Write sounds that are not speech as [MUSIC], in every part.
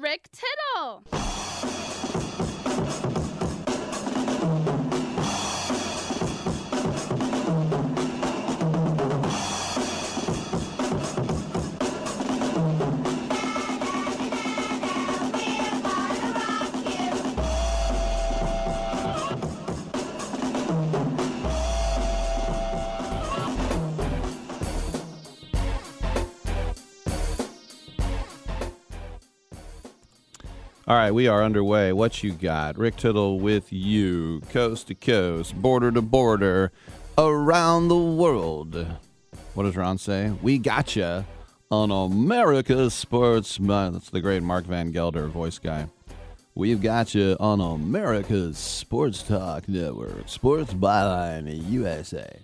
Rick Tittle. All right, we are underway. What you got? Rick Tittle with you, coast to coast, border to border, around the world. What does Ron say? We gotcha on America's Sports. That's the great Mark Van Gelder voice guy. We've got you on America's Sports Talk Network, Sports Byline USA.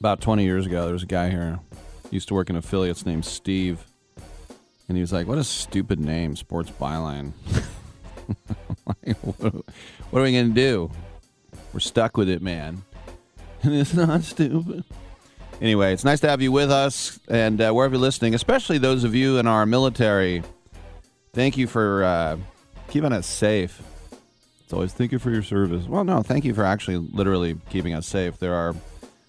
About 20 years ago, there was a guy here, used to work in affiliates named Steve. And he was like, "What a stupid name, Sports Byline." [LAUGHS] like, what, what are we gonna do? We're stuck with it, man. [LAUGHS] And it's not stupid. Anyway, it's nice to have you with us, and uh, wherever you're listening, especially those of you in our military. Thank you for uh, keeping us safe. It's always thank you for your service. Well, no, thank you for actually literally keeping us safe. There are a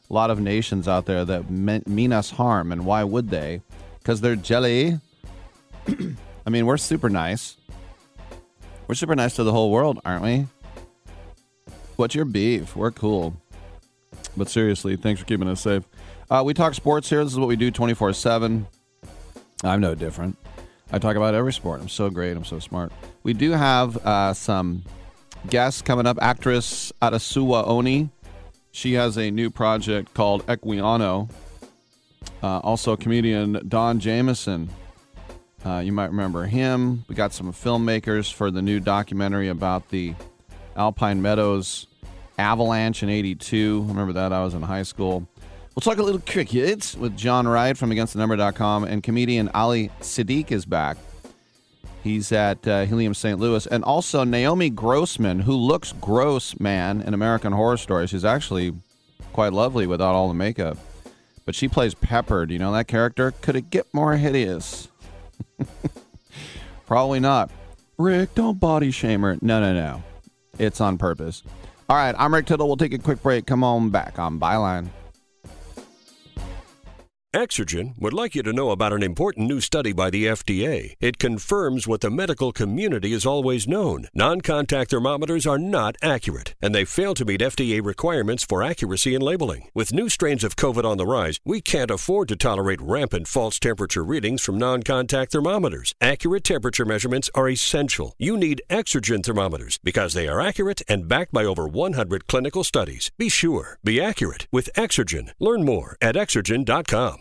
lot of nations out there that mean us harm, and why would they? Because they're jelly. [CLEARS THROAT] I mean, we're super nice. We're super nice to the whole world, aren't we? What's your beef? We're cool. But seriously, thanks for keeping us safe. Uh, we talk sports here. This is what we do 24 7. I'm no different. I talk about every sport. I'm so great. I'm so smart. We do have uh, some guests coming up. Actress Adesuwa Oni. She has a new project called Equiano. Uh, also, comedian Don Jamieson uh, you might remember him. We got some filmmakers for the new documentary about the Alpine Meadows avalanche in 82. Remember that? I was in high school. We'll talk a little cricket with John Wright from AgainstTheNumber.com, and comedian Ali Siddiq is back. He's at uh, Helium St. Louis. And also Naomi Grossman, who looks gross, man, in American Horror Story. She's actually quite lovely without all the makeup. But she plays Pepper. Do you know that character? Could it get more hideous? [LAUGHS] Probably not. Rick, don't body shame her. No, no, no. It's on purpose. All right, I'm Rick Tittle. We'll take a quick break. Come on back on Byline. Exergen would like you to know about an important new study by the FDA. It confirms what the medical community has always known. Non contact thermometers are not accurate, and they fail to meet FDA requirements for accuracy in labeling. With new strains of COVID on the rise, we can't afford to tolerate rampant false temperature readings from non contact thermometers. Accurate temperature measurements are essential. You need Exergen thermometers because they are accurate and backed by over 100 clinical studies. Be sure, be accurate with Exergen. Learn more at exergen.com.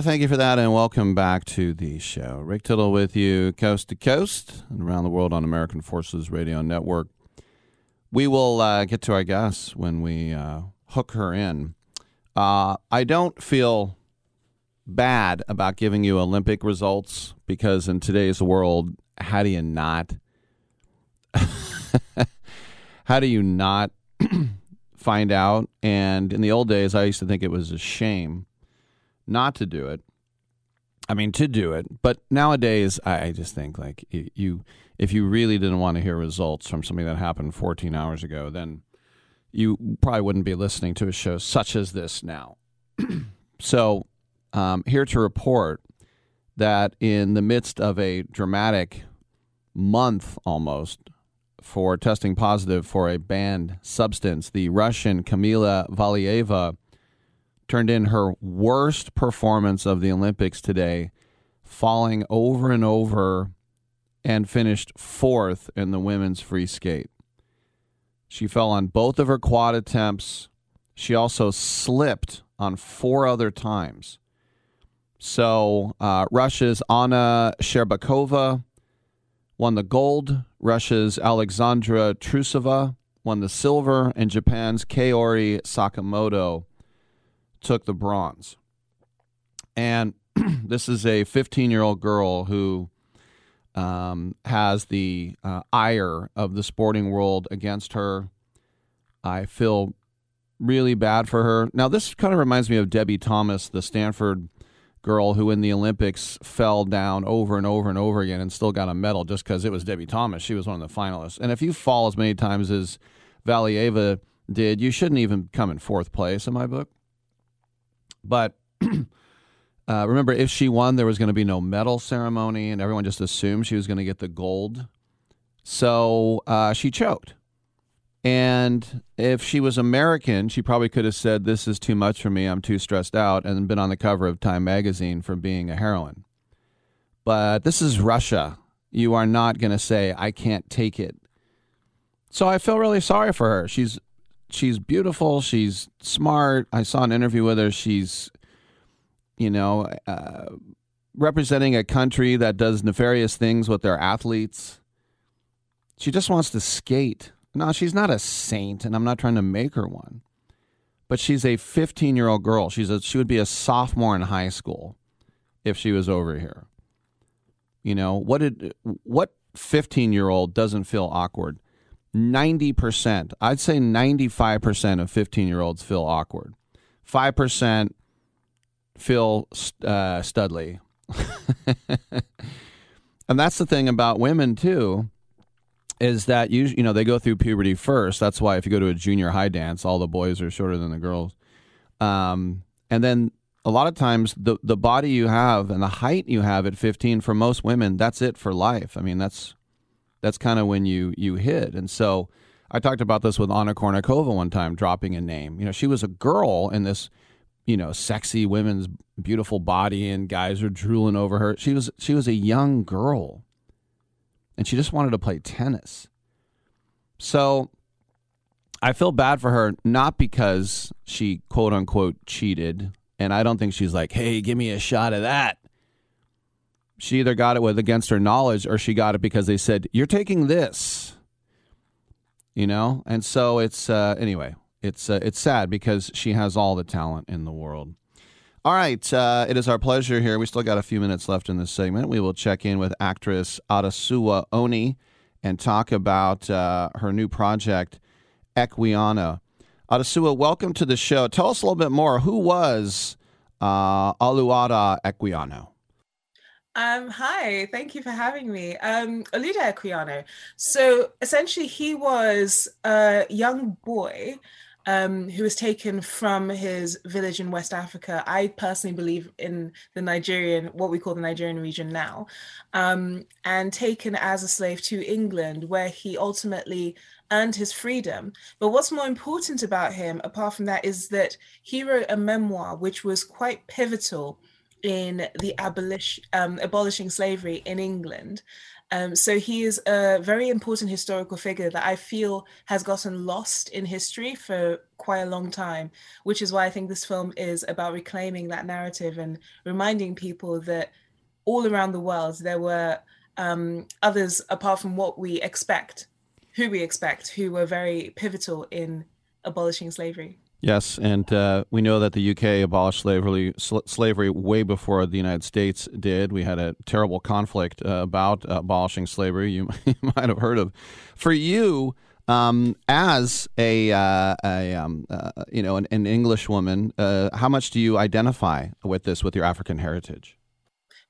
thank you for that, and welcome back to the show. Rick Tittle with you, coast to coast and around the world on American Forces Radio Network. We will uh, get to our guests when we uh, hook her in. Uh, I don't feel bad about giving you Olympic results because in today's world, how do you not? [LAUGHS] how do you not [CLEARS THROAT] find out? And in the old days, I used to think it was a shame not to do it. I mean, to do it, but nowadays, I, just think like you, you, if you really didn't want to hear results from something that happened 14 hours ago, then you probably wouldn't be listening to a show such as this now. [CLEARS THROAT] so, um, here to report that in the midst of a dramatic month almost for testing positive for a banned substance, the Russian Kamila Valieva turned in her worst performance of the Olympics today, falling over and over and finished fourth in the women's free skate. She fell on both of her quad attempts. She also slipped on four other times. So uh, Russia's Anna Shcherbakova won the gold. Russia's Alexandra Trusova won the silver, and Japan's Kaori Sakamoto took the bronze. And [CLEARS THROAT] this is a 15 year old girl who um, has the uh, ire of the sporting world against her. I feel really bad for her. Now, this kind of reminds me of Debi Thomas, the Stanford girl who in the Olympics fell down over and over and over again and still got a medal just because it was Debi Thomas. She was one of the finalists. And if you fall as many times as Valieva did, you shouldn't even come in fourth place in my book. But [CLEARS THROAT] uh, remember, if she won, there was going to be no medal ceremony, and everyone just assumed she was going to get the gold. So uh, she choked. And if she was American, she probably could have said, This is too much for me. I'm too stressed out, and been on the cover of Time magazine for being a heroine. But this is Russia. You are not going to say, I can't take it. So I feel really sorry for her. She's she's beautiful. She's smart. I saw an interview with her. She's, you know, uh, representing a country that does nefarious things with their athletes. She just wants to skate. No, she's not a saint, and I'm not trying to make her one. But she's a 15 year old girl. She's a, she would be a sophomore in high school if she was over here. You know what did what 15 year old doesn't feel awkward? 90%, I'd say 95% of 15 year olds feel awkward. 5% feel uh, studly. [LAUGHS] and that's the thing about women, too, is that you, you know, they go through puberty first. That's why if you go to a junior high dance, all the boys are shorter than the girls. Um, and then a lot of times the, the body you have and the height you have at 15 for most women, that's it for life. I mean, that's that's kind of when you you hit. And so I talked about this with Anna Kournikova one time, dropping a name. You know, she was a girl in this, you know, sexy women's beautiful body, and guys are drooling over her. She was she was a young girl, and she just wanted to play tennis. So I feel bad for her, not because she quote unquote cheated, and I don't think she's like, "Hey, give me a shot of that." She either got it with against her knowledge or she got it because they said you're taking this. You know? And so it's uh, anyway it's uh, it's sad because she has all the talent in the world. All right uh, it is our pleasure here. We still got a few minutes left in this segment. We will check in with actress adesuwa oni and talk about uh, her new project equiano adesuwa welcome to the show. Tell us a little bit more. Who was uh, olaudah equiano um, hi, thank you for having me. Um, Olaudah Equiano. So essentially, he was a young boy um, who was taken from his village in West Africa. I personally believe in the Nigerian, what we call the Nigerian region now, um, and taken as a slave to England, where he ultimately earned his freedom. But what's more important about him, apart from that, is that he wrote a memoir which was quite pivotal in the um, abolishing slavery in England. Um, so he is a very important historical figure that I feel has gotten lost in history for quite a long time, which is why I think this film is about reclaiming that narrative and reminding people that all around the world there were um, others apart from what we expect, who we expect, who were very pivotal in abolishing slavery. Yes, and uh, we know that the UK abolished slavery sl- slavery way before the United States did. We had a terrible conflict uh, about abolishing slavery. You, you, [LAUGHS] might have heard of. For you, um, as a, uh, a um, uh, you know an, an English woman, uh, how much do you identify with this with your African heritage?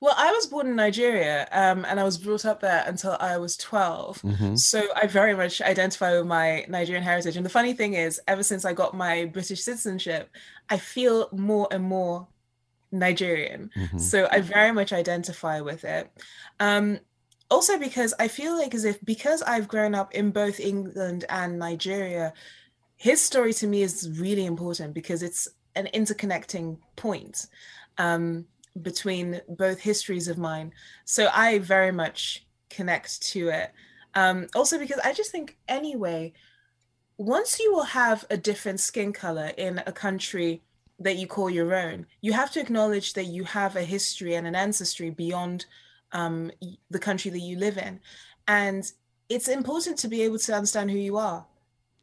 Well, I was born in Nigeria um, and I was brought up there until I was 12. Mm-hmm. So I very much identify with my Nigerian heritage. And the funny thing is, ever since I got my British citizenship, I feel more and more Nigerian. Mm-hmm. So I very much identify with it. Um, also, because I feel like as if because I've grown up in both England and Nigeria, his story to me is really important because it's an interconnecting point. Um, between both histories of mine. So I very much connect to it. Um, also, because I just think, anyway, once you will have a different skin color in a country that you call your own, you have to acknowledge that you have a history and an ancestry beyond um, the country that you live in. And it's important to be able to understand who you are,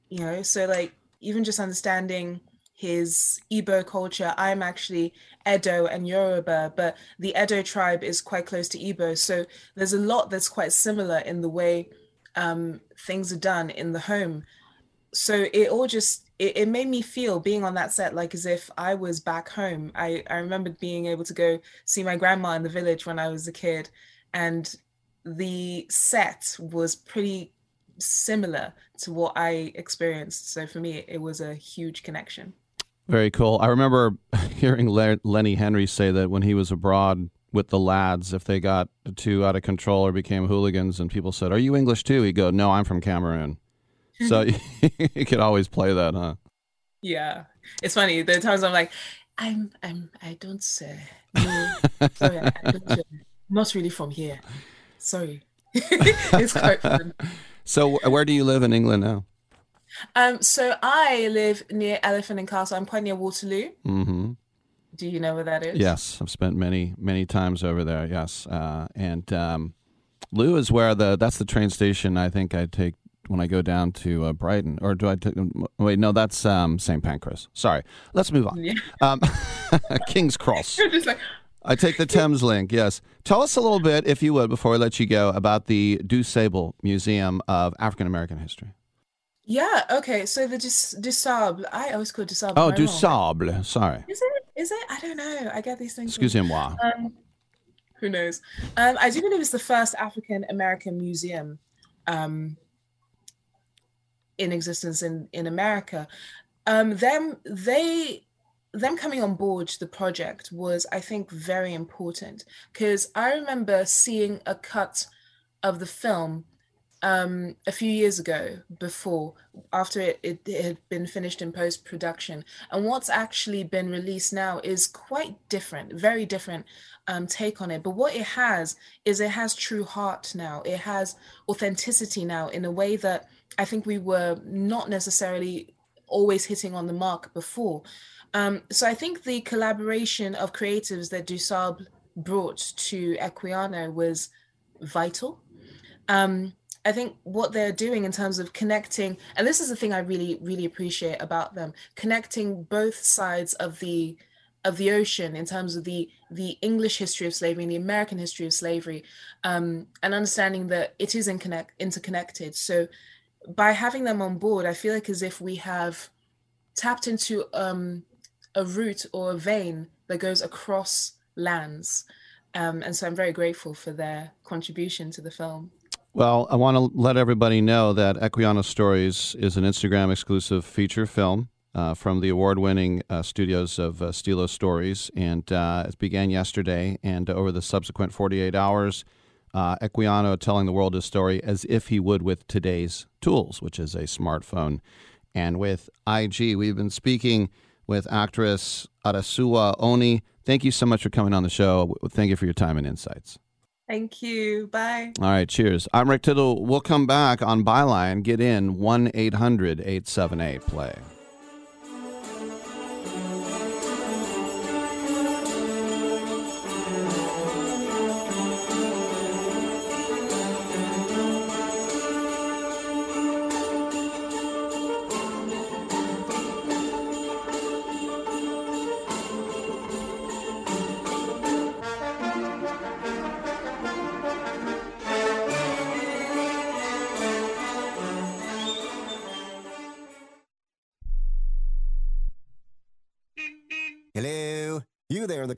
you know? So, like, even just understanding his Igbo culture. I'm actually Edo and Yoruba, but the Edo tribe is quite close to Igbo. So there's a lot that's quite similar in the way um, things are done in the home. So it all just it, it, made me feel being on that set like as if I was back home. I, I remembered being able to go see my grandma in the village when I was a kid, and the set was pretty similar to what I experienced. So for me, it was a huge connection. Very cool. I remember [LAUGHS] hearing Lenny Henry say that when he was abroad with the lads, if they got too out of control or became hooligans, and people said, "Are you English too?" He'd go, "No, I'm from Cameroon." so [LAUGHS] [LAUGHS] you could always play that, huh? Yeah, it's funny. There are times I'm like, "I'm, I'm, I don't say, no, sorry, I don't, not really from here. Sorry." it's quite fun. So, where do you live in England now? Um, so I live near Elephant and Castle. I'm quite near Waterloo. Mm-hmm. Do you know where that is? Yes, I've spent many many times over there. Yes, uh, and um, Lou is where the that's the train station. I think I take when I go down to uh, Brighton, or do I take? Wait, no, that's um, St. Pancras. Sorry, let's move on. Yeah. [LAUGHS] Um, [LAUGHS] King's Cross. You're [LAUGHS] just like, I take the Thames link. Yes, tell us a little bit, if you would, before I let you go, about the Du Sable Museum of African American History. Yeah, okay. So the Dus- Dusable, I always call it Dusable. Oh, am I wrong? DuSable. Sorry. Is it? Is it? I don't know. I get these things. Excusez-moi. Um, who knows? Um, I do believe it's the first African American museum um, in existence in in America. Um, them they them coming on board the project was, I think, very important because I remember seeing a cut of the film um, a few years ago before after it, it, had been finished in post production and what's actually been released now is quite different very different um, take on it. But what it has is it has true heart now. It has authenticity now in a way that i think we were not necessarily always hitting on the mark before. Um, so i think the collaboration of creatives that dusable brought to equiano was vital. Um, I think what they're doing in terms of connecting, and this is the thing I really, really appreciate about them, connecting both sides of the of the ocean in terms of the the English history of slavery and the American history of slavery, um, and understanding that it is inconnect, interconnected. So by having them on board, I feel like as if we have tapped into um, a route or a vein that goes across lands. Um, and so I'm very grateful for their contribution to the film. Well, I want to let everybody know that Equiano Stories is an Instagram exclusive feature film uh, from the award winning uh, studios of uh, Stilo Stories. And uh, it began yesterday. And over the subsequent 48 hours, uh, Equiano telling the world his story as if he would with today's tools, which is a smartphone. And with IG, we've been speaking with actress Adesuwa Oni. Thank you so much for coming on the show. Thank you for your time and insights. Thank you. Bye. All right, cheers. I'm Rick Tittle. We'll come back on Byline. Get in 1 800 878 play.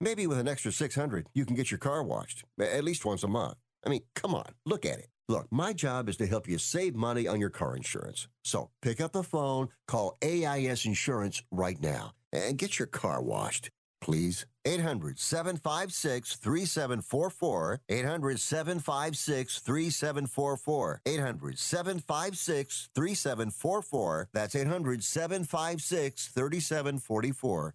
Maybe with an extra 600, you can get your car washed at least once a month. I mean, come on, look at it. Look, my job is to help you save money on your car insurance. So pick up the phone, call AIS Insurance right now, and get your car washed. Please. 800 756 3744. 800 756 3744. 800 756 3744. That's 800 756 3744.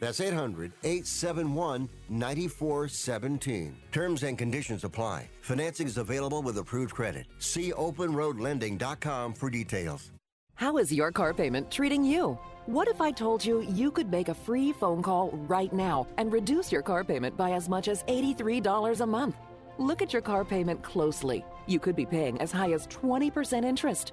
That's 800 871 9417. Terms and conditions apply. Financing is available with approved credit. See openroadlending.com for details. How is your car payment treating you? What if I told you you could make a free phone call right now and reduce your car payment by as much as $83 a month? Look at your car payment closely. You could be paying as high as 20% interest.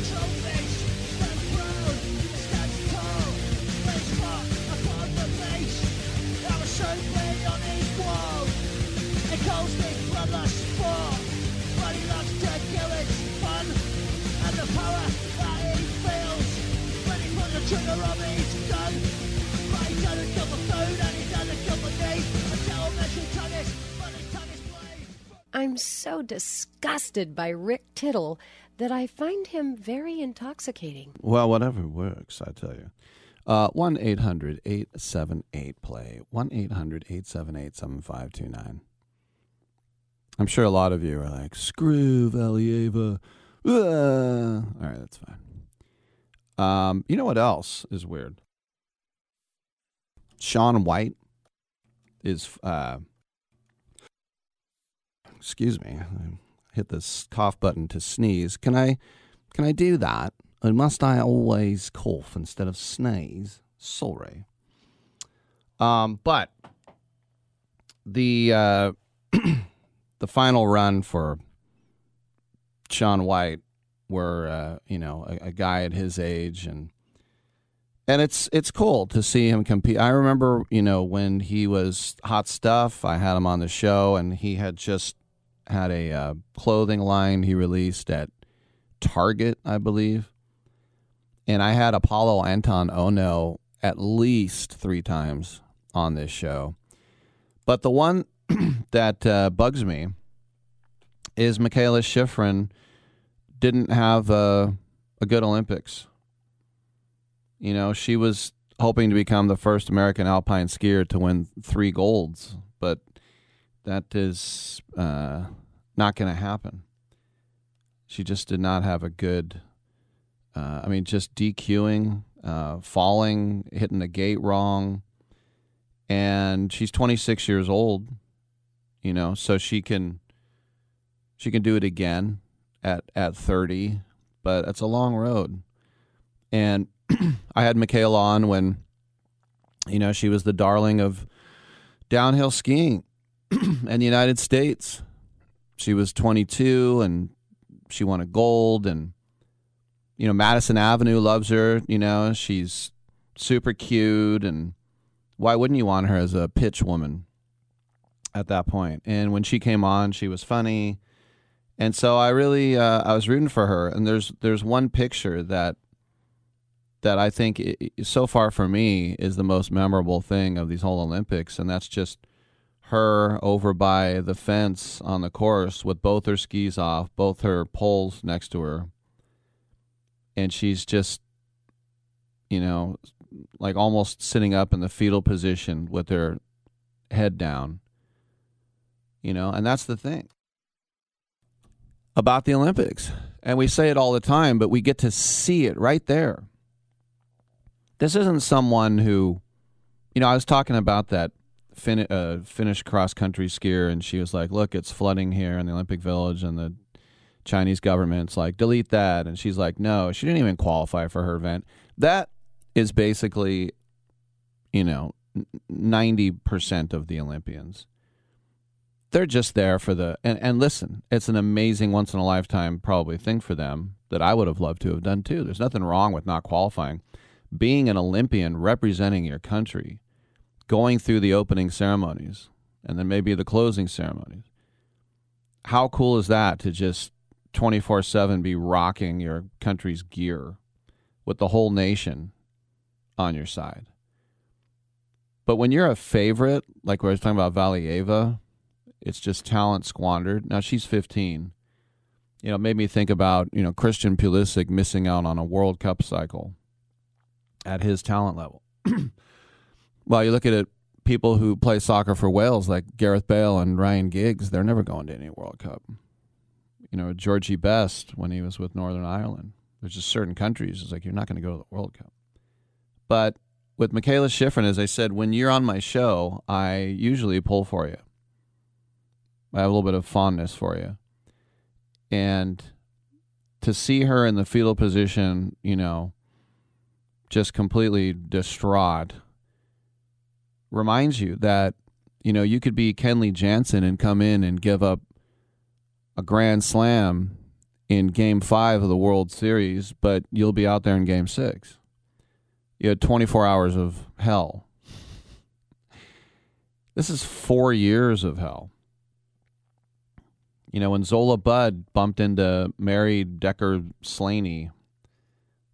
I'm so disgusted by Rick Tittle that I find him very intoxicating. Well, whatever works, I tell you. Uh, 1 800 878 play. 1 800 878 7529. I'm sure a lot of you are like, screw Valieva. All right, that's fine. Um, you know what else is weird? Shaun White is, uh, excuse me, I hit this cough button to sneeze. Can I, can I do that? And must I always cough instead of sneeze? Sorry. Um, but the uh, [CLEARS THROAT] the final run for Shaun White, were uh, you know a, a guy at his age and and it's it's cool to see him compete. I remember, you know, when he was hot stuff. I had him on the show, and he had just had a uh, clothing line he released at Target, I believe. And I had Apolo Anton Ohno at least three times on this show. But the one [CLEARS THROAT] that uh, bugs me is Mikaela Shiffrin didn't have a, a good Olympics. You know, she was hoping to become the first American alpine skier to win three golds, but that is uh, not going to happen. She just did not have a good. Uh, I mean, just DQing, uh, falling, hitting the gate wrong, and she's 26 years old. You know, so she can she can do it again at at 30, but it's a long road. And [CLEARS THROAT] I had Mikaela on when you know she was the darling of downhill skiing [CLEARS THROAT] in the United States. She was 22 and she won a gold and you know Madison Avenue loves her, you know, she's super cute and why wouldn't you want her as a pitch woman at that point? And when she came on, she was funny. And so I really uh, I was rooting for her and there's there's one picture that that I think it, so far for me is the most memorable thing of these whole Olympics and that's just her over by the fence on the course with both her skis off, both her poles next to her. And she's just, you know, like almost sitting up in the fetal position with her head down. You know, and that's the thing about the Olympics. And we say it all the time, but we get to see it right there. This isn't someone who, you know, I was talking about that fin- uh, Finnish cross country skier, and she was like, "Look, it's flooding here in the Olympic Village," and the Chinese government's like, "Delete that," and she's like, "No, she didn't even qualify for her event." That is basically, you know, ninety percent of the Olympians. They're just there for the and, and listen, it's an amazing once in a lifetime probably thing for them that I would have loved to have done too. There's nothing wrong with not qualifying. Being an Olympian representing your country, going through the opening ceremonies and then maybe the closing ceremonies. How cool is that to just 24/7 be rocking your country's gear with the whole nation on your side? But when you're a favorite, like we were talking about Valieva, it's just talent squandered. Now she's 15. You know, it made me think about, you know, Christian Pulisic missing out on a World Cup cycle at his talent level. [CLEARS THROAT] well, you look at it, people who play soccer for Wales, like Gareth Bale and Ryan Giggs, they're never going to any World Cup. You know, Georgie Best when he was with Northern Ireland. There's just certain countries, it's like you're not going to go to the World Cup. But with Mikaela Shiffrin, as I said, when you're on my show, I usually pull for you. I have a little bit of fondness for you. And to see her in the fetal position, you know, just completely distraught, reminds you that, you know, you could be Kenley Jansen and come in and give up a grand slam in game five of the World Series, but you'll be out there in game six. You had 24 hours of hell. This is four years of hell. You know, when Zola Budd bumped into Mary Decker Slaney,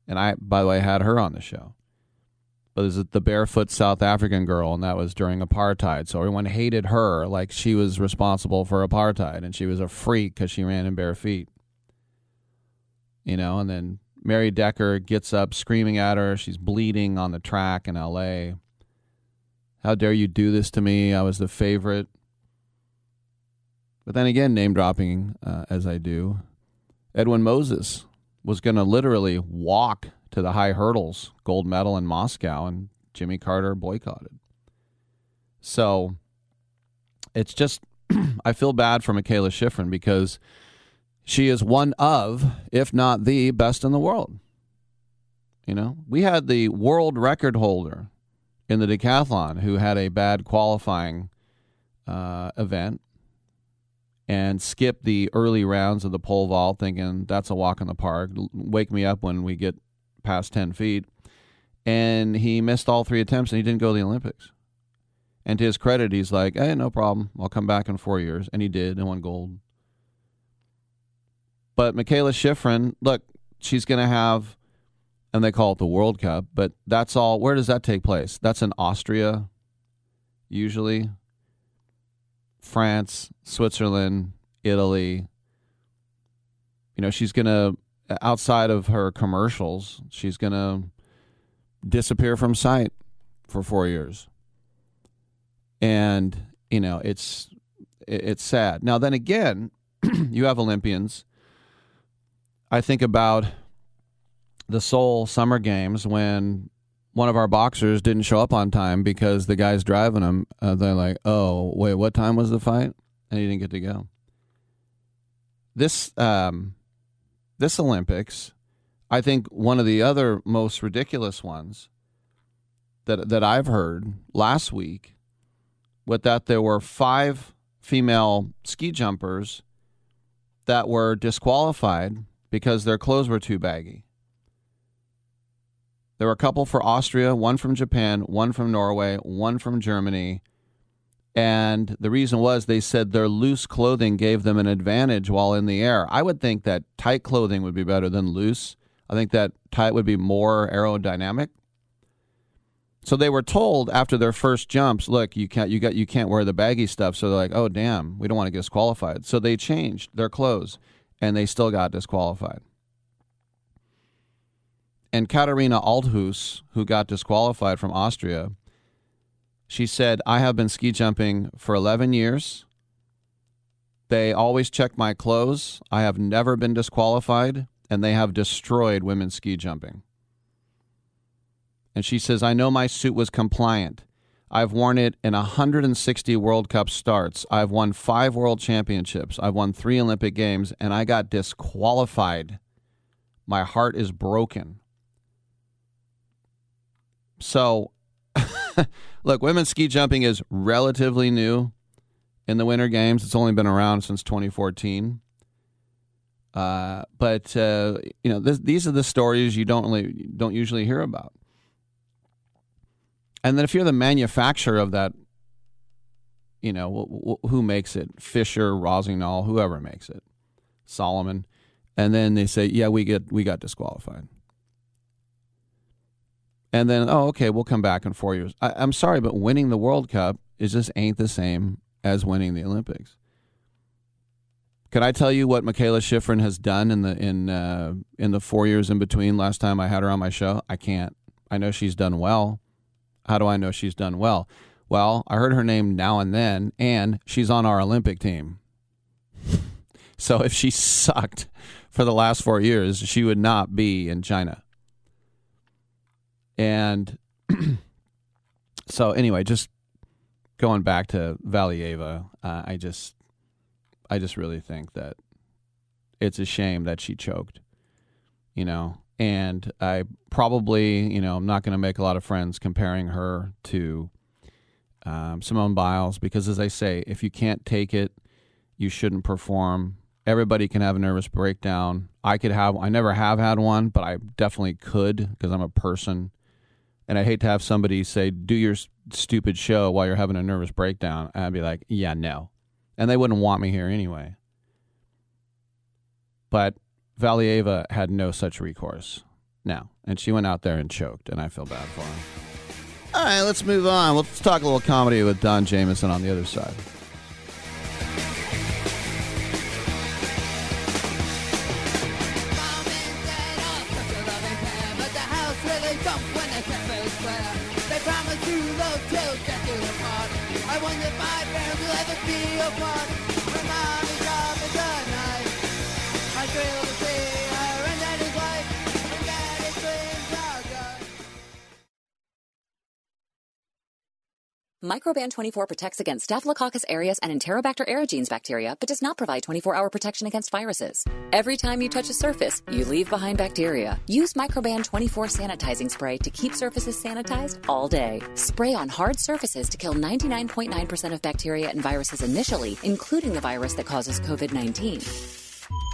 and I, by the way, had her on the show. But is it the barefoot South African girl, and that was during apartheid. So everyone hated her like she was responsible for apartheid, and she was a freak because she ran in bare feet. You know, and then Mary Decker gets up screaming at her. She's bleeding on the track in L.A. How dare you do this to me? I was the favorite. But then again, name dropping uh, as I do, Edwin Moses was going to literally walk to the high hurdles, gold medal in Moscow, and Jimmy Carter boycotted. So it's just, [CLEARS THROAT] I feel bad for Mikaela Shiffrin because she is one of, if not the best in the world. You know, we had the world record holder in the decathlon who had a bad qualifying uh, event and skip the early rounds of the pole vault, thinking that's a walk in the park. Wake me up when we get past 10 feet. And he missed all three attempts and he didn't go to the Olympics. And to his credit, he's like, hey, no problem. I'll come back in four years. And he did and won gold. But Mikaela Shiffrin, look, she's going to have, and they call it the World Cup, but that's all. Where does that take place? That's in Austria, usually. France, Switzerland, Italy. You know, she's going to, outside of her commercials, she's going to disappear from sight for four years. And, you know, it's, it's sad. Now, then again, [CLEARS THROAT] you have Olympians. I think about the Seoul Summer Games when one of our boxers didn't show up on time because the guys driving him, uh, they're like, "Oh, wait, what time was the fight?" And he didn't get to go. This um, this Olympics, I think one of the other most ridiculous ones that that I've heard last week, with that there were five female ski jumpers that were disqualified because their clothes were too baggy. There were a couple for Austria, one from Japan, one from Norway, one from Germany. And the reason was they said their loose clothing gave them an advantage while in the air. I would think that tight clothing would be better than loose. I think that tight would be more aerodynamic. So they were told after their first jumps, look, you can't you got you can't wear the baggy stuff. So they're like, oh damn, we don't want to get disqualified. So they changed their clothes, and they still got disqualified. And Katharina Althaus, who got disqualified from Austria, she said, I have been ski jumping for 11 years. They always check my clothes. I have never been disqualified, and they have destroyed women's ski jumping. And she says, I know my suit was compliant. I've worn it in 160 World Cup starts. I've won five World Championships. I've won three Olympic Games, and I got disqualified. My heart is broken. So, [LAUGHS] look, women's ski jumping is relatively new. in the Winter Games. It's only been around since 2014. Uh, but uh, you know, this, these are the stories you don't really, don't usually hear about. And then if you're the manufacturer of that, you know, wh- wh- who makes it? Fischer, Rossignol, whoever makes it, Salomon, and then they say, "Yeah, we get we got disqualified." And then, oh, okay, we'll come back in four years. I, I'm sorry, but winning the World Cup is just ain't the same as winning the Olympics. Can I tell you what Mikaela Shiffrin has done in the in uh, in the four years in between last time I had her on my show? I can't. I know she's done well. How do I know she's done well? Well, I heard her name now and then, and she's on our Olympic team. [LAUGHS] so if she sucked for the last four years, she would not be in China. And [CLEARS THROAT] so, anyway, just going back to Valieva, uh, I just, I just really think that it's a shame that she choked. You know, and I probably, you know, I'm not going to make a lot of friends comparing her to um, Simone Biles because, as I say, if you can't take it, you shouldn't perform. Everybody can have a nervous breakdown. I could have. I never have had one, but I definitely could because I'm a person, and I hate to have somebody say, "Do your stupid show while you're having a nervous breakdown," and I'd be like, "Yeah, no," and they wouldn't want me here anyway. But Valieva had no such recourse. No. And she went out there and choked, and I feel bad for her. All right, let's move on. Let's talk a little comedy with Don Jamieson on the other side. Be apart. My Microban 24 protects against Staphylococcus aureus and Enterobacter aerogenes bacteria, but does not provide 24-hour protection against viruses. Every time you touch a surface, you leave behind bacteria. Use Microban 24 sanitizing spray to keep surfaces sanitized all day. Spray on hard surfaces to kill 99.9% of bacteria and viruses initially, including the virus that causes COVID-19.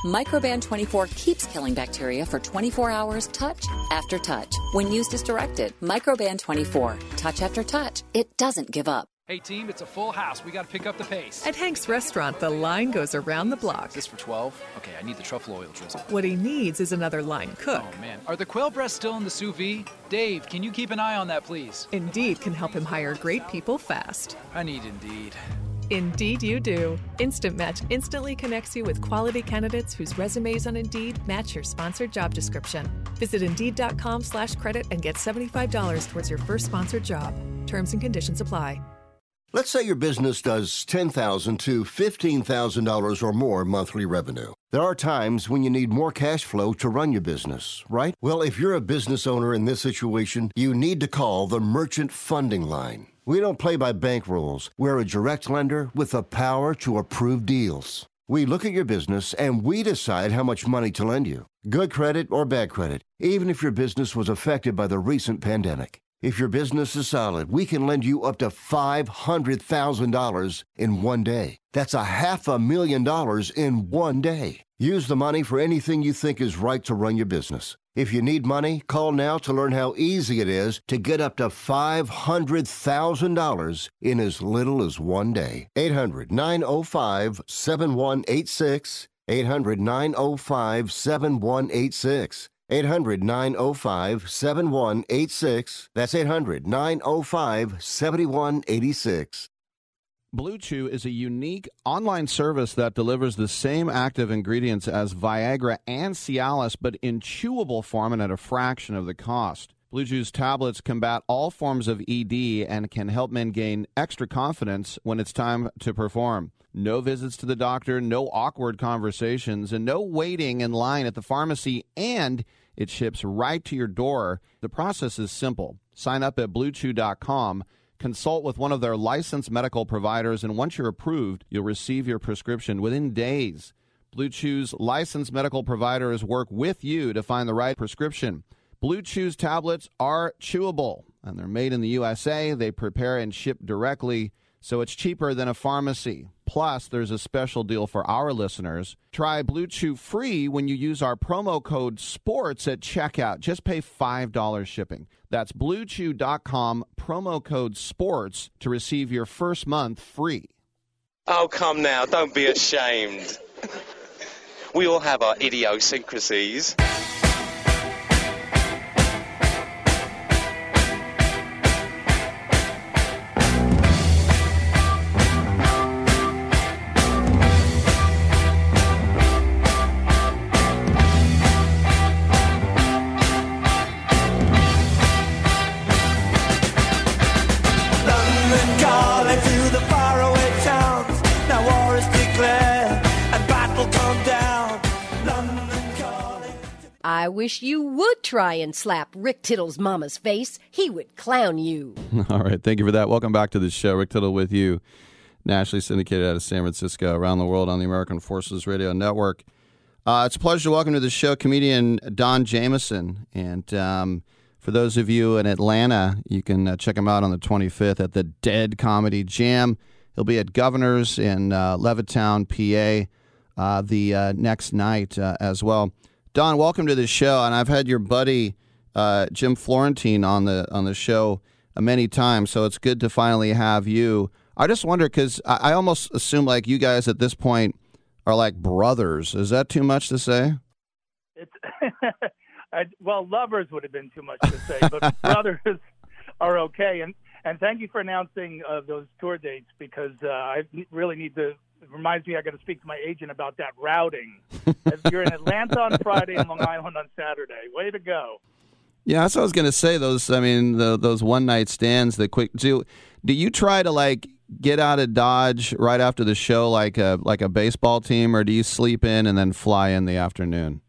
Microban 24 keeps killing bacteria for 24 hours, touch after touch. When used as directed, Microban 24, touch after touch, it doesn't give up. Hey team, it's a full house. We got to pick up the pace. At Hank's restaurant, the line goes around the block. Is this for 12? Okay, I need the truffle oil drizzle. What he needs is another line cook. Oh man, are the quail breasts still in the sous vide? Dave, can you keep an eye on that, please? Indeed can help him hire great people fast. I need Indeed. Indeed, you do. Instant Match instantly connects you with quality candidates whose resumes on Indeed match your sponsored job description. Visit Indeed.com/slash credit and get $75 towards your first sponsored job. Terms and conditions apply. Let's say your business does $10,000 to $15,000 or more monthly revenue. There are times when you need more cash flow to run your business, right? Well, if you're a business owner in this situation, you need to call the Merchant Funding Line. We don't play by bank rules. We're a direct lender with the power to approve deals. We look at your business and we decide how much money to lend you. Good credit or bad credit, even if your business was affected by the recent pandemic. If your business is solid, we can lend you up to $500,000 in one day. That's a half a million dollars in one day. Use the money for anything you think is right to run your business. If you need money, call now to learn how easy it is to get up to $500,000 in as little as one day. 800 905 7186. 800 905 7186. 800 905 7186. That's 800 905 7186. Blue Chew is a unique online service that delivers the same active ingredients as Viagra and Cialis, but in chewable form and at a fraction of the cost. Blue Chew's tablets combat all forms of ED and can help men gain extra confidence when it's time to perform. No visits to the doctor, no awkward conversations, and no waiting in line at the pharmacy, and it ships right to your door. The process is simple. Sign up at bluechew.com consult with one of their licensed medical providers, and once you're approved, you'll receive your prescription within days. Blue Chew's licensed medical providers work with you to find the right prescription. Blue Chew's tablets are chewable, and they're made in the USA. They prepare and ship directly So it's cheaper than a pharmacy. Plus, there's a special deal for our listeners. Try Blue Chew free when you use our promo code SPORTS at checkout. Just pay $5 shipping. That's bluechew.com, promo code SPORTS to receive your first month free. Oh, come now, don't be ashamed. We all have our idiosyncrasies. I wish you would try and slap Rick Tittle's mama's face. He would clown you. [LAUGHS] All right. Thank you for that. Welcome back to the show. Rick Tittle with you, nationally syndicated out of San Francisco, around the world on the American Forces Radio Network. Uh, it's a pleasure to welcome to the show comedian Don Jamieson. And um, for those of you in Atlanta, you can uh, check him out on the 25th at the Dead Comedy Jam. He'll be at Governor's in uh, Levittown, PA, uh, the uh, next night uh, as well. Don, welcome to the show. And I've had your buddy uh, Jim Florentine on the on the show uh, many times, so it's good to finally have you. I just wonder because I, I almost assume like you guys at this point are like brothers. Is that too much to say? It's [LAUGHS] I, well, lovers would have been too much to say, but [LAUGHS] brothers are okay. And and thank you for announcing uh, those tour dates because uh, I really need to. It reminds me, I got to speak to my agent about that routing. If You're in Atlanta on Friday and Long Island on Saturday. Way to go! Yeah, that's what I was going to say. Those, I mean, the, those one night stands. The quick do. Do you try to like get out of Dodge right after the show, like a like a baseball team, or do you sleep in and then fly in the afternoon?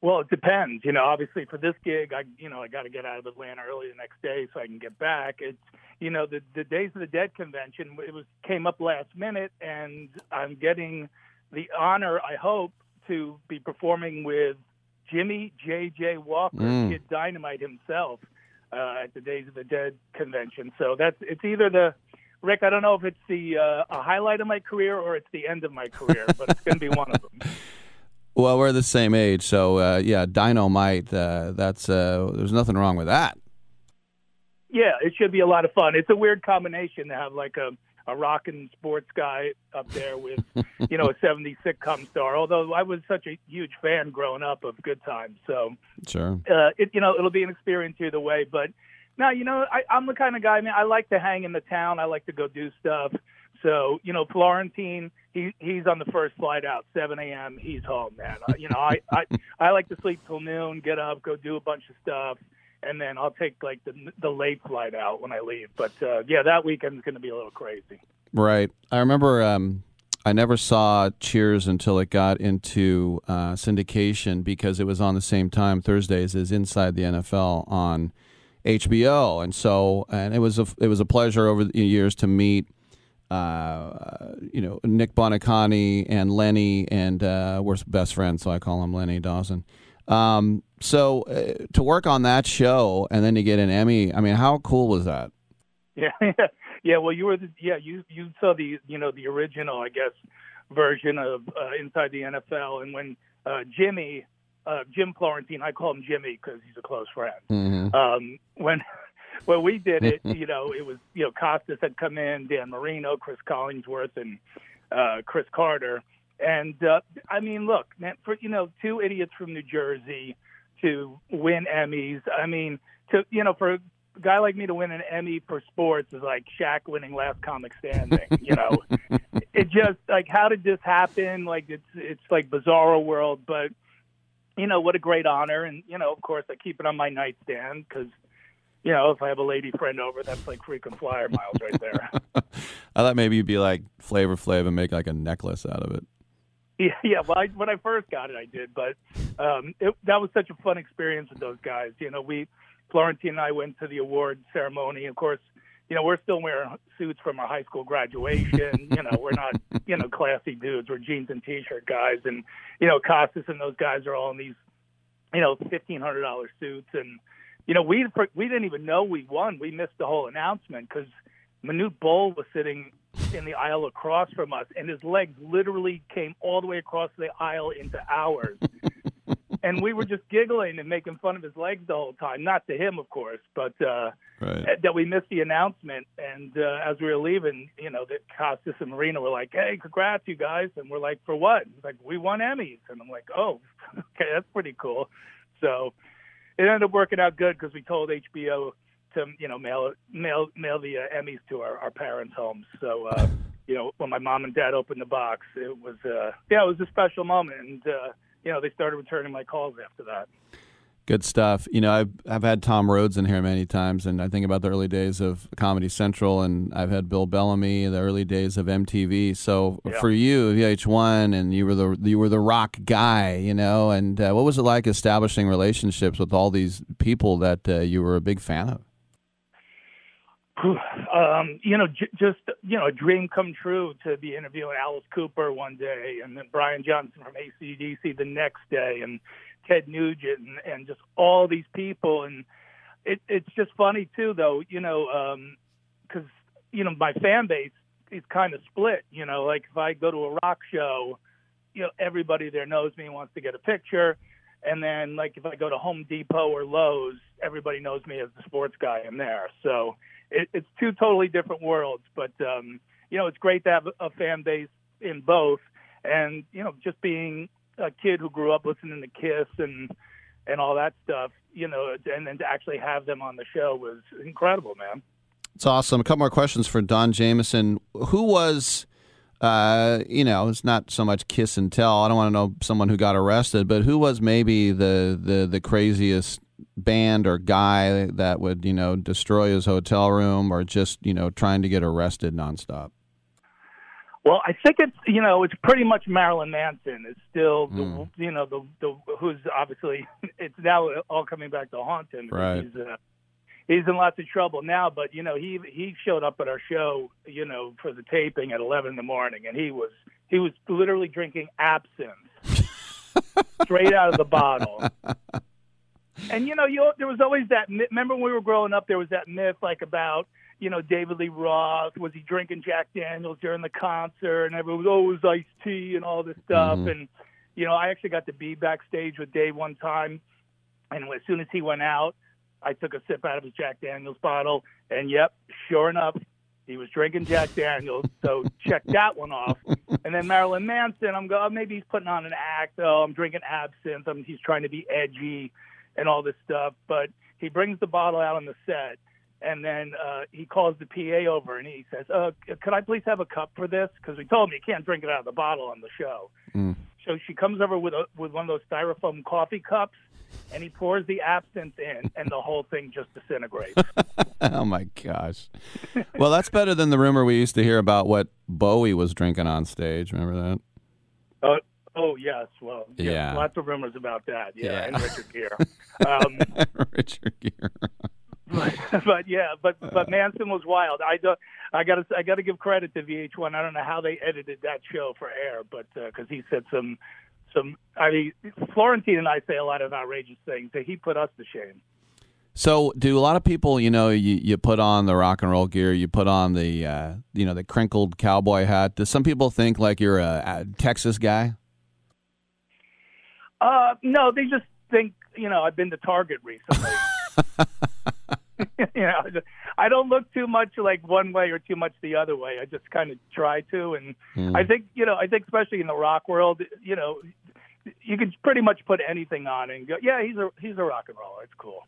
Well, it depends. You know, obviously for this gig, I you know I got to get out of Atlanta early the next day so I can get back. It's you know the the Days of the Dead convention. It was came up last minute, and I'm getting the honor, I hope, to be performing with Jimmy J.J. Walker, Mm. Kid Dynamite himself, uh, at the Days of the Dead convention. So that's it's either the Rick. I don't know if it's the uh, a highlight of my career or it's the end of my career, but it's going to be one of them. [LAUGHS] Well, we're the same age, so uh, yeah, Dynamite. Uh, that's uh, there's nothing wrong with that. Yeah, it should be a lot of fun. It's a weird combination to have like a a rock and sports guy up there with [LAUGHS] you know a 70s sitcom star. Although I was such a huge fan growing up of Good Times, so Sure. uh, it you know it'll be an experience either way. But now you know I, I'm the kind of guy. I mean, I like to hang in the town. I like to go do stuff. So you know, Florentine, he he's on the first flight out, 7 a.m. He's home, man. Uh, you know, I, I I like to sleep till noon, get up, go do a bunch of stuff, and then I'll take like the the late flight out when I leave. But uh, yeah, that weekend's going to be a little crazy. Right. I remember um, I never saw Cheers until it got into uh, syndication because it was on the same time Thursdays as Inside the NFL on HBO, and so and it was a it was a pleasure over the years to meet. Uh, you know Nick Buoniconti and Lenny, and uh, we're best friends, so I call him Lenny Dawson. Um, so uh, to work on that show and then to get an Emmy, I mean, how cool was that? Yeah, [LAUGHS] yeah. Well, you were the, yeah you you saw the you know the original I guess version of uh, Inside the NFL, and when uh, Jimmy uh, Jim Florentine, I call him Jimmy because he's a close friend. Mm-hmm. Um, when [LAUGHS] when we did it, [LAUGHS] you know, it was you know Costas had come in, Dan Marino, Cris Collinsworth, and uh, Cris Carter. And uh, I mean, look, man, for you know, two idiots from New Jersey to win Emmys. I mean, to you know, for a guy like me to win an Emmy for sports is like Shaq winning Last Comic Standing. You know, [LAUGHS] it just like how did this happen? Like it's it's like bizarro world, but you know what a great honor. And you know, of course, I keep it on my nightstand because you know if I have a lady friend over, that's like frequent flyer miles right there. [LAUGHS] I thought maybe you'd be like Flavor Flav and make like a necklace out of it. [LAUGHS] Yeah, yeah. Well, I, when I first got it, I did, but um, it, that was such a fun experience with those guys. You know, we Florentine and I went to the award ceremony. Of course, you know, we're still wearing suits from our high school graduation. you know, we're not, [LAUGHS] you know, classy dudes. We're jeans and t-shirt guys, and you know, Costas and those guys are all in these, you know, fifteen hundred dollar suits, and you know, we we didn't even know we won. We missed the whole announcement because Manute Bol was sitting in the aisle across from us, and his legs literally came all the way across the aisle into ours. [LAUGHS] and we were just giggling and making fun of his legs the whole time. Not to him, of course, but uh, Right. that we missed the announcement. And uh, as we were leaving, you know, the Costas and Marino were like, "Hey, congrats, you guys!" And we're like, "For what?" He's like, "We won Emmys." And I'm like, "Oh, [LAUGHS] okay, that's pretty cool." So it ended up working out good because we told HBO to, you know, mail mail mail the uh, Emmys to our, our parents' homes. So. Uh, you know, when my mom and dad opened the box, it was uh yeah, it was a special moment and uh you know, they started returning my calls after that. Good stuff. You know, I've I've had Tom Rhodes in here many times, and I think about the early days of Comedy Central, and I've had Bill Bellamy, the early days of MTV. So Yeah. for you, VH1, and you were the you were the rock guy, you know. And uh, what was it like establishing relationships with all these people that uh, you were a big fan of? Um, you know, j- just you know, a dream come true to be interviewing Alice Cooper one day, and then Brian Johnson from ACDC the next day, and Ted Nugent, and, and just all these people, and it, it's just funny too, though, you know, because you know my fan base is kind of split. You know, like if I go to a rock show, you know, everybody there knows me and wants to get a picture. And then, like, if I go to Home Depot or Lowe's, everybody knows me as the sports guy in there. So it, it's two totally different worlds. But, um, you know, it's great to have a fan base in both. And, you know, just being a kid who grew up listening to Kiss and, and all that stuff, you know, and then to actually have them on the show was incredible, man. It's awesome. A couple more questions for Don Jamieson. Who was, uh, you know, it's not so much kiss and tell. I don't want to know someone who got arrested, but who was maybe the the the craziest band or guy that would you know destroy his hotel room or just you know trying to get arrested nonstop? Well, I think it's you know it's pretty much Marilyn Manson is still the you know the the who's obviously [LAUGHS] it's now all coming back to haunt him. Right. He's, uh, he's in lots of trouble now, but you know he he showed up at our show you know for the taping at eleven in the morning, and he was he was literally drinking absinthe [LAUGHS] straight out of the bottle. [LAUGHS] And you know, you there was always that. myth- Remember when we were growing up, there was that myth like about you know David Lee Roth was he drinking Jack Daniels during the concert, and everyone was oh iced tea and all this stuff. Mhm. And you know, I actually got to be backstage with Dave one time, and as soon as he went out, I took a sip out of his Jack Daniels bottle, and yep, sure enough, he was drinking Jack [LAUGHS] Daniels. So check that one off. And then Marilyn Manson, I'm going, maybe he's putting on an act. Oh, I'm drinking absinthe. I'm, he's trying to be edgy and all this stuff. But he brings the bottle out on the set, and then uh, he calls the PA over and he says, uh, "Could I please have a cup for this?" Because we told him you can't drink it out of the bottle on the show. So she comes over with a, with one of those styrofoam coffee cups, and he pours the absinthe in, and the whole thing just disintegrates. [LAUGHS] oh my gosh! Well, that's better than the rumor we used to hear about what Bowie was drinking on stage. Remember that? Uh, oh yes, well, yes, Yeah. lots of rumors about that. Yeah, Yeah. and Richard Gere. [LAUGHS] Um, Richard Gere. but, but yeah, but but Manson was wild. I do, I got to I got to give credit to VH1. I don't know how they edited that show for air, but because he said some some. I mean, Florentine and I say a lot of outrageous things. That he put us to shame. So, do a lot of people, you know, you, you put on the rock and roll gear, you put on the, uh, you know, the crinkled cowboy hat. Do some people think like you're a, a Texas guy? Uh, no, they just think you know I've been to Target recently. [LAUGHS] [LAUGHS] you know, I don't look too much like one way or too much the other way. I just kind of try to, and Mm. I think you know, I think especially in the rock world, you know, you can pretty much put anything on and go, yeah, he's a he's a rock and roller. It's cool.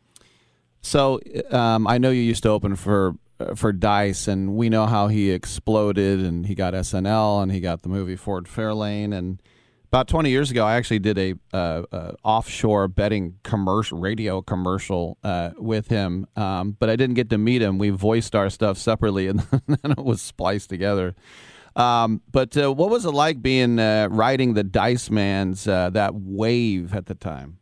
So, um, I know you used to open for uh, for Dice, and we know how he exploded, and he got SNL, and he got the movie Ford Fairlane, and about 20 years ago, I actually did a, uh, uh, offshore betting commercial, radio commercial uh, with him, um, but I didn't get to meet him. We voiced our stuff separately, [LAUGHS] and then it was spliced together. Um, but uh, what was it like being uh, riding the Dice Man's that wave at the time?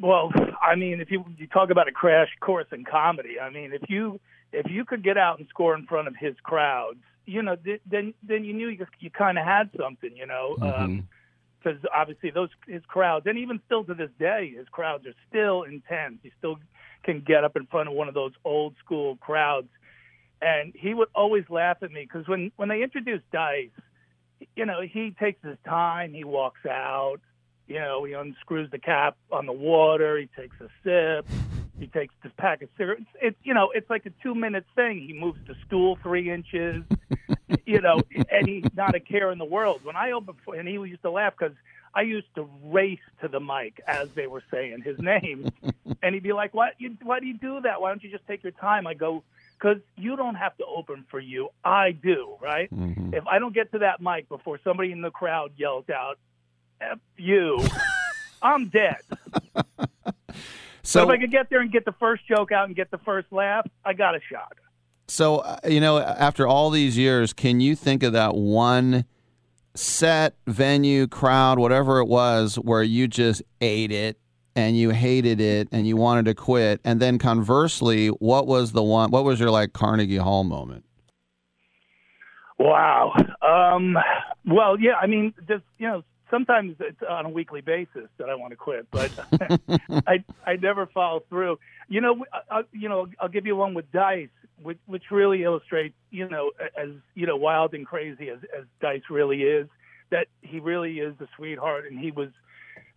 Well, I mean, if you you talk about a crash course in comedy, I mean, if you if you could get out and score in front of his crowds, you know, th- then then you knew you, you kind of had something, you know, mm-hmm. um, because obviously those his crowds, and even still to this day, his crowds are still intense. He still can get up in front of one of those old school crowds. And he would always laugh at me because when when they introduced Dice, you know, he takes his time, he walks out, you know, he unscrews the cap on the water, he takes a sip, he takes this pack of cigarettes. It's you know, it's like a two minute thing. He moves the stool three inches, [LAUGHS] you know, and he's not a care in the world. When I opened, for, and he used to laugh because I used to race to the mic as they were saying his name, [LAUGHS] and he'd be like, "What? You, why do you do that? Why don't you just take your time?" I go, "Because you don't have to open for you. I do, right? Mm-hmm. If I don't get to that mic before somebody in the crowd yells out, F you, [LAUGHS] I'm dead." So if I could get there and get the first joke out and get the first laugh, I got a shot. So, uh, you know, after all these years, can you think of that one set, venue, crowd, whatever it was, where you just ate it and you hated it and you wanted to quit? And then conversely, what was the one, what was your like Carnegie Hall moment? Wow. Um, well, yeah. I mean, just you know, sometimes it's on a weekly basis that I want to quit, but [LAUGHS] I I never follow through. You know, I, you know, I'll give you one with Dice, which which really illustrates, you know, as you know, wild and crazy as as Dice really is, that he really is a sweetheart, and he was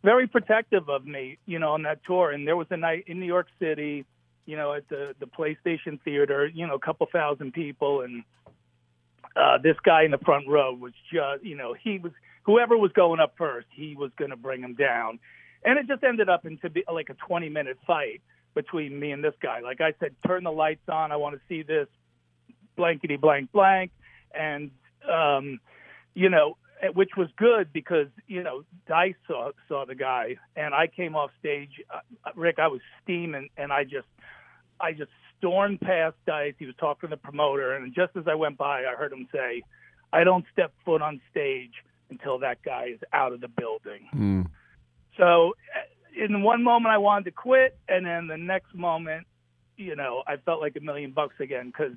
very protective of me, you know, on that tour. And there was a night in New York City, you know, at the the PlayStation Theater, you know, a couple thousand people, and uh, this guy in the front row was just, you know, he was whoever was going up first, he was going to bring him down, and it just ended up into be like a 20 minute fight between me and this guy. Like I said, turn the lights on. I want to see this blankety blank blank, and um, you know, eh, which was good because you know Dice saw saw the guy, and I came off stage. Uh, Rick, I was steaming, and I just I just stormed past Dice. He was talking to the promoter, and just as I went by, I heard him say, "I don't step foot on stage until that guy is out of the building." Hmm. So, uh, in one moment, I wanted to quit, and then the next moment, you know, I felt like a million bucks again because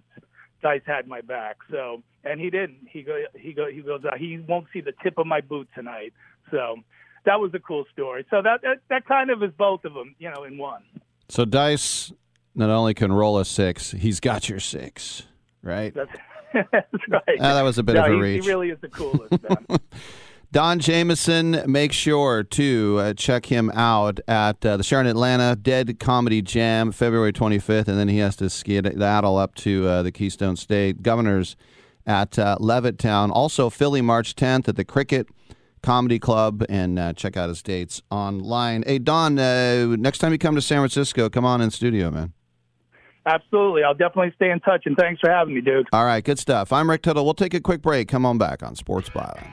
Dice had my back. So, and he didn't. He go, he go, he goes. Uh, he won't see the tip of my boot tonight. So, that was a cool story. So that that, that kind of is both of them, you know, in one. So Dice not only can roll a six, he's got your six, right? That's, [LAUGHS] that's right. Ah, that was a bit No, of a he- reach. He really is the coolest. man. [LAUGHS] Don Jamieson, make sure to uh, check him out at uh, the Sharon Atlanta Dead Comedy Jam, February 25th, and then he has to ski that all up to uh, the Keystone State Governors at uh, Levittown. Also, Philly, March 10th at the Cricket Comedy Club, and uh, check out his dates online. Hey, Don, uh, next time you come to San Francisco, come on in studio, man. Absolutely. I'll definitely stay in touch, and thanks for having me, dude. All right, good stuff. I'm Rick Tittle. We'll take a quick break. Come on back on Sports Byline.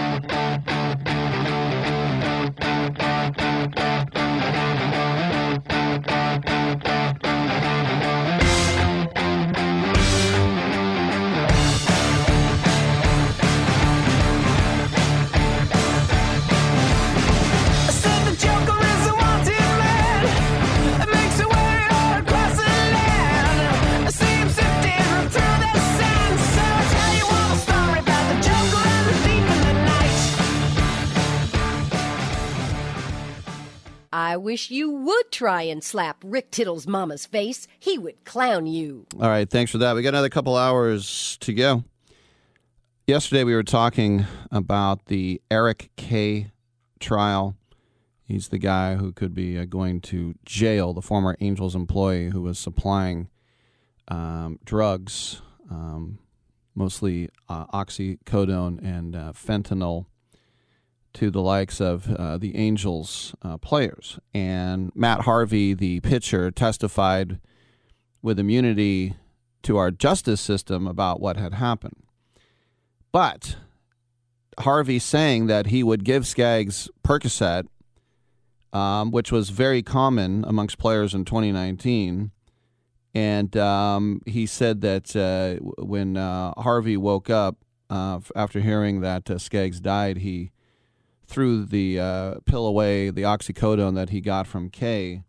I wish you would try and slap Rick Tittle's mama's face. He would clown you. All right, thanks for that. We got another couple hours to go. Yesterday we were talking about the Eric Kay trial. He's the guy who could be uh, going to jail, the former Angels employee who was supplying um, drugs, um, mostly uh, oxycodone and uh, fentanyl, to the likes of uh, the Angels uh, players. And Matt Harvey, the pitcher, testified with immunity to our justice system about what had happened. But Harvey saying that he would give Skaggs Percocet, um, which was very common amongst players in 2019. And um, he said that uh, when uh, Harvey woke up uh, after hearing that uh, Skaggs died, he threw the uh, pill away, the oxycodone that he got from Kay,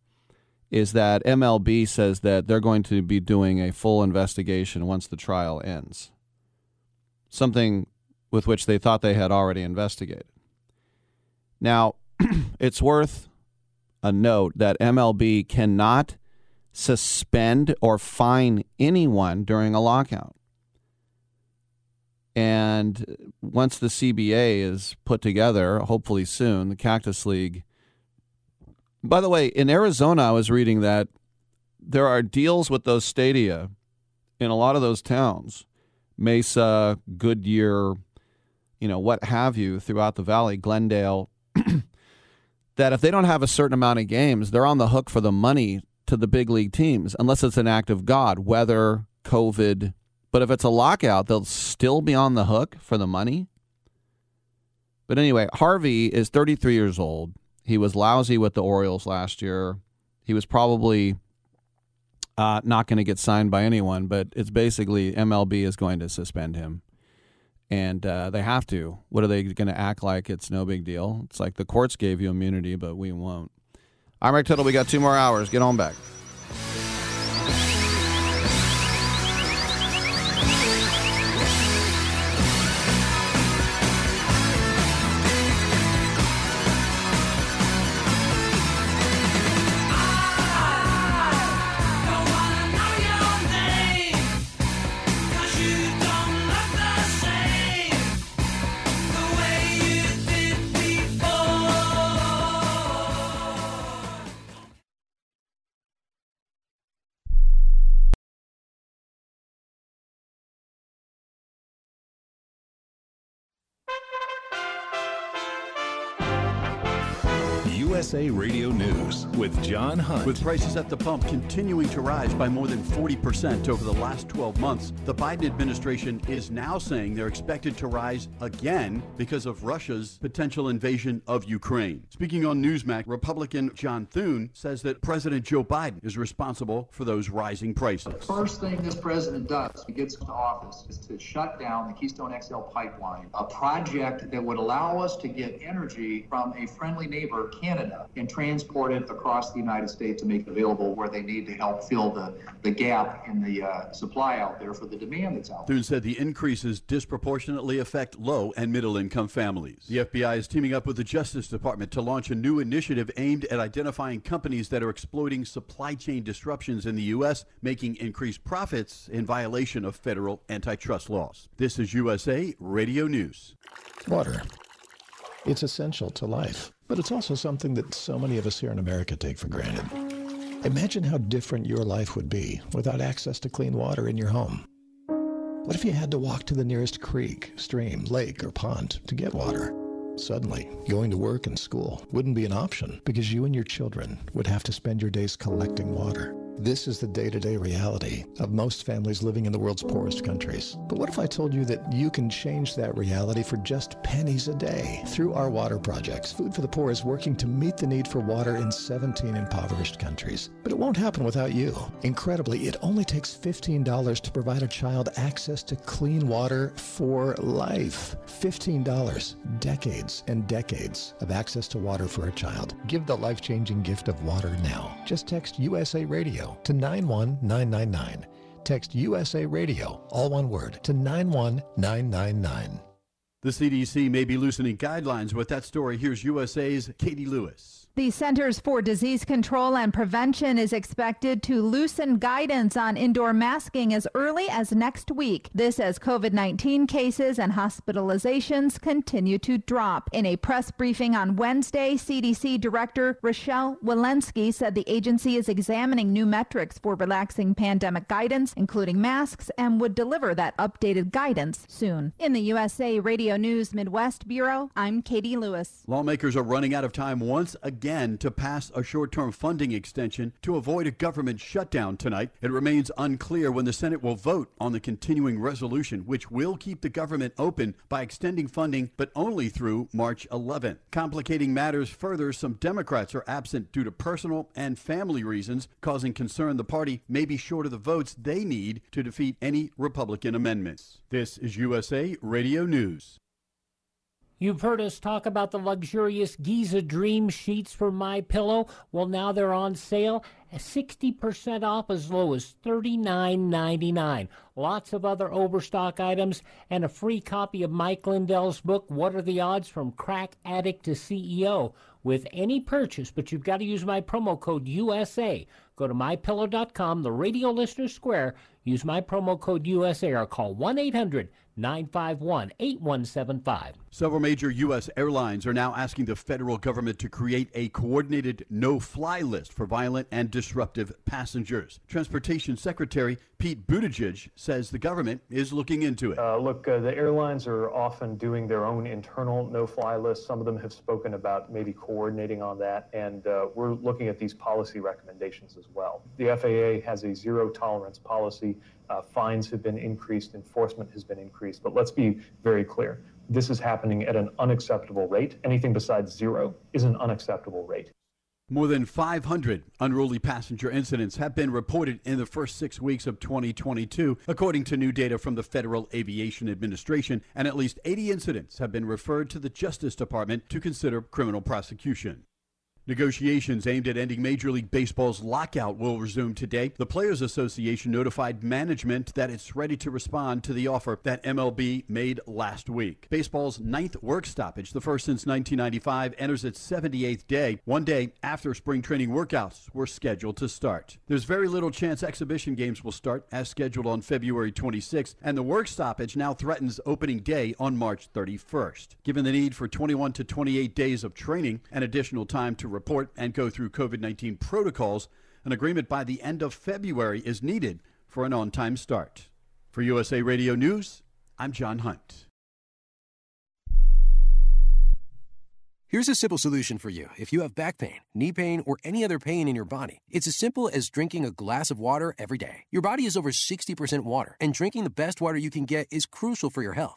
is that MLB says that they're going to be doing a full investigation once the trial ends. Something with which they thought they had already investigated. Now, [CLEARS THROAT] it's worth a note that MLB cannot suspend or fine anyone during a lockout. And once the CBA is put together, hopefully soon, the Cactus League. By the way, in Arizona, I was reading that there are deals with those stadia in a lot of those towns Mesa, Goodyear, you know, what have you, throughout the valley, Glendale, [CLEARS THROAT] that if they don't have a certain amount of games, they're on the hook for the money to the big league teams, unless it's an act of God, weather, COVID, but if it's a lockout, they'll still be on the hook for the money. But anyway, Harvey is 33 years old. He was lousy with the Orioles last year. He was probably uh, not going to get signed by anyone, but it's basically MLB is going to suspend him. And uh, they have to. What are they going to act like it's no big deal? It's like the courts gave you immunity, but we won't. I'm Rick Tittle. We got two more hours. Get on back. USA Radio News with John Hunt. With prices at the pump continuing to rise by more than 40% over the last 12 months, the Biden administration is now saying they're expected to rise again because of Russia's potential invasion of Ukraine. Speaking on Newsmax, Republican John Thune says that President Joe Biden is responsible for those rising prices. The First thing this president does when he gets into office is to shut down the Keystone XL pipeline, a project that would allow us to get energy from a friendly neighbor, Canada, and transport it across the United States to make it available where they need to help fill the, the gap in the uh, supply out there for the demand that's out there. Thune said the increases disproportionately affect low and middle income families. The FBI is teaming up with the Justice Department to launch a new initiative aimed at identifying companies that are exploiting supply chain disruptions in the U.S., making increased profits in violation of federal antitrust laws. This is USA Radio News. Water. It's essential to life, but it's also something that so many of us here in America take for granted. Imagine how different your life would be without access to clean water in your home. What if you had to walk to the nearest creek, stream, lake, or pond to get water? Suddenly, going to work and school wouldn't be an option because you and your children would have to spend your days collecting water. This is the day to day reality of most families living in the world's poorest countries. But what if I told you that you can change that reality for just pennies a day? Through our water projects, Food for the Poor is working to meet the need for water in 17 impoverished countries. But it won't happen without you. Incredibly, it only takes $15 to provide a child access to clean water for life. $15, decades and decades of access to water for a child. Give the life changing gift of water now. Just text USA Radio to 91999. Text USA Radio, all one word, to 91999. The CDC may be loosening guidelines. With that story, here's USA's Katie Lewis. The Centers for Disease Control and Prevention is expected to loosen guidance on indoor masking as early as next week. This as COVID 19 cases and hospitalizations continue to drop. In a press briefing on Wednesday, CDC Director Rochelle Walensky said the agency is examining new metrics for relaxing pandemic guidance, including masks, and would deliver that updated guidance soon. In the USA Radio News Midwest Bureau, I'm Katie Lewis. Lawmakers are running out of time once again again to pass a short term funding extension to avoid a government shutdown tonight. It remains unclear when the Senate will vote on the continuing resolution, which will keep the government open by extending funding, but only through March 11. Complicating matters further, some Democrats are absent due to personal and family reasons, causing concern the party may be short of the votes they need to defeat any Republican amendments. This is USA Radio News. You've heard us talk about the luxurious Giza Dream sheets for My Pillow. Well, now they're on sale, 60% off as low as $39.99. Lots of other overstock items and a free copy of Mike Lindell's book, What Are the Odds from Crack Addict to CEO, with any purchase. But you've got to use my promo code USA. Go to mypillow.com, the radio listener square. Use my promo code USA or call 1 800 951 8175. Several major U.S. airlines are now asking the federal government to create a coordinated no fly list for violent and disruptive passengers. Transportation Secretary Pete Buttigieg says the government is looking into it. Uh, look, uh, the airlines are often doing their own internal no fly list. Some of them have spoken about maybe coordinating on that, and uh, we're looking at these policy recommendations as well. The FAA has a zero tolerance policy. Uh, fines have been increased, enforcement has been increased, but let's be very clear. This is happening at an unacceptable rate. Anything besides zero is an unacceptable rate. More than 500 unruly passenger incidents have been reported in the first six weeks of 2022, according to new data from the Federal Aviation Administration, and at least 80 incidents have been referred to the Justice Department to consider criminal prosecution. Negotiations aimed at ending Major League Baseball's lockout will resume today. The Players Association notified management that it's ready to respond to the offer that MLB made last week. Baseball's ninth work stoppage, the first since 1995, enters its 78th day, one day after spring training workouts were scheduled to start. There's very little chance exhibition games will start as scheduled on February 26th, and the work stoppage now threatens opening day on March 31st. Given the need for 21 to 28 days of training and additional time to report and go through COVID 19 protocols, an agreement by the end of February is needed for an on time start. For USA Radio News, I'm John Hunt. Here's a simple solution for you if you have back pain, knee pain, or any other pain in your body. It's as simple as drinking a glass of water every day. Your body is over 60% water, and drinking the best water you can get is crucial for your health.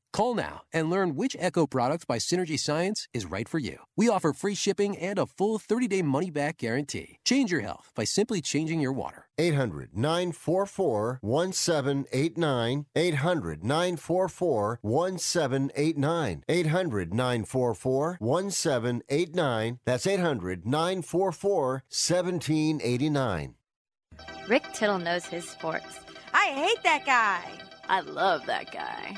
Call now and learn which Echo product by Synergy Science is right for you. We offer free shipping and a full 30 day money back guarantee. Change your health by simply changing your water. 800 944 1789. 800 944 1789. 800 944 1789. That's 800 944 1789. Rick Tittle knows his sports. I hate that guy. I love that guy.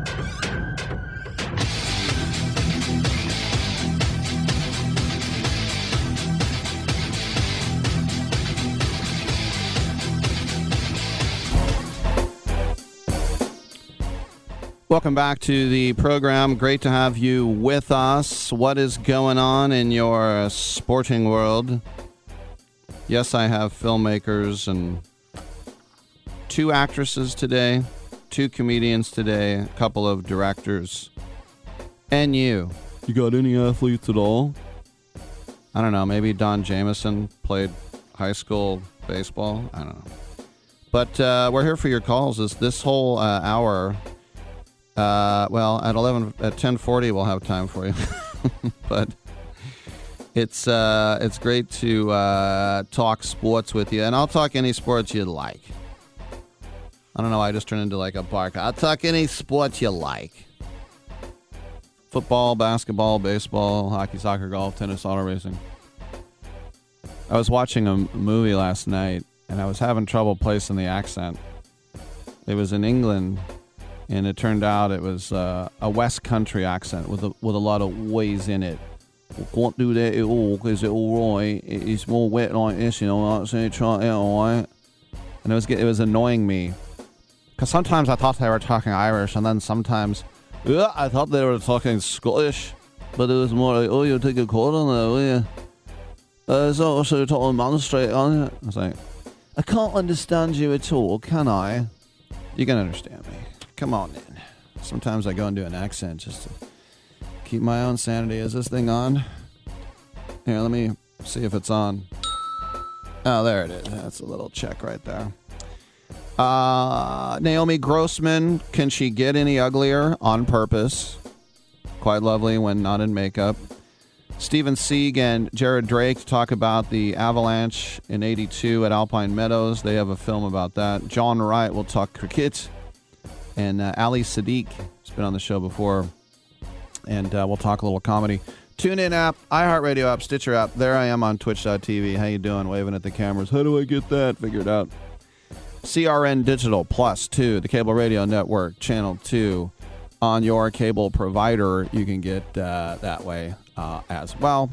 Welcome back to the program. Great to have you with us. What is going on in your sporting world? Yes, I have filmmakers and two actresses today, two comedians today, a couple of directors, and you. You got any athletes at all? I don't know. Maybe Don Jamieson played high school baseball. I don't know. But uh, we're here for your calls. Is this whole uh, hour? Uh, well, at eleven at ten forty, we'll have time for you. [LAUGHS] but it's uh, it's great to uh, talk sports with you, and I'll talk any sports you'd like. I don't know. I just turned into like a bark. I'll talk any sports you like. Football, basketball, baseball, hockey, soccer, golf, tennis, auto racing. I was watching a movie last night, and I was having trouble placing the accent. It was in England and it turned out it was uh, a West Country accent with a, with a lot of ways in it. We can't do that at all because it's all right. It's more wet like this, you know. Like, so try it all right. And it was it was annoying me because sometimes I thought they were talking Irish, and then sometimes yeah, I thought they were talking Scottish, but it was more like, oh, you take a on that, will you? Uh, so, so you're talking man straight on. I was like, I can't understand you at all, can I? You can understand me. Come on in. Sometimes I go into an accent just to keep my own sanity. Is this thing on? Here, let me see if it's on. Oh, there it is. That's a little check right there. Uh, Naomi Grossman, can she get any uglier on purpose? Quite lovely when not in makeup. Steven Siig and Jared Drake talk about the avalanche in 82 at Alpine Meadows. They have a film about that. John Wright will talk cricket. And uh, Ali Siddiq has been on the show before. And uh, we'll talk a little comedy. Tune in app, iHeartRadio app, Stitcher app. There I am on twitch.tv. How you doing? Waving at the cameras. How do I get that figured out? CRN Digital Plus 2, the cable radio network, channel 2 on your cable provider. You can get uh, that way uh, as well.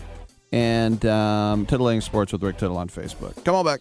And um, Tiddling Sports with Rick Tittle on Facebook. Come on back.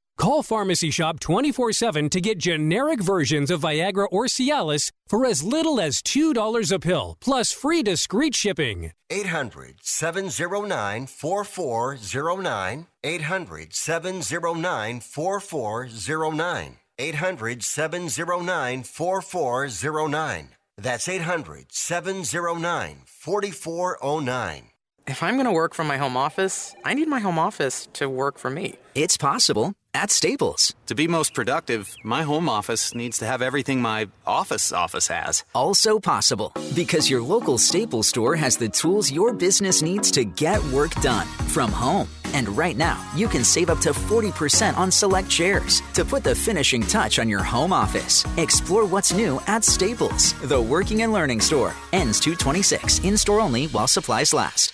Call Pharmacy Shop 24 7 to get generic versions of Viagra or Cialis for as little as $2 a pill, plus free discreet shipping. 800 709 4409. 800 709 4409. 800 709 4409. That's 800 709 4409. If I'm going to work from my home office, I need my home office to work for me. It's possible at Staples. To be most productive, my home office needs to have everything my office office has. Also possible because your local Staples store has the tools your business needs to get work done from home. And right now, you can save up to 40% on select chairs to put the finishing touch on your home office. Explore what's new at Staples, the working and learning store. Ends 226, in store only while supplies last.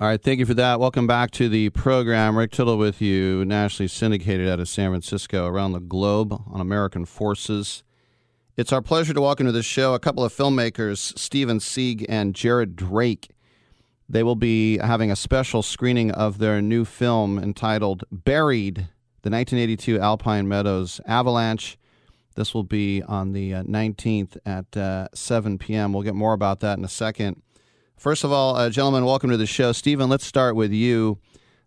All right, thank you for that. Welcome back to the program. Rick Tittle with you, nationally syndicated out of San Francisco, around the globe on American Forces. It's our pleasure to welcome to the show a couple of filmmakers, Steven Siig and Jared Drake. They will be having a special screening of their new film entitled Buried, the 1982 Alpine Meadows Avalanche. This will be on the uh, 19th at uh, 7 p.m. We'll get more about that in a second. First of all, uh, gentlemen, welcome to the show. Steven, let's start with you.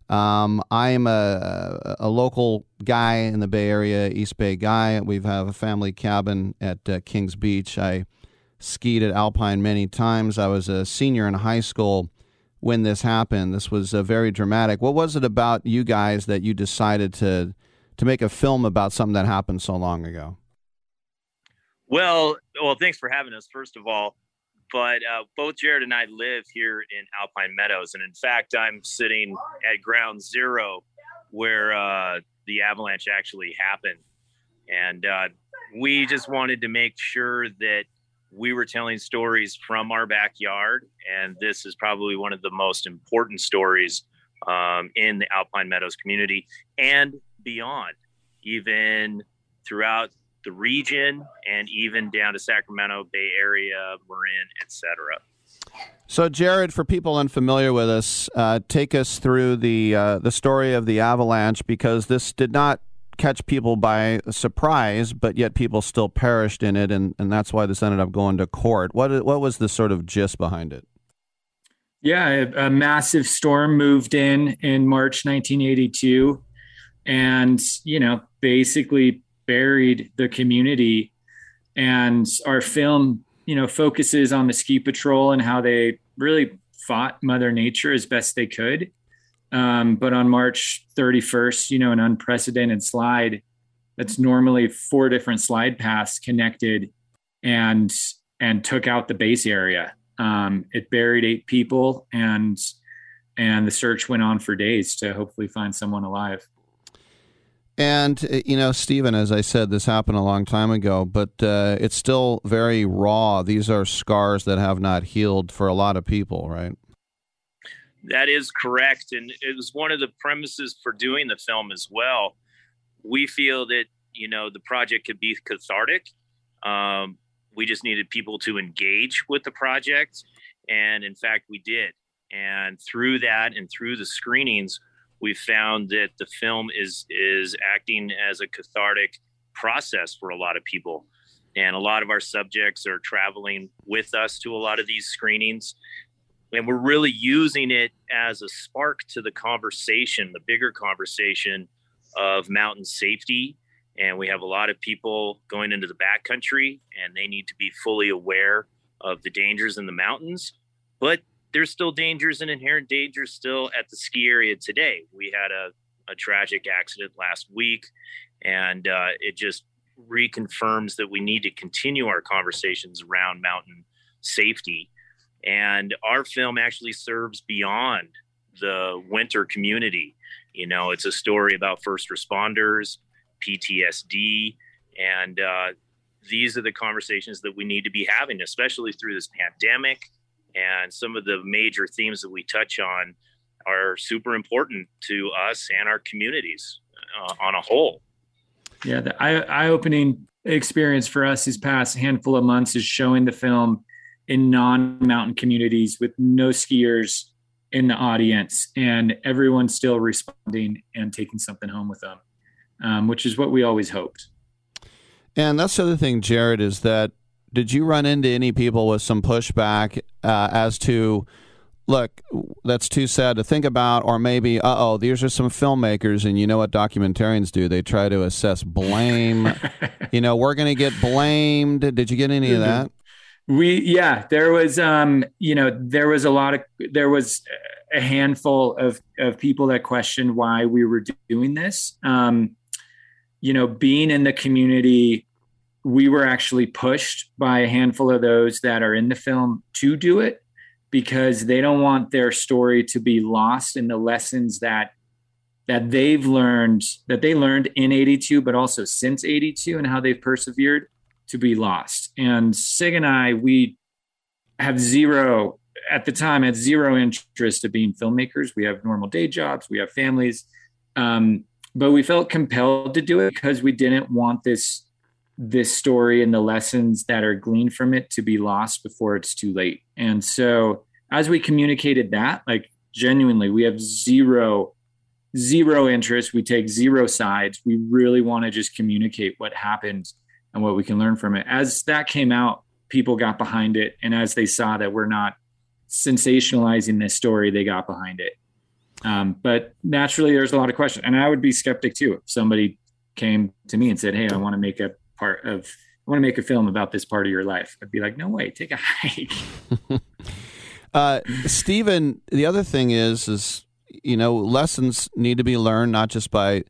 Um, I'm a, a local guy in the Bay Area, East Bay guy. We have a family cabin at uh, Kings Beach. I skied at Alpine many times. I was a senior in high school when this happened. This was uh, very dramatic. What was it about you guys that you decided to to make a film about something that happened so long ago? Well, well, thanks for having us. First of all, but uh, both Jared and I live here in Alpine Meadows, and in fact, I'm sitting at ground zero where uh, the avalanche actually happened, and uh, we just wanted to make sure that we were telling stories from our backyard, and this is probably one of the most important stories um, in the Alpine Meadows community and beyond, even throughout the region and even down to Sacramento Bay Area, Marin, etc. So, Jared, for people unfamiliar with us, uh, take us through the uh, the story of the avalanche because this did not catch people by surprise, but yet people still perished in it, and, and that's why this ended up going to court. What what was the sort of gist behind it? Yeah, a, a massive storm moved in in March 1982, and you know basically buried the community. And our film, you know, focuses on the ski patrol and how they really fought Mother Nature as best they could. Um, but on March 31st, you know, an unprecedented slide that's normally four different slide paths connected and and took out the base area. Um, it buried eight people and and the search went on for days to hopefully find someone alive. And, uh, you know, Steven, as I said, this happened a long time ago, but uh, it's still very raw. These are scars that have not healed for a lot of people, right? That is correct. And it was one of the premises for doing the film as well. We feel that, you know, the project could be cathartic. Um, we just needed people to engage with the project. And in fact, we did. And through that and through the screenings, we found that the film is is acting as a cathartic process for a lot of people. And a lot of our subjects are traveling with us to a lot of these screenings and we're really using it as a spark to the conversation, the bigger conversation of mountain safety. And we have a lot of people going into the backcountry, and they need to be fully aware of the dangers in the mountains. But there's still dangers and inherent dangers still at the ski area today. We had a, a tragic accident last week, and uh, it just reconfirms that we need to continue our conversations around mountain safety and our film actually serves beyond the winter community. You know, it's a story about first responders, PTSD, and uh, these are the conversations that we need to be having, especially through this pandemic. And some of the major themes that we touch on are super important to us and our communities uh, on a whole. Yeah, the eye opening experience for us these past handful of months is showing the film in non-mountain communities with no skiers in the audience and everyone still responding and taking something home with them um, which is what we always hoped and that's the other thing jared is that did you run into any people with some pushback uh, as to look that's too sad to think about or maybe uh-oh these are some filmmakers and you know what documentarians do? They try to assess blame. [LAUGHS] You know we're going to get blamed. Did you get any of that? We yeah there was um you know there was a lot of there was a handful of of people that questioned why we were doing this. Um you know being in the community we were actually pushed by a handful of those that are in the film to do it because they don't want their story to be lost in the lessons that that they've learned that they learned in 82 but also since 82 and how they've persevered to be lost. And Siig and I, we have zero at the time had zero interest of being filmmakers. We have normal day jobs, we have families, um, but we felt compelled to do it because we didn't want this this story and the lessons that are gleaned from it to be lost before it's too late. And so, as we communicated that, like genuinely, we have zero zero interest. We take zero sides. We really want to just communicate what happened and what we can learn from it. As that came out, people got behind it. And as they saw that we're not sensationalizing this story, they got behind it. Um, but naturally, there's a lot of questions. And I would be skeptic too if somebody came to me and said, Hey, I want to make a part of, I want to make a film about this part of your life. I'd be like, No way, take a hike. [LAUGHS] uh, Steven, the other thing is, is, you know, lessons need to be learned not just by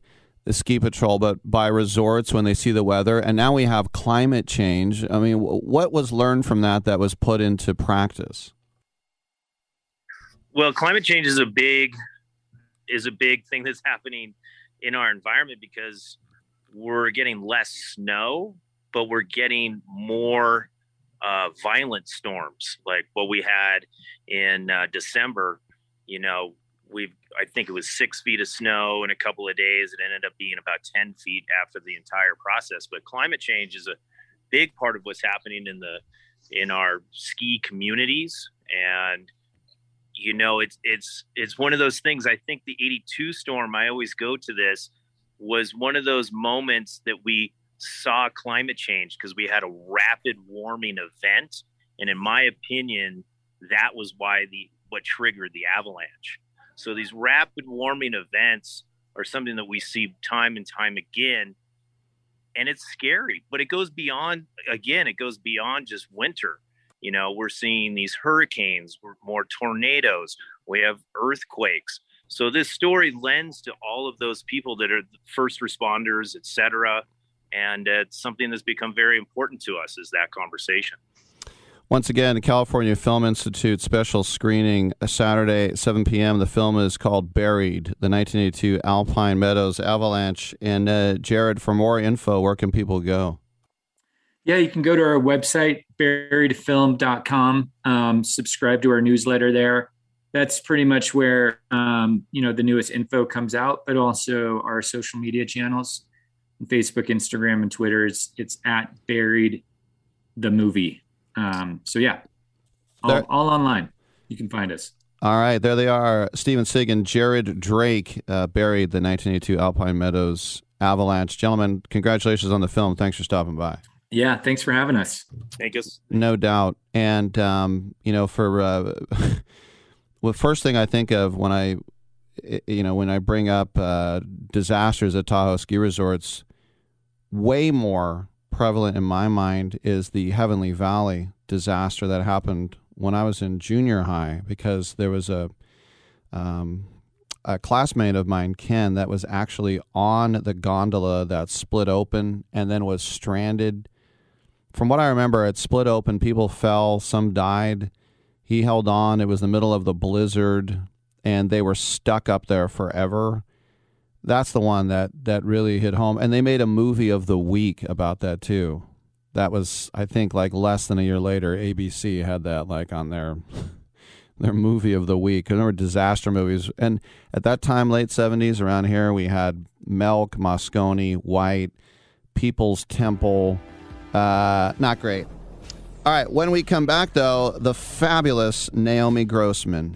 the ski patrol, but by resorts when they see the weather. And now we have climate change. I mean, what was learned from that that was put into practice? Well, climate change is a big is a big thing that's happening in our environment because we're getting less snow, but we're getting more uh, violent storms like what we had in uh, December. You know, we've I think it was six feet of snow in a couple of days. It ended up being about ten feet after the entire process. But climate change is a big part of what's happening in the in our ski communities, and you know it's it's it's one of those things. I think the '82 storm. I always go to this was one of those moments that we saw climate change because we had a rapid warming event, and in my opinion, that was why the what triggered the avalanche so these rapid warming events are something that we see time and time again. And it's scary, but it goes beyond, again, it goes beyond just winter. You know, we're seeing these hurricanes, more tornadoes, we have earthquakes. So this story lends to all of those people that are first responders, et cetera. And it's something that's become very important to us is that conversation. Once again, the California Film Institute special screening Saturday, 7 p.m. The film is called Buried, the 1982 Alpine Meadows Avalanche. And uh, Jared, for more info, where can people go? Yeah, you can go to our website, buriedfilm.com, um, subscribe to our newsletter there. That's pretty much where um, you know the newest info comes out, but also our social media channels, Facebook, Instagram, and Twitter. It's it's at buried the movie. Um, so yeah, all, all, online. You can find us. All right, there they are. Steven Siig and Jared Drake uh, buried the 1982 Alpine Meadows Avalanche. Gentlemen, congratulations on the film. Thanks for stopping by. Yeah, thanks for having us. Thank you. No doubt. And um, you know, for uh, [LAUGHS] well, first thing I think of when I, you know, when I bring up uh, disasters at Tahoe ski resorts, way more prevalent in my mind is the Heavenly Valley disaster that happened when I was in junior high because there was a um, a classmate of mine, Ken, that was actually on the gondola that split open and then was stranded. From what I remember, it split open. People fell, some died. He held on. It was the middle of the blizzard, and they were stuck up there forever. That's the one that that really hit home. And they made a movie of the week about that too. That was, I think, like less than a year later. ABC had that like on their [LAUGHS] their movie of the week. There were disaster movies, and at that time, late seventies, around here, we had Milk, Moscone, White, People's Temple. Uh, not great. All right, when we come back, though, the fabulous Naomi Grossman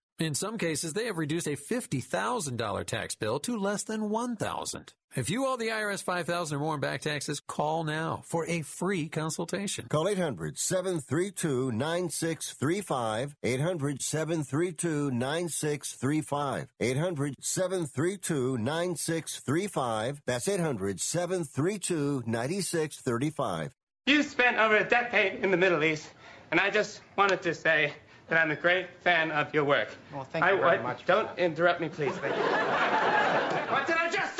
In some cases, they have reduced a $50,000 tax bill to less than $1,000. If you owe the IRS 5000 or more in back taxes, call now for a free consultation. Call 800 732 9635. 800 732 9635. 800 732 9635. That's 800 732 9635. You spent over a decade in the Middle East. And I just wanted to say that I'm a great fan of your work. Well, thank I, you very I- much. Don't interrupt me, please. Thank you. what did I just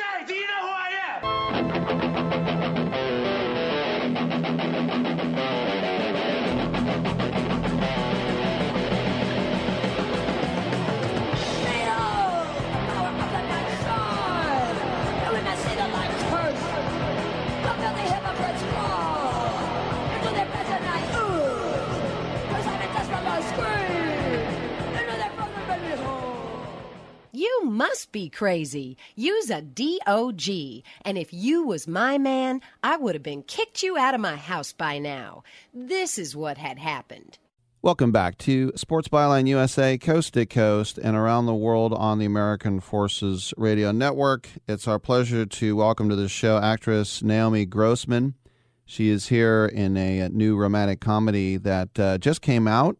You must be crazy. Use a DOG. And if you was my man, I would have been kicked you out of my house by now. This is what had happened. Welcome back to Sports Byline USA, coast to coast and around the world on the American Forces Radio Network. It's our pleasure to welcome to the show actress Naomi Grossman. She is here in a new romantic comedy that uh, just came out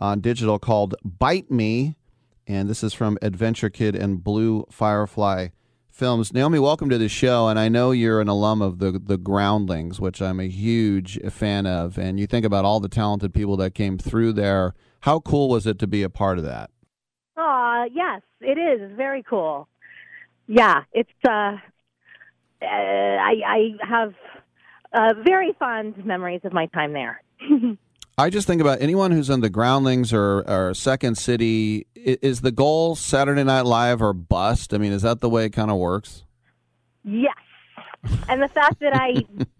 on digital called Bite Me. And this is from Adventure Kid and Blue Firefly Films. Naomi, welcome to the show. And I know you're an alum of the, the Groundlings, which I'm a huge fan of. And you think about all the talented people that came through there. How cool was it to be a part of that? Aw, yes, it is. It's very cool. Yeah, it's. uh, uh I I have uh, very fond memories of my time there. [LAUGHS] I just think about anyone who's in the Groundlings or, or Second City. Is the goal Saturday Night Live or bust? I mean, is that the way it kind of works? yes, and the fact that I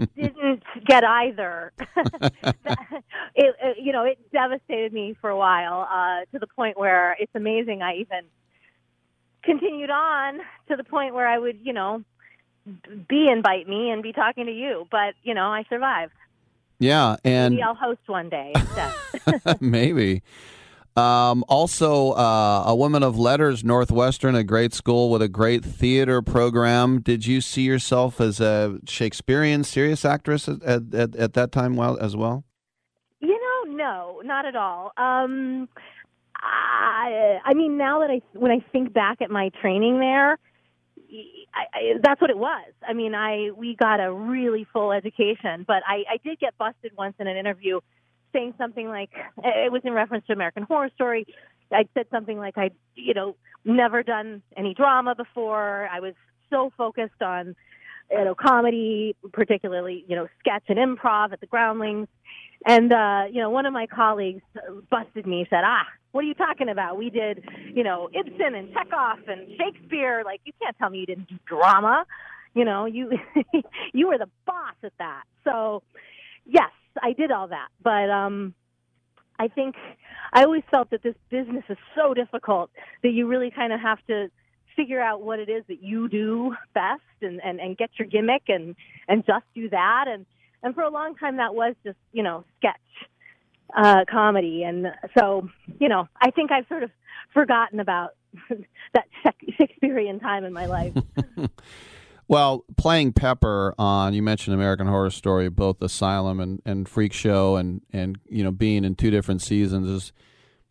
[LAUGHS] didn't get either, [LAUGHS] it, it you know it devastated me for a while uh, to the point where it's amazing I even continued on to the point where I would you know be invite Me and be talking to you, but you know I survived. Yeah, and Maybe I'll host one day [LAUGHS] [LAUGHS] maybe. Um, also, uh, a woman of letters, Northwestern, a great school with a great theater program. Did you see yourself as a Shakespearean serious actress at, at, at, at that time well, as well? You know, no, not at all. Um, I, I mean, now that I when I think back at my training there, I, I, that's what it was. I mean, I we got a really full education, but I, I did get busted once in an interview saying something like it was in reference to American Horror Story. I said something like I, you know, never done any drama before. I was so focused on you know comedy, particularly you know sketch and improv at the Groundlings. And uh, you know, one of my colleagues busted me. Said, "Ah, what are you talking about? We did, you know, Ibsen and Chekhov and Shakespeare. Like, you can't tell me you didn't do drama. You know, you [LAUGHS] you were the boss at that. So, yes, I did all that. But um, I think I always felt that this business is so difficult that you really kind of have to figure out what it is that you do best and, and, and get your gimmick and, and just do that. And, and for a long time, that was just, you know, sketch uh, comedy. And so, you know, I think I've sort of forgotten about [LAUGHS] that Shakespearean time in my life. [LAUGHS] Well, playing Pepper on you mentioned American Horror Story, both Asylum and, and Freak Show, and and you know being in two different seasons is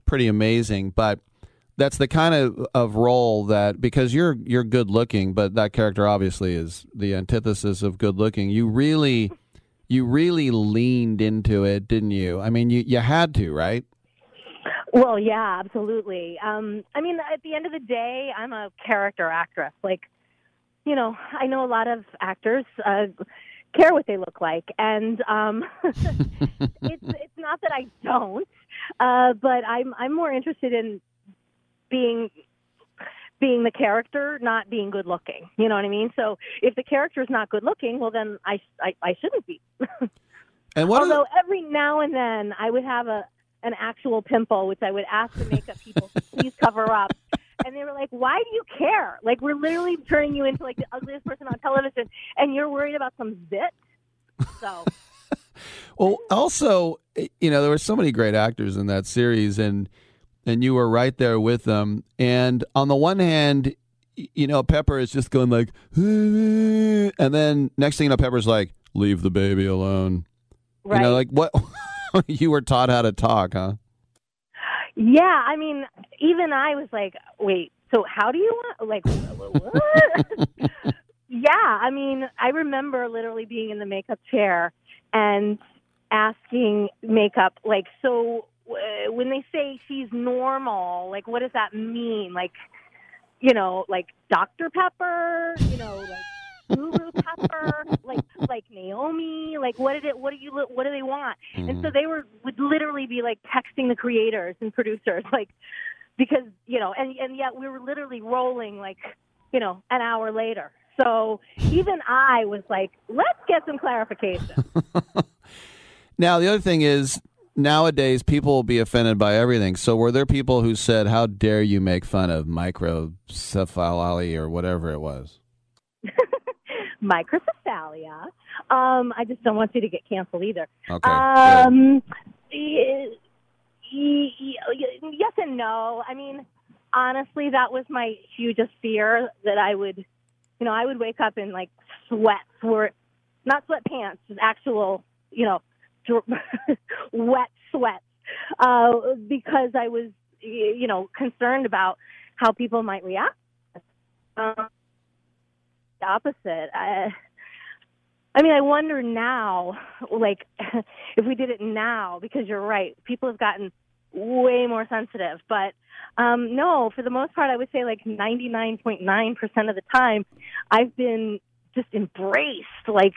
pretty amazing. But that's the kind of, of role that because you're you're good looking, but that character obviously is the antithesis of good looking. You really you really leaned into it, didn't you? I mean, you you had to, right? Well, yeah, absolutely. Um, I mean, at the end of the day, I'm a character actress. Like, you know, I know a lot of actors uh, care what they look like, and um, [LAUGHS] it's it's not that I don't, uh, but I'm I'm more interested in being being the character, not being good looking. You know what I mean? So if the character is not good looking, well, then I I, I shouldn't be. [LAUGHS] And what Although every now and then I would have a an actual pimple, which I would ask the makeup people to please cover up. And they were like, "Why do you care? Like we're literally turning you into like the ugliest person on television, and you're worried about some zit." So [LAUGHS] Well, also, you know, there were so many great actors in that series, and and you were right there with them. And on the one hand, you know, Pepper is just going like, [LAUGHS] and then next thing you know, Pepper's like, "Leave the baby alone." You Right. know, like what? [LAUGHS] you were taught how to talk, huh? yeah, I mean, even I was like, "Wait, so how do you want like wh- wh- what?" [LAUGHS] yeah, I mean, I remember literally being in the makeup chair and asking makeup like so when they say she's normal like what does that mean like you know like dr pepper you know like Lulu Pepper, [LAUGHS] like like Naomi, like what did it? What do you? What do they want? And so mm-hmm. they were would literally be like texting the creators and producers, like because you know, and and yet we were literally rolling like you know an hour later. So even I was like, let's get some clarification. [LAUGHS] Now, the other thing is, nowadays people will be offended by everything. So, were there people who said, "How dare you make fun of microcephaly or whatever it was"? [LAUGHS] Microcephalia. Um, I just don't want you to get canceled either. Okay, Um, yes and no. I mean, honestly, that was my hugest fear that I would, you know, I would wake up in like sweats, or not sweatpants, just actual, you know, [LAUGHS] wet sweats, uh, because I was, you know, concerned about how people might react. Um, the opposite. I, I mean, I wonder now, like, [LAUGHS] if we did it now, because you're right, people have gotten way more sensitive. But um, no, for the most part, I would say like 99.9% of the time, I've been just embraced. Like,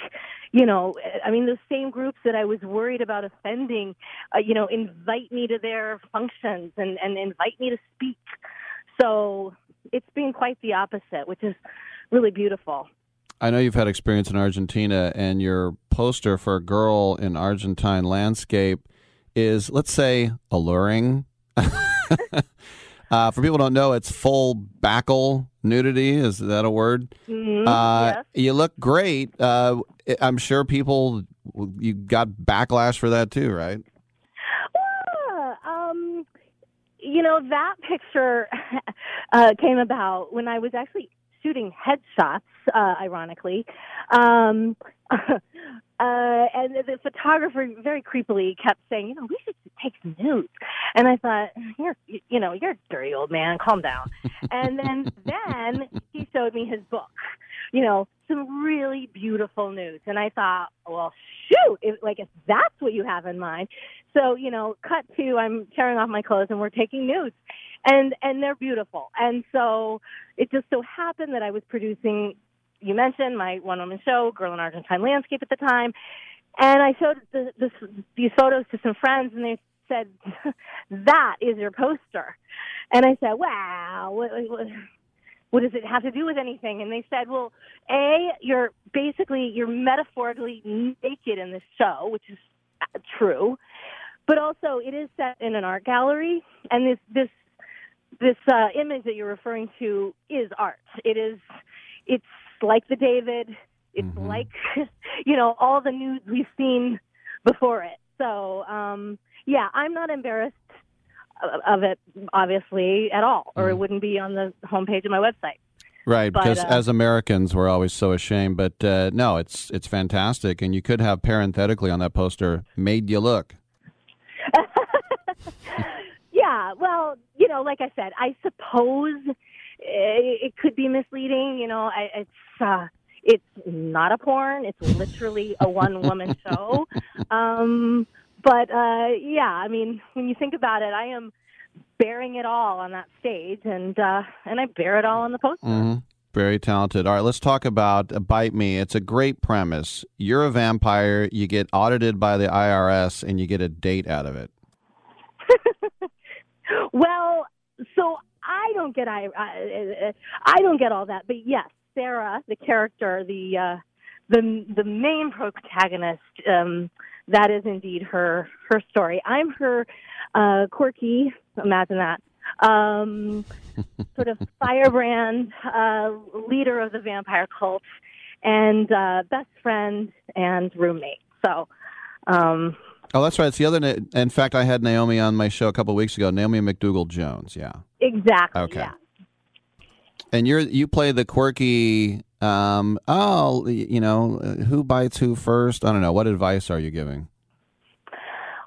you know, I mean, those same groups that I was worried about offending, uh, you know, invite me to their functions and, and invite me to speak. So it's been quite the opposite, which is really beautiful. I know you've had experience in Argentina, and your poster for a girl in Argentine landscape is, let's say, alluring. [LAUGHS] uh, for people who don't know, it's full backle nudity. Is that a word? Mhm, uh, yes. You look great. Uh, I'm sure people, you got backlash for that too, right? Um, you know, that picture [LAUGHS] uh, came about when I was actually shooting headshots, uh, ironically. Um, [LAUGHS] uh, and the photographer very creepily kept saying, you know, we should take some nudes. And I thought, you're, you know, you're a dirty old man. Calm down. and then, [LAUGHS] then he showed me his book. You know, some really beautiful nudes. And I thought, well, shoot, if, like if that's what you have in mind. So, you know, cut to I'm tearing off my clothes and we're taking nudes. And and they're beautiful. And so it just so happened that I was producing you mentioned my one woman show, Girl in Argentine Landscape at the time. And I showed the, these photos to some friends and they said, [LAUGHS] that is your poster. And I said, wow, what, what, what does it have to do with anything? And they said, well, A, you're basically, you're metaphorically naked in this show, which is uh, true. But also, it is set in an art gallery, and this this this uh, image that you're referring to is art. It is, it's like the David. It's like, [LAUGHS] you know, all the news we've seen before it. So, um, yeah, I'm not embarrassed of it, obviously, at all, or it wouldn't be on the homepage of my website. Right, But, because uh, as Americans, we're always so ashamed. But uh, no, it's it's fantastic, and you could have parenthetically on that poster "made you look." Yeah, well, you know, like I said, I suppose it, it could be misleading. You know, I, it's uh, it's not a porn; it's literally a one-woman [LAUGHS] show. Um, but uh, yeah, I mean, when you think about it, I am bearing it all on that stage, and uh, and I bear it all on the poster. hmm Very talented. All right, let's talk about Bite Me. It's a great premise. You're a vampire. You get audited by the IRS, and you get a date out of it. [LAUGHS] Well, so I don't get I, I I don't get all that, but yes, Sarah, the character, the uh, the the main protagonist, um, that is indeed her her story. I'm her uh, quirky, imagine that, um, [LAUGHS] sort of firebrand uh, leader of the vampire cult, and uh, best friend and roommate. So. Um, Oh, that's right. It's the other. Na- In fact, I had Naomi on my show a couple weeks ago. Naomi McDougall Jones. Yeah. Exactly. Okay. Yeah. And you're you play the quirky. Um. Oh, you know uh, who bites who first. I don't know. What advice are you giving?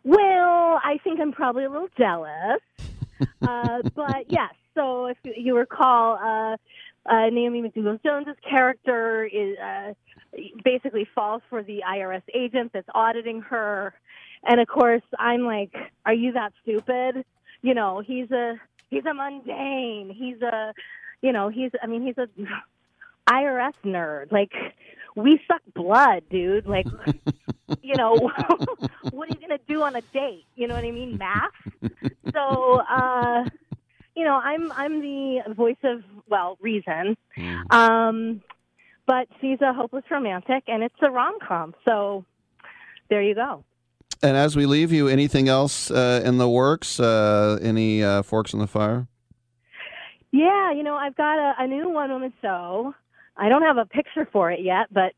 Well, I think I'm probably a little jealous. [LAUGHS] uh, but yes, so if you recall, uh, uh, Naomi McDougall Jones's character is uh, basically falls for the IRS agent that's auditing her. And of course, I'm like, "Are you that stupid?" You know, he's a he's a mundane. He's a, you know, he's I mean, he's a [LAUGHS] IRS nerd. Like, we suck blood, dude. Like, [LAUGHS] you know, [LAUGHS] what are you gonna do on a date? You know what I mean? Math. So, uh, you know, I'm I'm the voice of well reason, um, but she's a hopeless romantic, and it's a rom com. So, there you go. And as we leave you, anything else uh, in the works? Uh, any uh, forks in the fire? Yeah, you know, I've got a, a new one woman show. I don't have a picture for it yet, but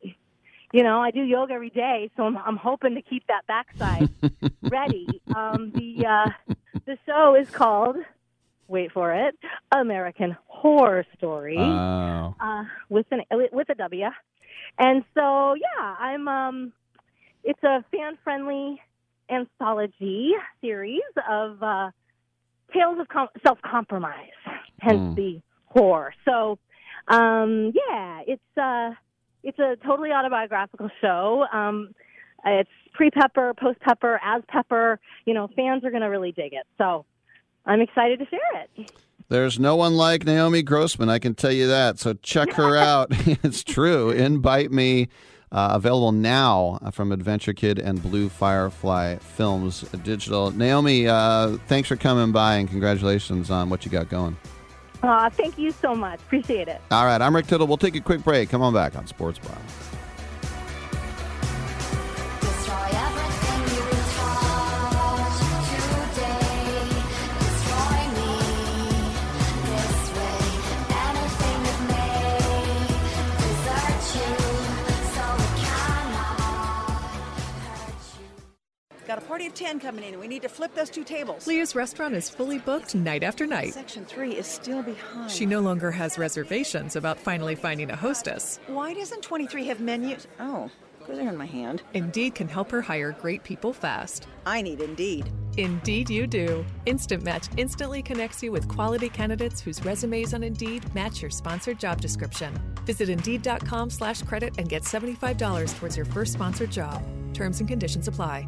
you know, I do yoga every day, so I'm, I'm hoping to keep that backside [LAUGHS] ready. Um, the uh, the show is called, wait for it, American Horror Story, Oh. uh, with an with a W. And so, yeah, I'm. Um, it's a fan friendly anthology series of uh, tales of com- self compromise, hence Hmm. the horror. So, um, yeah, it's uh, it's a totally autobiographical show. Um, it's pre Pepper, post Pepper, as Pepper. You know, fans are going to really dig it. So, I'm excited to share it. There's no one like Naomi Grossman, I can tell you that. So check her [LAUGHS] out. [LAUGHS] it's true. Invite Me, uh, available now from Adventure Kid and Blue Firefly Films Digital. Naomi, uh, thanks for coming by and congratulations on what you got going. Uh, thank you so much. Appreciate it. All right, I'm Rick Tittle. We'll take a quick break. Come on back on Sports Bar. Got a party of 10 coming in. We need to flip those two tables. Leah's restaurant is fully booked night after night. Section 3 is still behind. She no longer has reservations about finally finding a hostess. Why doesn't 23 have menus? Oh, because they're in my hand. Indeed can help her hire great people fast. I need Indeed. Indeed, you do. Instant Match instantly connects you with quality candidates whose resumes on Indeed match your sponsored job description. Visit Indeed.com slash credit and get $75 towards your first sponsored job. Terms and conditions apply.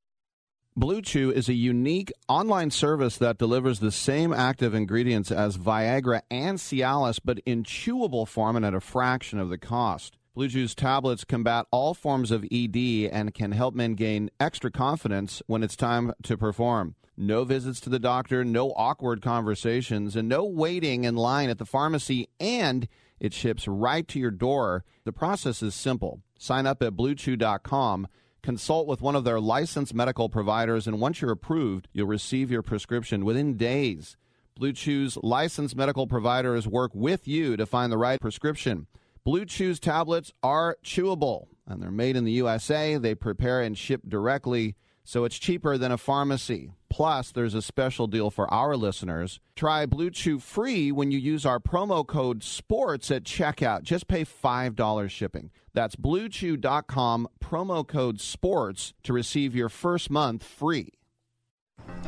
Blue Chew is a unique online service that delivers the same active ingredients as Viagra and Cialis, but in chewable form and at a fraction of the cost. Blue Chew's tablets combat all forms of ED and can help men gain extra confidence when it's time to perform. No visits to the doctor, no awkward conversations, and no waiting in line at the pharmacy, and it ships right to your door. The process is simple. Sign up at bluechew.com consult with one of their licensed medical providers, and once you're approved, you'll receive your prescription within days. Blue Chew's licensed medical providers work with you to find the right prescription. Blue Chew's tablets are chewable, and they're made in the USA. They prepare and ship directly, so it's cheaper than a pharmacy. Plus, there's a special deal for our listeners. Try Blue Chew free when you use our promo code SPORTS at checkout. Just pay $5 shipping. That's bluechew.com, promo code SPORTS to receive your first month free.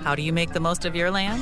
How do you make the most of your land?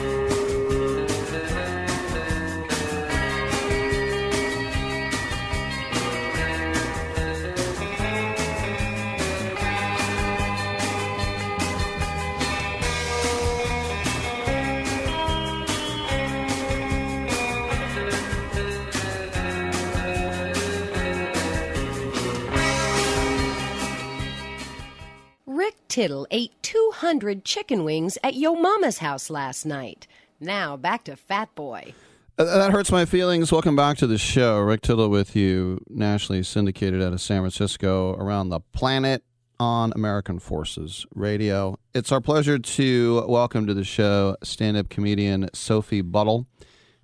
Rick Tittle ate 200 chicken wings at Yo Mama's house last night. Now back to Fat Boy. That hurts my feelings. Welcome back to the show. Rick Tittle with you, nationally syndicated out of San Francisco, around the planet on American Forces Radio. It's our pleasure to welcome to the show stand up comedian Sophie Buttle.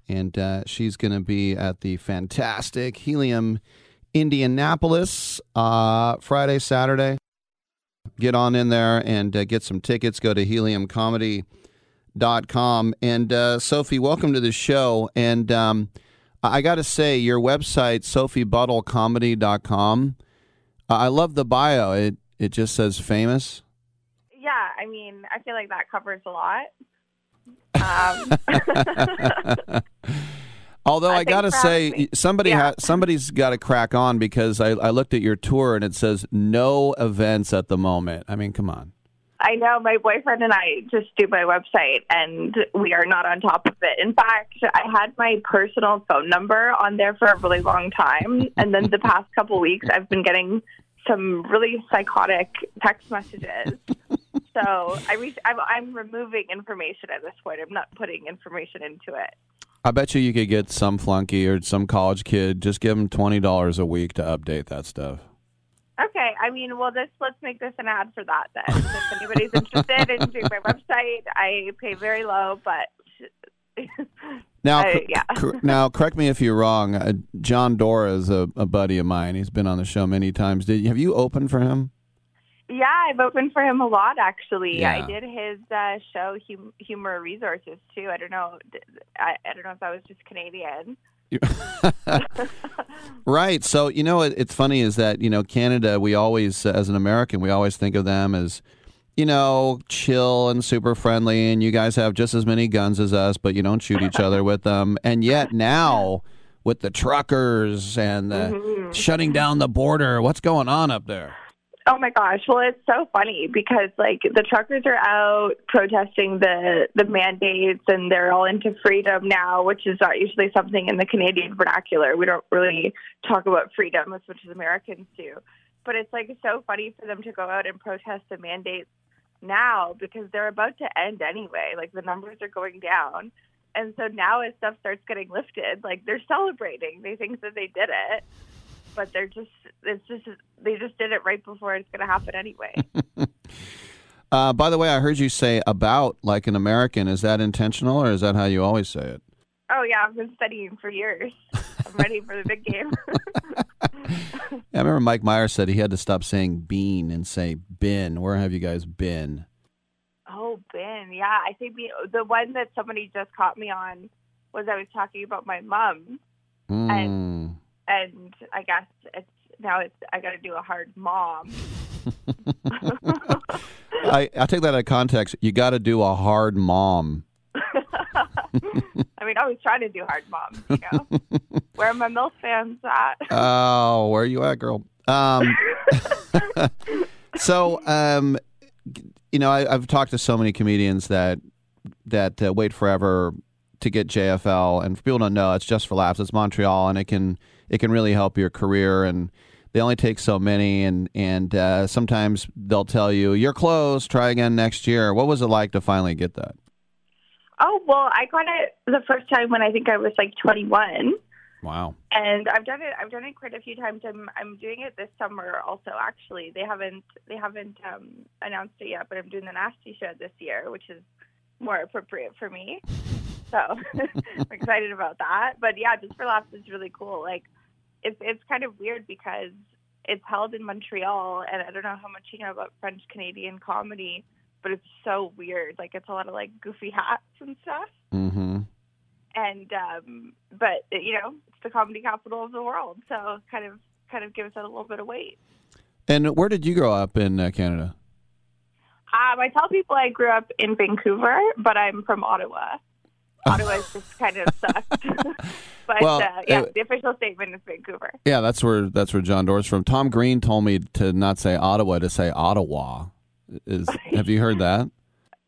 And uh, she's going to be at the fantastic Helium Indianapolis uh, Friday, Saturday. Get on in there and uh, get some tickets. Go to heliumcomedy.com. And uh, Sophie, welcome to the show. And um, I got to say, your website, sophiebuttlecomedy.com, uh, I love the bio. It, it just says famous. Yeah, I mean, I feel like that covers a lot. [LAUGHS] Um, [LAUGHS] [LAUGHS] Although I, think gotta say, me- somebody Yeah. ha- somebody's got to crack on because I, I looked at your tour and it says no events at the moment. I mean, come on. I know my boyfriend and I just do my website, and we are not on top of it. In fact, I had my personal phone number on there for a really long time, and then the past couple weeks, I've been getting some really psychotic text messages. So I re- I'm, I'm removing information at this point. I'm not putting information into it. I bet you you could get some flunky or some college kid. Just give them twenty dollars a week to update that stuff. Okay, I mean, well, this let's make this an ad for that then. if anybody's interested in doing my website, I pay very low, but [LAUGHS] Now, cor- yeah. cor- now, correct me if you're wrong. Uh, Jon Dore is a, a buddy of mine. He's been on the show many times. Did have you opened for him? Yeah, I've opened for him a lot actually. Yeah. I did his uh, show hum- Humor Resources too. I don't know. I, I don't know if that was just Canadian. [LAUGHS] Right. So you know, it, it's funny is that you know Canada. We always, uh, as an American, we always think of them as you know chill and super friendly, and you guys have just as many guns as us, but you don't shoot each other with them. And yet now, with the truckers and the Mhm. shutting down the border, what's going on up there? Oh my gosh! Well, it's so funny because like the truckers are out protesting the the mandates, and they're all into freedom now, which is not usually something in the Canadian vernacular. We don't really talk about freedom as much as Americans do. But it's like so funny for them to go out and protest the mandates now because they're about to end anyway. Like the numbers are going down. And so now as stuff starts getting lifted, like they're celebrating. They think that they did it. But they're just it's just they just did it right before it's gonna happen anyway. [LAUGHS] Uh, by the way, I heard you say about like an American. Is that intentional, or is that how you always say it? oh yeah, I've been studying for years. I'm ready for the big game. [LAUGHS] I remember Mike Myers said he had to stop saying bean and say bin. Where have you guys been? oh, Ben, yeah. I think the the one that somebody just caught me on was I was talking about my mom Mm. and I guess it's now it's I got to do a hard mom. [LAUGHS] I, I take that out of context. You got to do a hard mom. [LAUGHS] I mean, I was trying to do hard mom. You know, [LAUGHS] where are my MILF fans at? Oh, where are you at, girl? Um, so, um, you know, I, I've talked to so many comedians that that uh, wait forever to get JFL, and for people don't know, it's just for laughs. It's Montreal, and it can it can really help your career. And they only take so many, and and uh, sometimes they'll tell you you're close. Try again next year. What was it like to finally get that? Oh well, I got it the first time when I think I was like 21. Wow. and I've done it. I've done it quite a few times. I'm I'm doing it this summer also. Actually, they haven't they haven't um, announced it yet, but I'm doing the Nasty Show this year, which is more appropriate for me. So [LAUGHS] I'm excited about that. But yeah, just for laughs is really cool. Like it's it's kind of weird because it's held in Montreal, and I don't know how much you know about French Canadian comedy, but it's so weird. Like it's a lot of like goofy hats and stuff. Mm-hmm. And um, but you know, it's the comedy capital of the world, so kind of kind of gives it a little bit of weight. And where did you grow up in uh, Canada? Um, I tell people I grew up in Vancouver, but I'm from Ottawa. [LAUGHS] Ottawa just kind of sucked. [LAUGHS] but Well, uh, yeah, it- the official statement is Vancouver. Yeah, that's where that's where Jon Dore's from. Tom Green told me to not say Ottawa, to say Ottawa. Is [LAUGHS] have you heard that?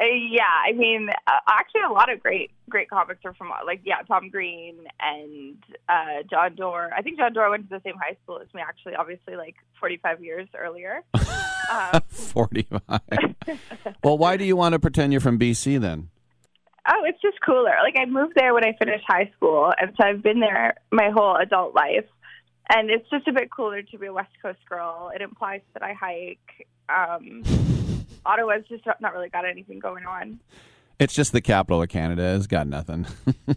Uh, yeah, I mean, uh, actually, a lot of great great comics are from like yeah, Tom Green and uh, Jon Dore. I think Jon Dore went to the same high school as me. Actually, obviously, like 45 years earlier. um, Forty-five. well, why do you want to pretend you're from BC then? Oh, it's just cooler. Like I moved there when I finished high school, and so I've been there my whole adult life. And it's just a bit cooler to be a West Coast girl. It implies that I hike. Um, Ottawa's just not really got anything going on, It's just the capital of Canada. It's got nothing. [LAUGHS]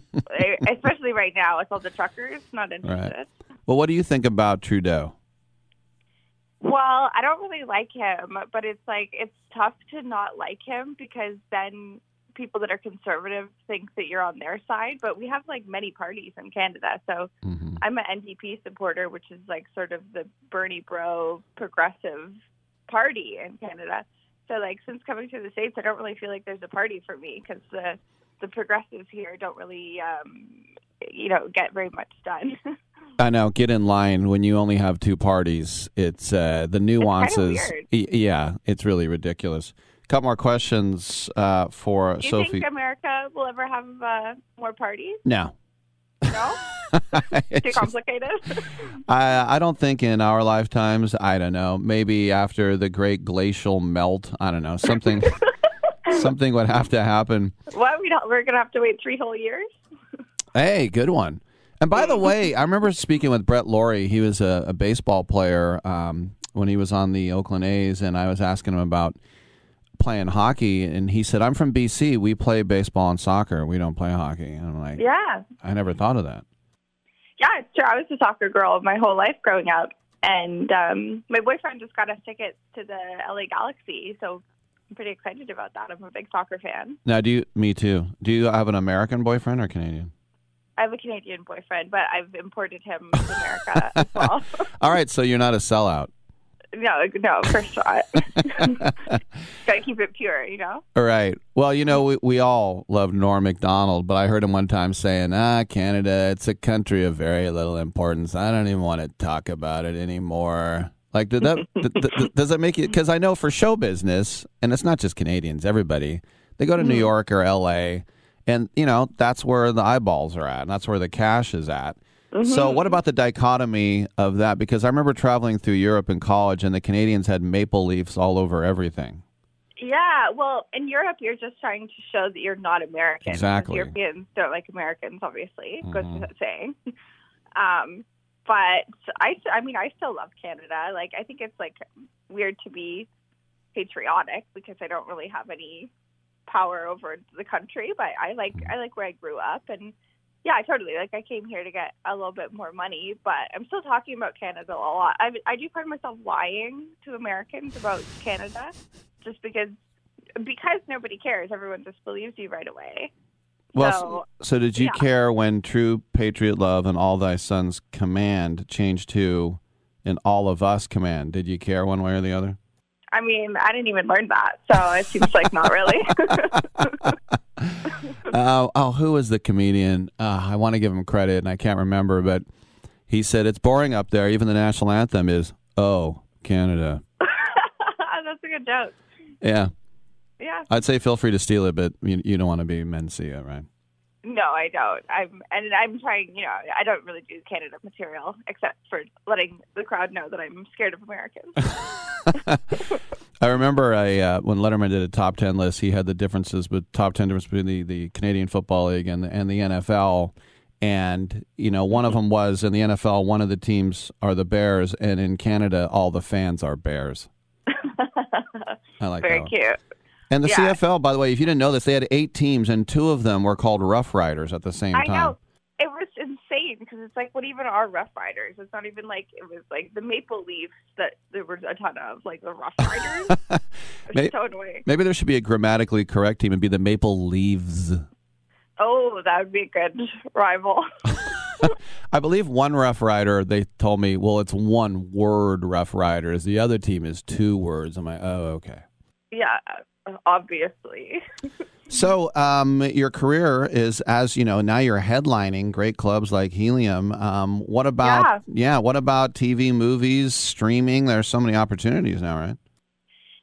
Especially right now with all the truckers. Not interested. right. Well, what do you think about Trudeau? Well, I don't really like him, but it's like it's tough to not like him because then people that are conservative think that you're on their side. But we have like many parties in Canada, so I'm an NDP supporter, which is like sort of the Bernie Bro progressive party in Canada. So like since coming to the states, I don't really feel like there's a party for me because the the progressives here don't really, um, you know, get very much done. [LAUGHS] I know. Get in line when you only have two parties. It's uh, the nuances. weird. Y- yeah, it's really ridiculous. Couple more questions uh, for Do you Sophie. think America will ever have uh, more parties? no, No, [LAUGHS] too complicated. I I don't think in our lifetimes. I don't know. Maybe after the great glacial melt. I don't know. Something [LAUGHS] something would have to happen. what we don't, we're gonna have to wait three whole years. Hey, good one. And by the [LAUGHS] way, I remember speaking with Brett Lawrie. He was a, a baseball player um, when he was on the Oakland A's, and I was asking him about playing hockey, and he said, "I'm from BC. We play baseball and soccer. We don't play hockey." And I'm like, Yeah, I never thought of that. yeah, it's true. I was a soccer girl my whole life growing up, and um, my boyfriend just got us tickets to the LA Galaxy, so I'm pretty excited about that. I'm a big soccer fan. Now, do you? Me too. Do you have an American boyfriend or Canadian? I have a Canadian boyfriend, but I've imported him to America as well. [LAUGHS] All right, so you're not a sellout. No, no, for sure. [LAUGHS] [LAUGHS] Gotta keep it pure, you know. All right. Well, you know, we, we all love Norm Macdonald, but I heard him one time saying, ah, Canada, it's a country of very little importance. I don't even want to talk about it anymore. Like, did that, [LAUGHS] th- th- does that make you? Because I know for show business, and it's not just Canadians, everybody, they go to New Mhm. York or LA, and, you know, that's where the eyeballs are at, and that's where the cash is at. So, Mhm. what about the dichotomy of that? Because I remember traveling through Europe in college, and the Canadians had maple leaves all over everything. Yeah, well, in Europe, you're just trying to show that you're not American. Exactly. Europeans don't like Americans, obviously. Goes Mhm. without saying. [LAUGHS] Um, but I, I mean, I still love Canada. Like, I think it's like weird to be patriotic because I don't really have any power over the country. But I like, I like where I grew up, and yeah, I totally like. I came here to get a little bit more money, but I'm still talking about Canada a lot. I, I do find myself lying to Americans about Canada just because because nobody cares. Everyone just believes you right away. Well, so, so, so did you yeah. care when true patriot love and all thy sons command changed to and all of us command? Did you care one way or the other? I mean, I didn't even learn that, so it seems like not really. uh, [LAUGHS] oh, who was the comedian? Uh, I want to give him credit, and I can't remember, but he said it's boring up there. Even the national anthem is "Oh, Canada." [LAUGHS] That's a good joke. Yeah, Yeah. I'd say feel free to steal it, but you, you don't want to be Mencia, right? No, I don't. I'm and I'm trying. You know, I don't really do Canada material except for letting the crowd know that I'm scared of Americans. [LAUGHS] [LAUGHS] I remember I, uh, when Letterman did a top ten list, he had the differences, but top ten difference between the, the Canadian Football League and the, and the NFL. And you know, one of them was in the NFL, one of the teams are the Bears, and in Canada, all the fans are Bears. [LAUGHS] I like Very that. one. cute. And the Yeah. CFL, by the way, if you didn't know this, they had eight teams, and two of them were called Rough Riders at the same time. I time. know. It was insane. because it's like, what even are Rough Riders? It's not even like it was like the Maple Leafs that there was a ton of, like the Rough [LAUGHS] Riders. it's May- so annoying. Maybe there should be a grammatically correct team and be the Maple Leaves. Oh, that would be a good rival. [LAUGHS] [LAUGHS] I believe one Rough Rider, they told me, well, it's one word Rough Riders. The other team is two words. I'm like, oh, okay. yeah, obviously. So, um, your career is as you know now you're headlining great clubs like Helium. Um, what about yeah. What about TV, movies, streaming? There's so many opportunities now, right?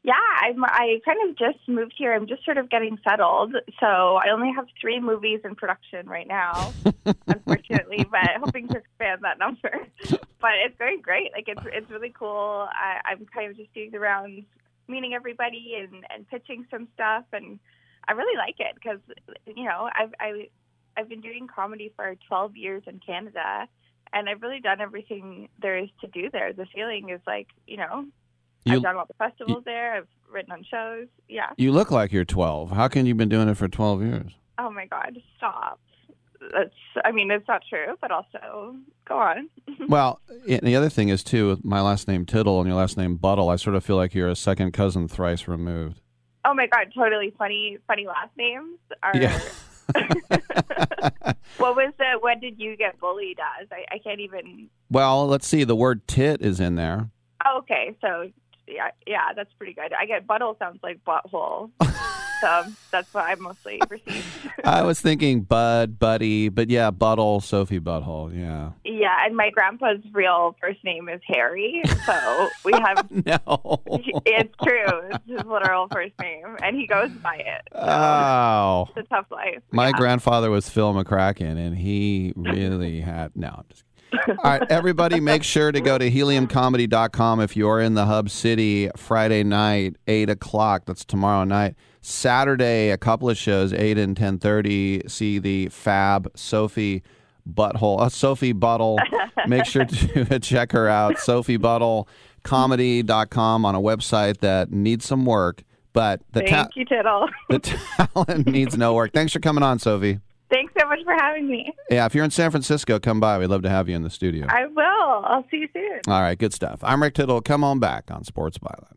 Yeah, I'm, I kind of just moved here. I'm just sort of getting settled. So I only have three movies in production right now, [LAUGHS] unfortunately, but hoping to expand that number. [LAUGHS] But it's going great. Like it's it's really cool. I, I'm kind of just doing the rounds, meeting everybody and and pitching some stuff, and I really like it because you know I've I, I've been doing comedy for 12 years in Canada, and I've really done everything there is to do there. The feeling is like you know You- I've done all the festivals there. I've written on shows. Yeah. You look like you're 12. How can you been doing it for 12 years? Oh my God! Stop. That's. I mean, it's not true, but also go on. [LAUGHS] Well, and the other thing is too, with my last name Tittle and your last name Buttle, I sort of feel like you're a second cousin thrice removed. oh my God! Totally funny. Funny last names are. Yeah. [LAUGHS] What was the? What did you get bullied as? I, I can't even. Well, let's see. The word tit is in there. Oh, okay, so yeah, yeah, that's pretty good. I get butthole sounds like butthole, [LAUGHS] so that's what I mostly [LAUGHS] receive. I was thinking Bud, Buddy, but yeah, Buttle, Sophie Butthole. Yeah. Yeah, and my grandpa's real first name is Harry, so we [LAUGHS] have. no. It's true. It's his literal first name, and he goes by it. Oh. It's a tough life. My yeah. grandfather was Phil McCracken, and he really had. No, I'm just kidding. All right, everybody, make sure to go to heliumcomedy.com if you're in the Hub City Friday night, 8 o'clock. That's tomorrow night. Saturday, a couple of shows, 8 and 10.30. See the Fab Sophie Butthole, uh, Sophie Buttle. Make sure to [LAUGHS] check her out. Sophie Buttle, comedy.com on a website that needs some work, but the, Thank ta- you, Tittle. the talent needs no work. Thanks for coming on, Sophie. Thanks so much for having me. Yeah, if you're in San Francisco, come by. We'd love to have you in the studio. I will. I'll see you soon. All right, good stuff. I'm Rick Tittle. Come on back on Sports Byline.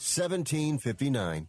1759.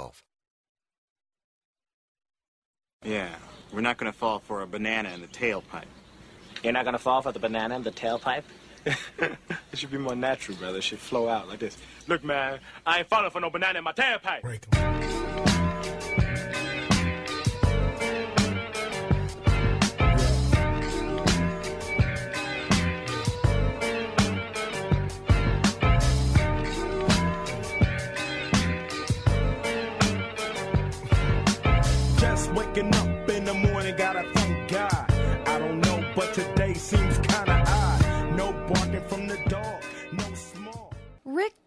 Yeah, we're not gonna fall for a banana in the tailpipe. You're not gonna fall for the banana in the tailpipe? [LAUGHS] it should be more natural, brother. It should flow out like this. Look, man, I ain't falling for no banana in my tailpipe.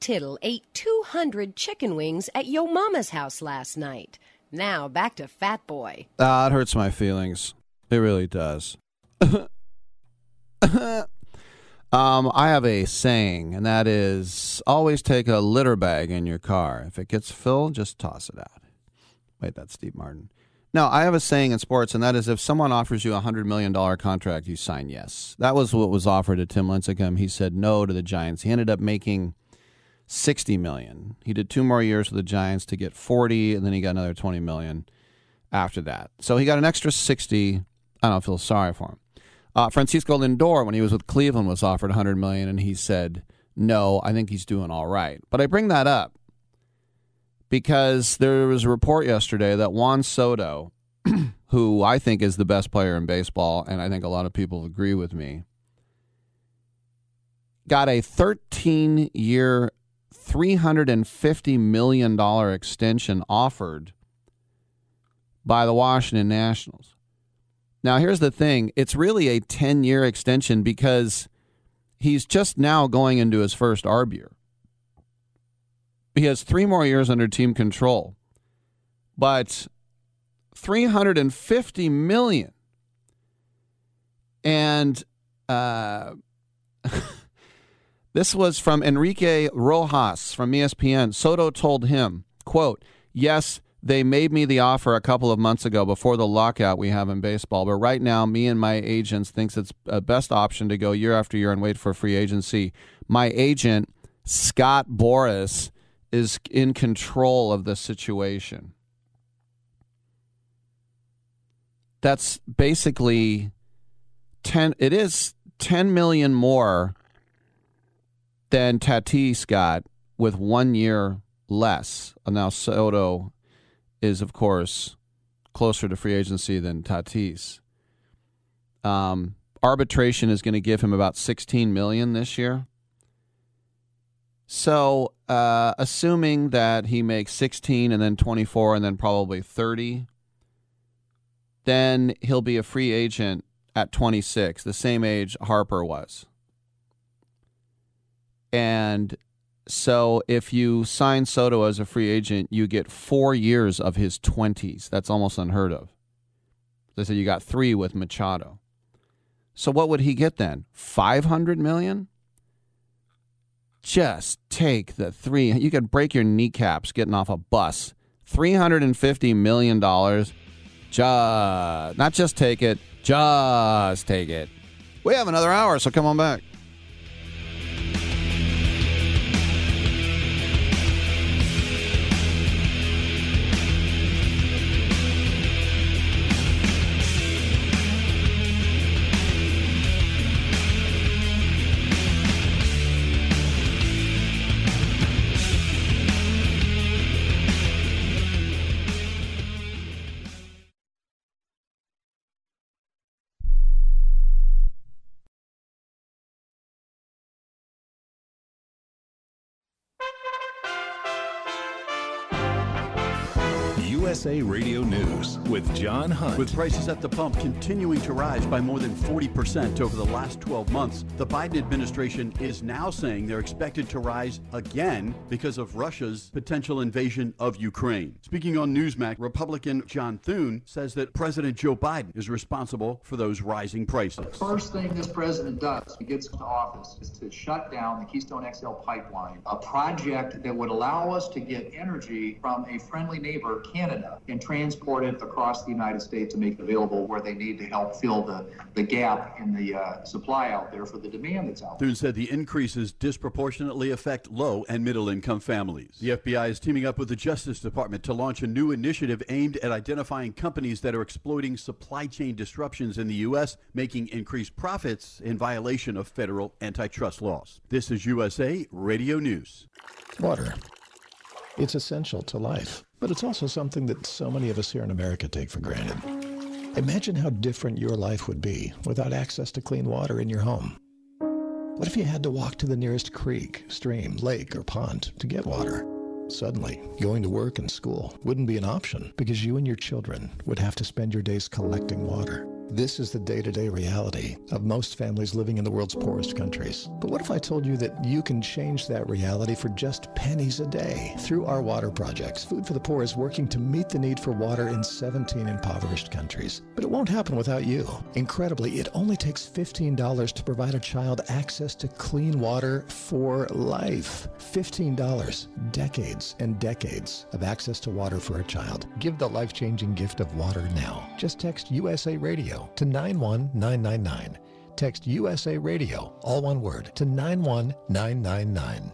Tittle ate 200 chicken wings at Yo Mama's house last night. Now back to Fat Boy. Ah, it hurts my feelings. It really does. [LAUGHS] um, I have a saying, and that is always take a litter bag in your car. If it gets filled, just toss it out. Wait, that's Steve Martin. No, I have a saying in sports, and that is if someone offers you a $100 million contract, you sign yes. That was what was offered to Tim Lincecum. He said no to the Giants. He ended up making 60 million. He did two more years with the Giants to get 40 and then he got another 20 million after that. So he got an extra 60. I don't feel sorry for him. Uh, Francisco Lindor, when he was with Cleveland, was offered 100 million, and he said, "No, I think he's doing all right." But I bring that up because there was a report yesterday that Juan Soto, [CLEARS THROAT] who I think is the best player in baseball, and I think a lot of people agree with me, got a 13 year, $350 million extension offered by the Washington Nationals. Now, here's the thing it's really a 10 year extension because he's just now going into his first ARB year. He has three more years under team control, but 350 million. And uh, [LAUGHS] this was from Enrique Rojas from ESPN. Soto told him, quote, yes, they made me the offer a couple of months ago before the lockout we have in baseball. But right now, me and my agents thinks it's a best option to go year after year and wait for free agency. My agent, Scott Boras, is in control of the situation. That's basically 10 it is 10 million more than Tatis got with 1 year less. Now Soto is of course closer to free agency than Tatis. Um, arbitration is going to give him about 16 million this year. So, uh, assuming that he makes 16 and then 24 and then probably 30, then he'll be a free agent at 26, the same age Harper was. And so if you sign Soto as a free agent, you get four years of his 20s. That's almost unheard of. They said you got three with Machado. So what would he get then? 500 million? Just take the three. You could break your kneecaps getting off a bus. $350 million. Just, not just take it, just take it. We have another hour, so come on back. USA Radio News with John Hunt. With prices at the pump continuing to rise by more than 40% over the last 12 months, the Biden administration is now saying they're expected to rise again because of Russia's potential invasion of Ukraine. Speaking on Newsmax, Republican John Thune says that President Joe Biden is responsible for those rising prices. The First thing this president does when he gets into office is to shut down the Keystone XL pipeline, a project that would allow us to get energy from a friendly neighbor, Canada, and transport it across the United States to make it available where they need to help fill the, the gap in the uh, supply out there for the demand that's out there. Thune said the increases disproportionately affect low and middle income families. The FBI is teaming up with the Justice Department to launch a new initiative aimed at identifying companies that are exploiting supply chain disruptions in the U.S., making increased profits in violation of federal antitrust laws. This is USA Radio News. Water. It's essential to life, but it's also something that so many of us here in America take for granted. Imagine how different your life would be without access to clean water in your home. What if you had to walk to the nearest creek, stream, lake, or pond to get water? Suddenly, going to work and school wouldn't be an option because you and your children would have to spend your days collecting water. This is the day to day reality of most families living in the world's poorest countries. But what if I told you that you can change that reality for just pennies a day through our water projects? Food for the Poor is working to meet the need for water in 17 impoverished countries. But it won't happen without you. Incredibly, it only takes $15 to provide a child access to clean water for life. $15, decades and decades of access to water for a child. Give the life changing gift of water now. Just text USA Radio to 91999. Text USA Radio, all one word, to 91999.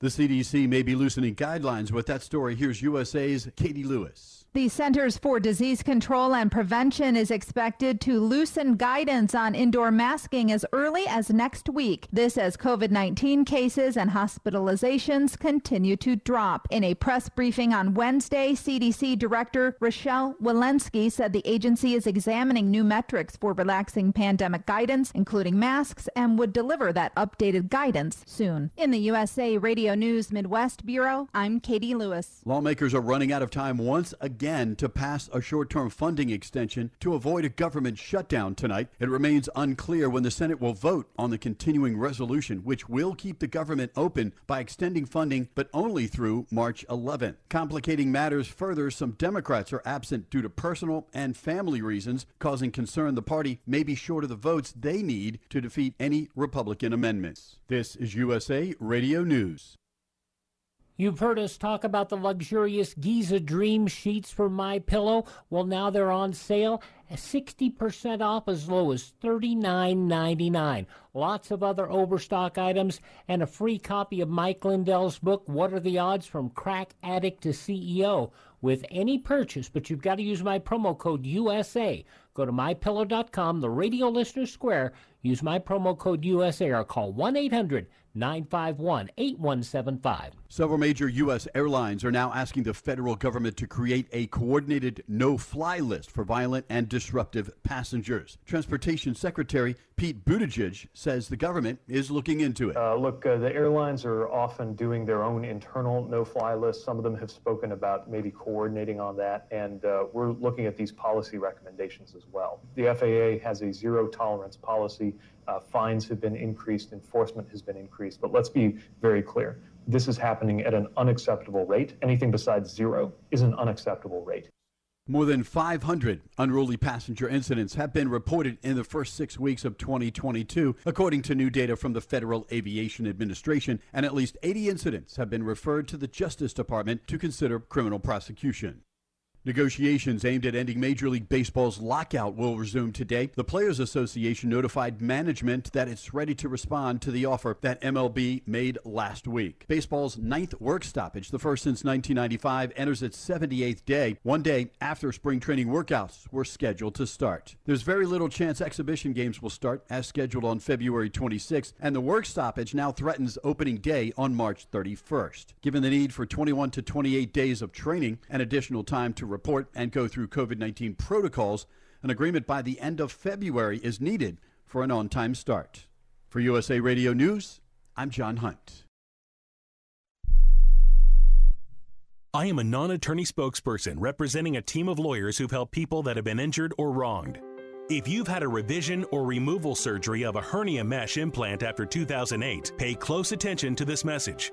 The CDC may be loosening guidelines. With that story, here's USA's Katie Lewis. The Centers for Disease Control and Prevention is expected to loosen guidance on indoor masking as early as next week. This as COVID 19 cases and hospitalizations continue to drop. In a press briefing on Wednesday, CDC Director Rochelle Walensky said the agency is examining new metrics for relaxing pandemic guidance, including masks, and would deliver that updated guidance soon. In the USA Radio News Midwest Bureau, I'm Katie Lewis. Lawmakers are running out of time once again again to pass a short term funding extension to avoid a government shutdown tonight. It remains unclear when the Senate will vote on the continuing resolution, which will keep the government open by extending funding, but only through March 11. Complicating matters further, some Democrats are absent due to personal and family reasons, causing concern the party may be short of the votes they need to defeat any Republican amendments. This is USA Radio News. You've heard us talk about the luxurious Giza Dream sheets for My Pillow. Well, now they're on sale, 60% off as low as $39.99. Lots of other overstock items and a free copy of Mike Lindell's book, What Are the Odds from Crack Addict to CEO, with any purchase. But you've got to use my promo code USA. Go to mypillow.com, the radio listener square. Use my promo code USA or call 1 800 951 8175. Several major U.S. airlines are now asking the federal government to create a coordinated no fly list for violent and disruptive passengers. Transportation Secretary Pete Buttigieg says the government is looking into it. Uh, look, uh, the airlines are often doing their own internal no fly list. Some of them have spoken about maybe coordinating on that, and uh, we're looking at these policy recommendations as well. The FAA has a zero tolerance policy. Uh, fines have been increased, enforcement has been increased, but let's be very clear. This is happening at an unacceptable rate. Anything besides zero is an unacceptable rate. More than 500 unruly passenger incidents have been reported in the first six weeks of 2022, according to new data from the Federal Aviation Administration, and at least 80 incidents have been referred to the Justice Department to consider criminal prosecution. Negotiations aimed at ending Major League Baseball's lockout will resume today. The Players Association notified management that it's ready to respond to the offer that MLB made last week. Baseball's ninth work stoppage, the first since 1995, enters its 78th day, one day after spring training workouts were scheduled to start. There's very little chance exhibition games will start as scheduled on February 26th, and the work stoppage now threatens opening day on March 31st. Given the need for 21 to 28 days of training and additional time to report and go through COVID 19 protocols, an agreement by the end of February is needed for an on time start. For USA Radio News, I'm John Hunt. I am a non attorney spokesperson representing a team of lawyers who've helped people that have been injured or wronged. If you've had a revision or removal surgery of a hernia mesh implant after 2008, pay close attention to this message.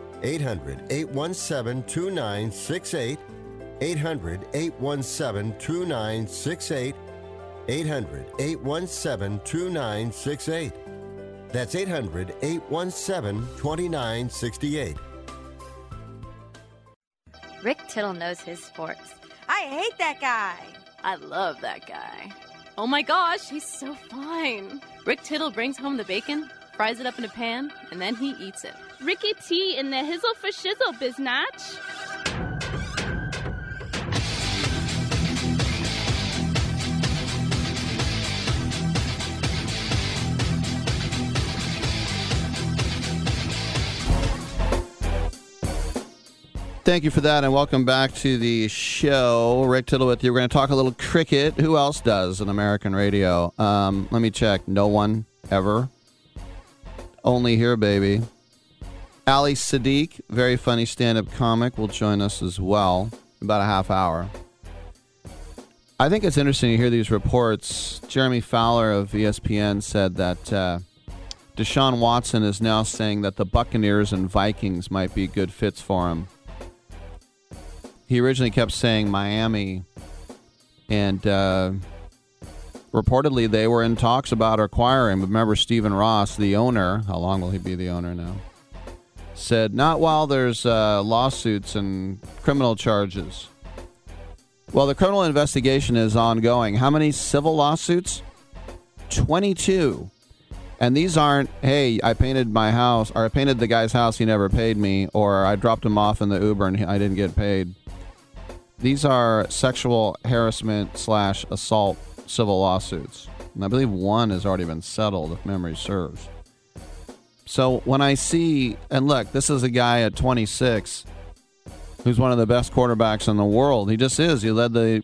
800 817 2968. 800 817 2968. 800 817 2968. That's 800 817 2968. Rick Tittle knows his sports. I hate that guy. I love that guy. Oh my gosh, he's so fine. Rick Tittle brings home the bacon, fries it up in a pan, and then he eats it. Ricky T in the hizzle for shizzle, biznatch. Thank you for that, and welcome back to the show. Rick Tittle with you. We're going to talk a little cricket. Who else does in American radio? Um, let me check. No one ever. Only here, baby. Ali Siddiq, very funny stand-up comic, will join us as well. About a half hour. I think it's interesting to hear these reports. Jeremy Fowler of ESPN said that uh, Deshaun Watson is now saying that the Buccaneers and Vikings might be good fits for him he originally kept saying Miami, and uh, reportedly they were in talks about acquiring. Remember, Stephen Ross, the owner, how long will he be the owner now? Said not while there's uh, lawsuits and criminal charges. Well, the criminal investigation is ongoing. How many civil lawsuits? 22. And these aren't, hey, I painted my house, or I painted the guy's house, he never paid me, or I dropped him off in the Uber and I didn't get paid. These are sexual harassment slash assault civil lawsuits. And I believe one has already been settled, if memory serves. So when I see, and look, this is a guy at 26 who's one of the best quarterbacks in the world. He just is. He led the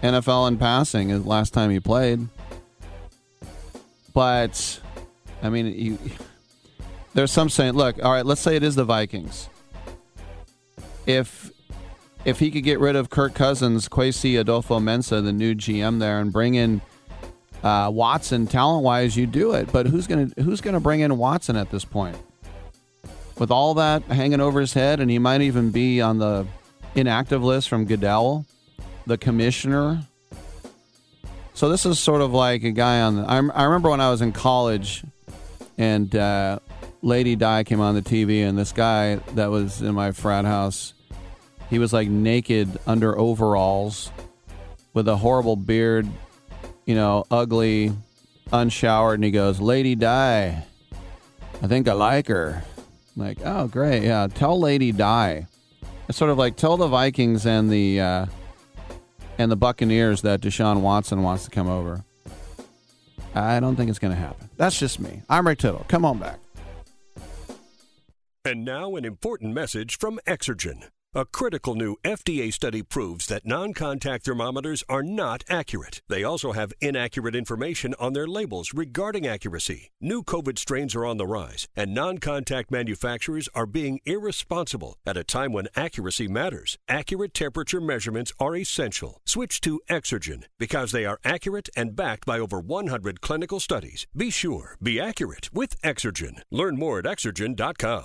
NFL in passing last time he played. But, I mean, you, there's some saying, look, all right, let's say it is the Vikings. If if he could get rid of Kirk Cousins, Kwesi Adofo-Mensah, the new GM there, and bring in uh, Watson, talent wise, you do it. But who's gonna who's gonna bring in Watson at this point? With all that hanging over his head, and he might even be on the inactive list from Goodell, the commissioner. So this is sort of like a guy on the. I, I remember when I was in college, and uh, Lady Di came on the TV, and this guy that was in my frat house he was like naked under overalls with a horrible beard, you know, ugly, unshowered, and he goes, Lady Di. I think I like her. I'm like, oh, great. Yeah, tell Lady Di. It's sort of like tell the Vikings and the uh, and the Buccaneers that Deshaun Watson wants to come over. I don't think it's going to happen. That's just me. I'm Rick Tittle. Come on back. And now an important message from Exergen. A critical new FDA study proves that non contact thermometers are not accurate. They also have inaccurate information on their labels regarding accuracy. New COVID strains are on the rise, and non contact manufacturers are being irresponsible at a time when accuracy matters. Accurate temperature measurements are essential. Switch to Exergen because they are accurate and backed by over 100 clinical studies. Be sure, be accurate with Exergen. Learn more at exergen.com.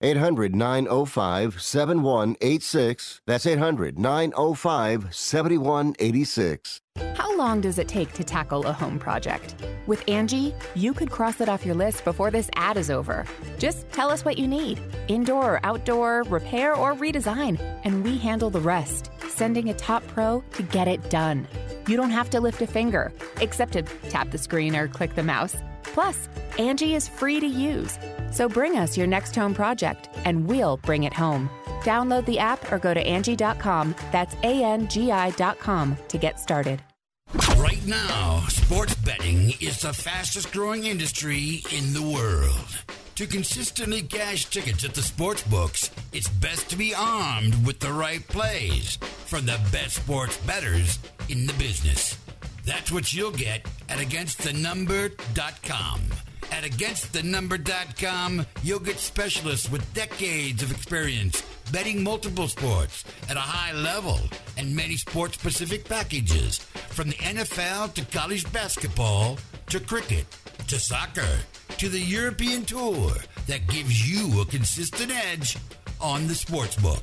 800 905 7186. That's 800 905 7186. How long does it take to tackle a home project? With Angie, you could cross it off your list before this ad is over. Just tell us what you need indoor or outdoor, repair or redesign, and we handle the rest, sending a top pro to get it done. You don't have to lift a finger, except to tap the screen or click the mouse. Plus, Angie is free to use. So bring us your next home project and we'll bring it home. Download the app or go to Angie.com. That's A N G I.com to get started. Right now, sports betting is the fastest growing industry in the world. To consistently cash tickets at the sports books, it's best to be armed with the right plays from the best sports bettors in the business. That's what you'll get at AgainstTheNumber.com. At AgainstTheNumber.com, you'll get specialists with decades of experience betting multiple sports at a high level and many sports specific packages from the NFL to college basketball to cricket to soccer to the European Tour that gives you a consistent edge on the sports book.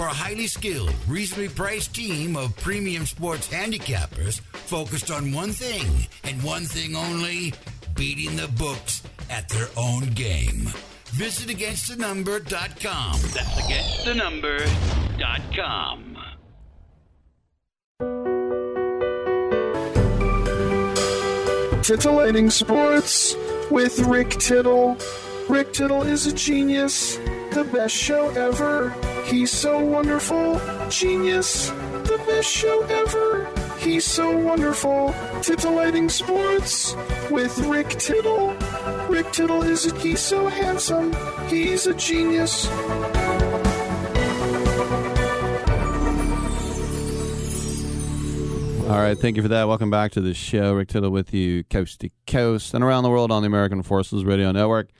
For a highly skilled, reasonably priced team of premium sports handicappers focused on one thing and one thing only beating the books at their own game. Visit againstthenumber.com. That's againstthenumber.com. Titillating Sports with Rick Tittle. Rick Tittle is a genius, the best show ever. He's so wonderful, genius, the best show ever. He's so wonderful. Titillating Sports with Rick Tittle. Rick Tittle is a, he's so handsome. He's a genius. All right, thank you for that. Welcome back to the show. Rick Tittle with you, coast to coast and around the world on the American Forces Radio Network.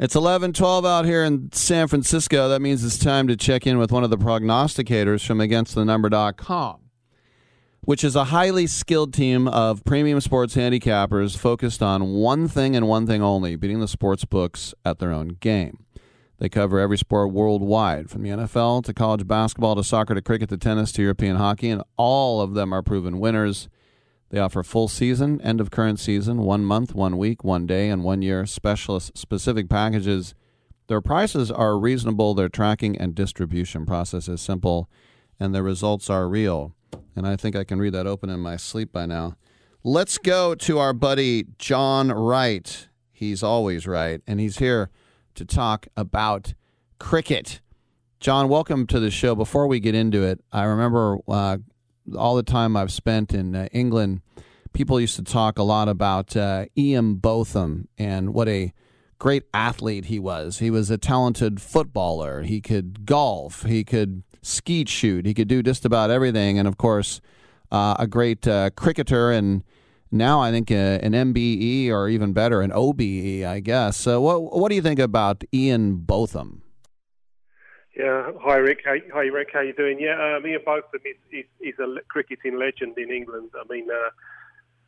It's 11:12 out here in San Francisco. That means it's time to check in with one of the prognosticators from againstthenumber.com, which is a highly skilled team of premium sports handicappers focused on one thing and one thing only, beating the sports books at their own game. They cover every sport worldwide, from the NFL to college basketball to soccer to cricket to tennis to European hockey, and all of them are proven winners. They offer full season, end of current season, one month, one week, one day, and one year specialist specific packages. Their prices are reasonable, their tracking and distribution process is simple, and their results are real. And I think I can read that open in my sleep by now. Let's go to our buddy John Wright. He's always right, and he's here to talk about cricket. John, welcome to the show. Before we get into it, I remember uh, all the time I've spent in uh, England, people used to talk a lot about uh, Ian Botham and what a great athlete he was. He was a talented footballer. He could golf. He could skeet shoot. He could do just about everything. And of course, uh, a great uh, cricketer and now I think uh, an MBE or even better, an OBE, I guess. So what what do you think about Ian Botham? Yeah, hi Rick. How, hi Rick. How you doing? Yeah, um, Ian Botham is, is is a cricketing legend in England. I mean, uh,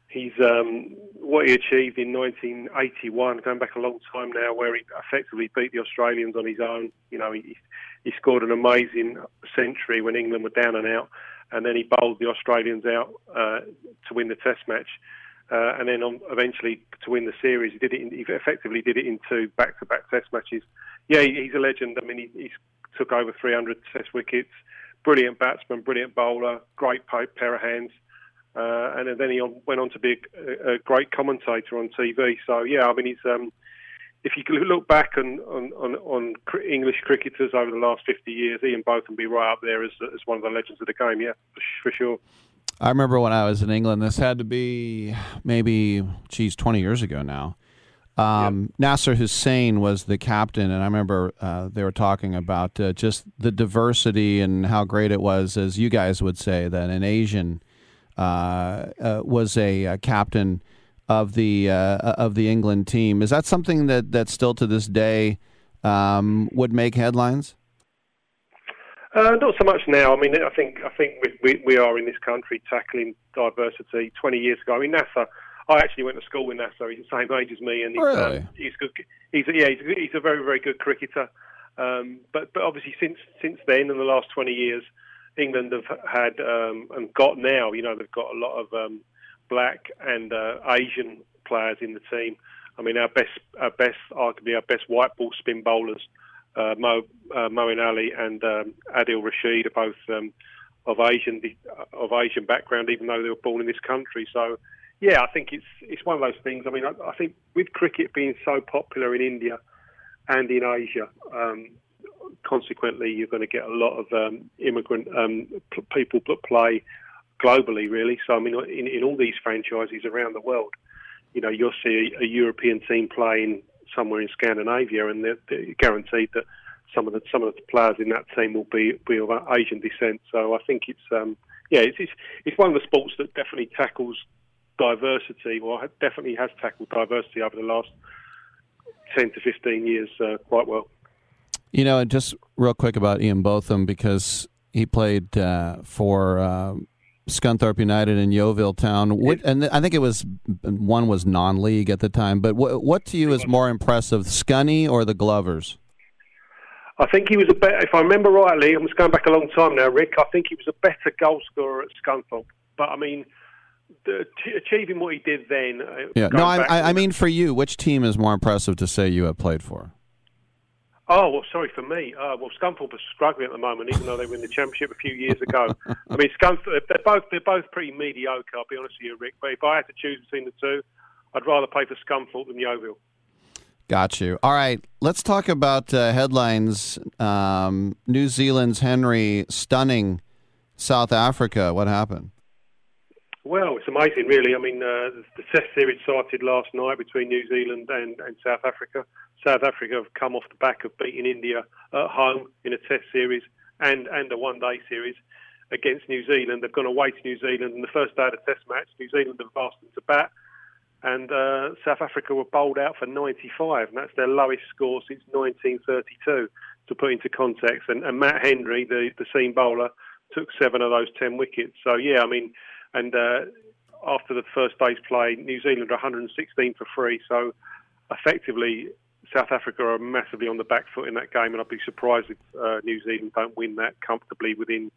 he's um, what he achieved in 1981, going back a long time now, where he effectively beat the Australians on his own. You know, he he scored an amazing century when England were down and out, and then he bowled the Australians out uh, to win the Test match. Uh, and then on, eventually to win the series, he did it. In, he effectively did it in two back-to-back Test matches. Yeah, he, he's a legend. I mean, he, he's took over 300 Test wickets. Brilliant batsman, brilliant bowler, great pair of hands. Uh, and then he on, went on to be a, a, great commentator on TV. So yeah, I mean, he's um, if you look back on, on, on, on, English cricketers over the last 50 years, Ian Botham be right up there as, as one of the legends of the game, yeah, for, for sure. I remember when I was in England, this had to be maybe, geez, 20 years ago now. Um, Nasser Hussain was the captain, and I remember uh, they were talking about uh, just the diversity and how great it was, as you guys would say, that an Asian uh, uh was a, a, captain of the uh, of the England team. Is that something that, that still to this day um, would make headlines? Uh, not so much now. I mean, I think I think we, we, we are in this country tackling diversity. Twenty years ago, I mean, Nasser I actually went to school with Nasser. He's the same age as me, and he's, really? um, he's good. He's yeah, he's, he's a very very good cricketer. Um, but but obviously since since then, in the last twenty years, England have had um, and got now. You know, they've got a lot of um, black and uh, Asian players in the team. I mean, our best our best arguably our best white ball spin bowlers, uh, Mo uh, Moeen Ali and um, Adil Rashid are both um, of Asian of Asian background, even though they were born in this country. So yeah, I think it's it's one of those things. I mean, I, I think with cricket being so popular in India and in Asia, um, consequently, you're going to get a lot of um, immigrant um, p- people that play globally, really. So, I mean, in, in all these franchises around the world, you know, you'll see a, a European team playing somewhere in Scandinavia, and they're, they're guaranteed that some of the some of the players in that team will be be of Asian descent. So, I think it's um, yeah, it's, it's it's one of the sports that definitely tackles diversity, well, definitely has tackled diversity over the last 10 to 15 years uh, quite well. You know, and just real quick about Ian Botham, because he played uh, for uh, Scunthorpe United in Yeovil Town. What, and I think it was one was non-league at the time. But what, what to you is more impressive, Scunny or the Glovers? I think he was a better. If I remember rightly, I'm just going back a long time now, Rick. I think he was a better goal scorer at Scunthorpe. But I mean, achieving what he did then. Uh, yeah, no, I, I, mean for you, which team is more impressive to say you have played for? Oh well, sorry for me. Uh, well, Scunthorpe are struggling at the moment, even though they in the championship a few years ago. I mean, Scunthorpe, they're both they're both pretty mediocre. I'll be honest with you, Rick. But if I had to choose between the two, I'd rather play for Scunthorpe than Yeovil. Got you. All right, let's talk about uh, headlines. Um, New Zealand's Henry stunning South Africa. What happened? Well, it's amazing, really. I mean, uh, the Test series started last night between New Zealand and, and South Africa. South Africa have come off the back of beating India at home in a Test series and, and a one day series against New Zealand. They've gone away to New Zealand, and the first day of the Test match, New Zealand have asked them to bat, and uh, South Africa were bowled out for 95, and that's their lowest score since 1932. To put into context, and, and Matt Henry, the the seam bowler, took seven of those ten wickets. So yeah, I mean and uh, after the first day's play, New Zealand are 116 for free. So effectively, South Africa are massively on the back foot in that game, and I'd be surprised if uh, New Zealand don't win that comfortably within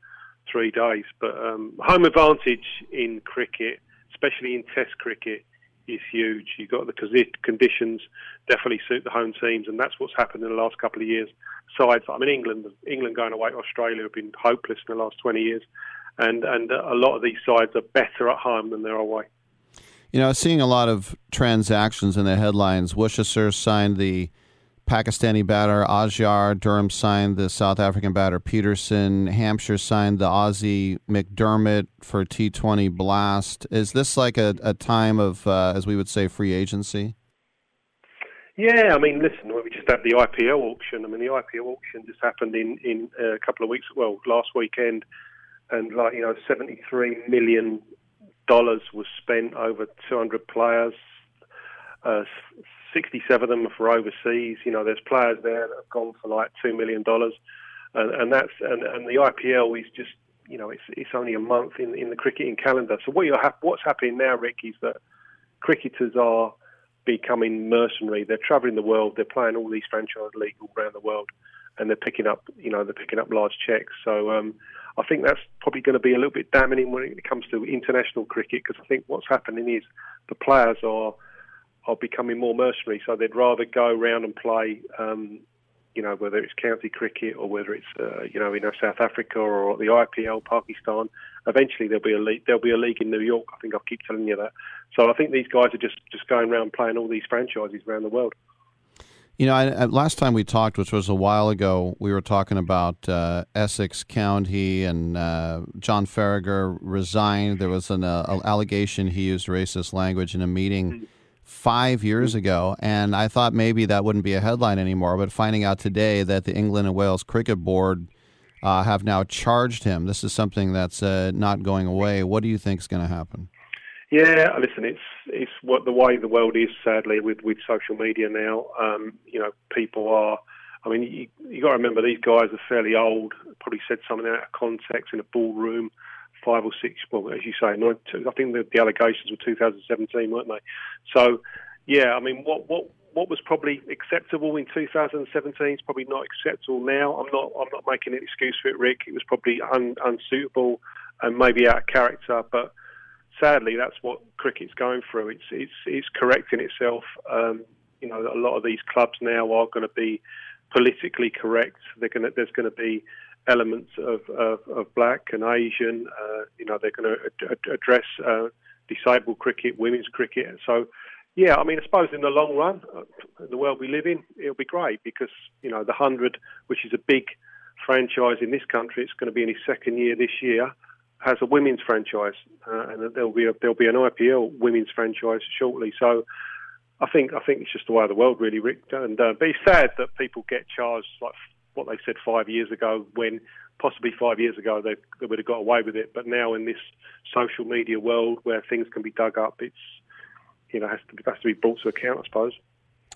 three days. But um, home advantage in cricket, especially in Test cricket, is huge. You've got the conditions definitely suit the home teams, and that's what's happened in the last couple of years. Sides, I mean, England, England going away to Australia have been hopeless in the last 20 years and and a lot of these sides are better at home than they're away. You know, seeing a lot of transactions in the headlines. Worcester signed the Pakistani batter Azhar. Durham signed the South African batter Petersen. Hampshire signed the Aussie McDermott for T20 Blast. Is this like a, a time of, uh, as we would say, free agency? Yeah, I mean, listen, we just had the IPL auction. I mean, the IPL auction just happened in, in a couple of weeks, well, last weekend and like you know, seventy three million dollars was spent over two hundred players. Uh, 67 of them are for overseas. You know, there's players there that have gone for like two million dollars, and, and that's and, and the IPL is just you know it's it's only a month in in the cricketing calendar. So what you have what's happening now, Rick, is that cricketers are becoming mercenary. They're travelling the world. They're playing all these franchise leagues all around the world, and they're picking up you know they're picking up large checks. So um, I think that's probably going to be a little bit damning when it comes to international cricket because I think what's happening is the players are are becoming more mercenary, so they'd rather go around and play. Um, you know, whether it's county cricket or whether it's uh, you know, in South Africa or the IPL, Pakistan. Eventually, there'll be a league. There'll be a league in New York. I think I'll keep telling you that. So I think these guys are just just going around playing all these franchises around the world. You know, I, last time we talked, which was a while ago, we were talking about uh, Essex County and uh, John Faragher resigned. There was an uh, allegation he used racist language in a meeting five years ago, and I thought maybe that wouldn't be a headline anymore. But finding out today that the England and Wales Cricket Board uh, have now charged him, this is something that's uh, not going away. What do you think is going to happen? Yeah, listen, it's it's what the way the world is. Sadly, with with social media now, um, you know, people are. I mean, you, you got to remember these guys are fairly old. Probably said something out of context in a ballroom, five or six. Well, as you say, I think the, the allegations were 2017, weren't they? So, yeah, I mean, what what what was probably acceptable in 2017 is probably not acceptable now. I'm not I'm not making an excuse for it, Rick. It was probably un, unsuitable and maybe out of character, but sadly, that's what cricket's going through. It's it's it's correcting itself. Um, you know, a lot of these clubs now are going to be politically correct. They're going there's going to be elements of, of, of black and Asian. Uh, you know, they're going to ad- address uh, disabled cricket, women's cricket. So, yeah, I mean, I suppose in the long run, uh, the world we live in, it'll be great because you know the hundred, which is a big franchise in this country, it's going to be in its second year this year has a women's franchise, uh, and there'll be a, there'll be an IPL women's franchise shortly. So, I think I think it's just the way of the world, really, Rick. And uh, but it's sad that people get charged like what they said five years ago, when possibly five years ago they, they would have got away with it. But now in this social media world where things can be dug up, it's you know has to has to be brought to account, I suppose.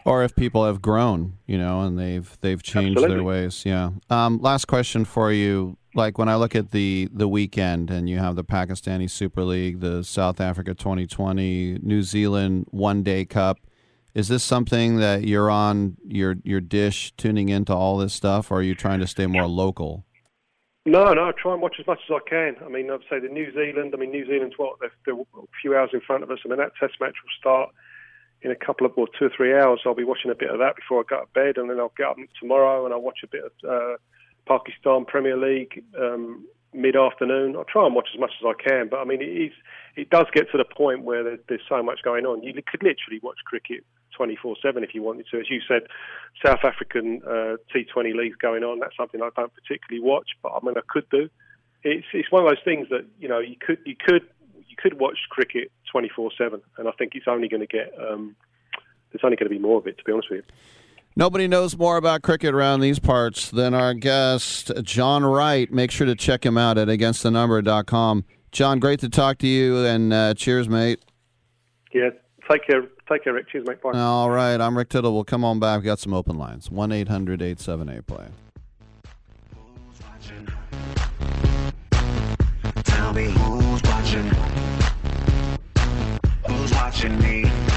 Or if people have grown, you know, and they've they've changed Absolutely. their ways. Yeah. Um, last question for you. Like when I look at the the weekend, and you have the Pakistani Super League, the South Africa 2020, New Zealand One Day Cup. Is this something that you're on your your dish tuning into all this stuff, or are you trying to stay more local? No, no, I try and watch as much as I can. I mean, I'd say the New Zealand. I mean, New Zealand's what they're, they're a few hours in front of us. I mean, that Test match will start in a couple of or two or three hours. I'll be watching a bit of that before I go to bed, and then I'll get up tomorrow and I'll watch a bit of uh, Pakistan Premier League um, mid afternoon. I'll try and watch as much as I can, but I mean, it is it does get to the point where there, there's so much going on. You could literally watch cricket 24/7 if you wanted to. As you said, South African uh, T20 leagues going on. That's something I don't particularly watch, but I mean, I could do. It's it's one of those things that you know you could you could you could watch cricket 24/7, and I think it's only going to get um, there's only going to be more of it. To be honest with you. Nobody knows more about cricket around these parts than our guest, John Wright. Make sure to check him out at againstthenumber.com. John, great to talk to you, and uh, cheers, mate. Yeah, take care. Take care, Rick. Cheers, mate. Bye. All right, I'm Rick Tittle. We'll come on back. We've got some open lines. 1 800 878 play. Tell me who's watching. Who's watching me?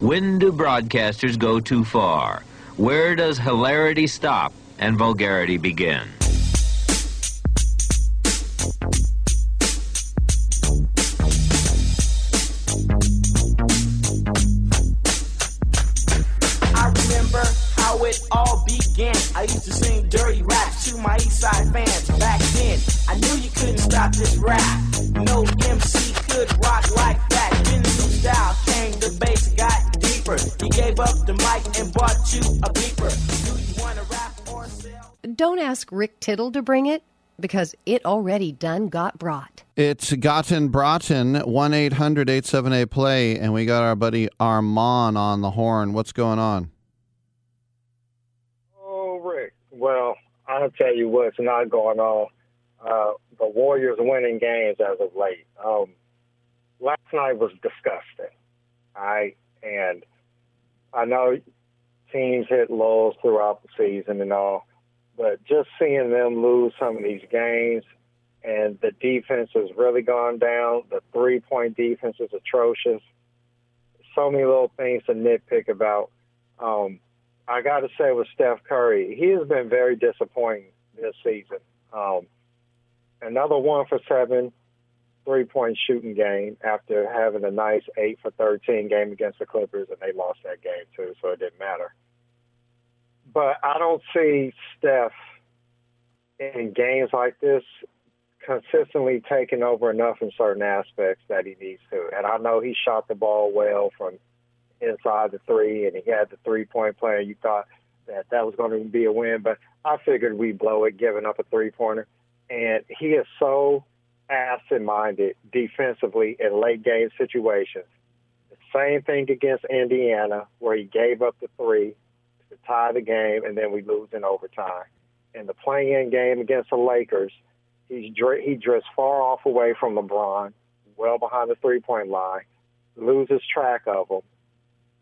When do broadcasters go too far? Where does hilarity stop and vulgarity begin? I remember how it all began. I used to sing dirty raps to my East Side fans back then. I knew you couldn't stop this rap. No MC could rock like that. Then the new style came, the bass got. He gave up the mic and bought you a beeper. Do you wanna rap or sell? Don't ask Rick Tittle to bring it because it already done got brought. It's Gotten Broughton, 1 800 878 Play, and we got our buddy Armand on the horn. What's going on? Oh, Rick. Well, I'll tell you what's not going on. Uh, the Warriors winning games as of late. Um, last night was disgusting. I know teams hit lows throughout the season and all, but just seeing them lose some of these games and the defense has really gone down. The three point defense is atrocious. So many little things to nitpick about. Um, I got to say with Steph Curry, he has been very disappointing this season. Um, another one for seven three point shooting game after having a nice eight for 13 game against the Clippers, and they lost that game too, so it didn't matter. But I don't see Steph in games like this consistently taking over enough in certain aspects that he needs to. And I know he shot the ball well from inside the three, and he had the three point play. You thought that that was going to be a win, but I figured we'd blow it, giving up a three pointer. And he is so absent minded defensively in late game situations. The same thing against Indiana, where he gave up the three to tie the game, and then we lose in overtime. In the playing in game against the Lakers, he's he drifts far off away from LeBron, well behind the three point line, loses track of him,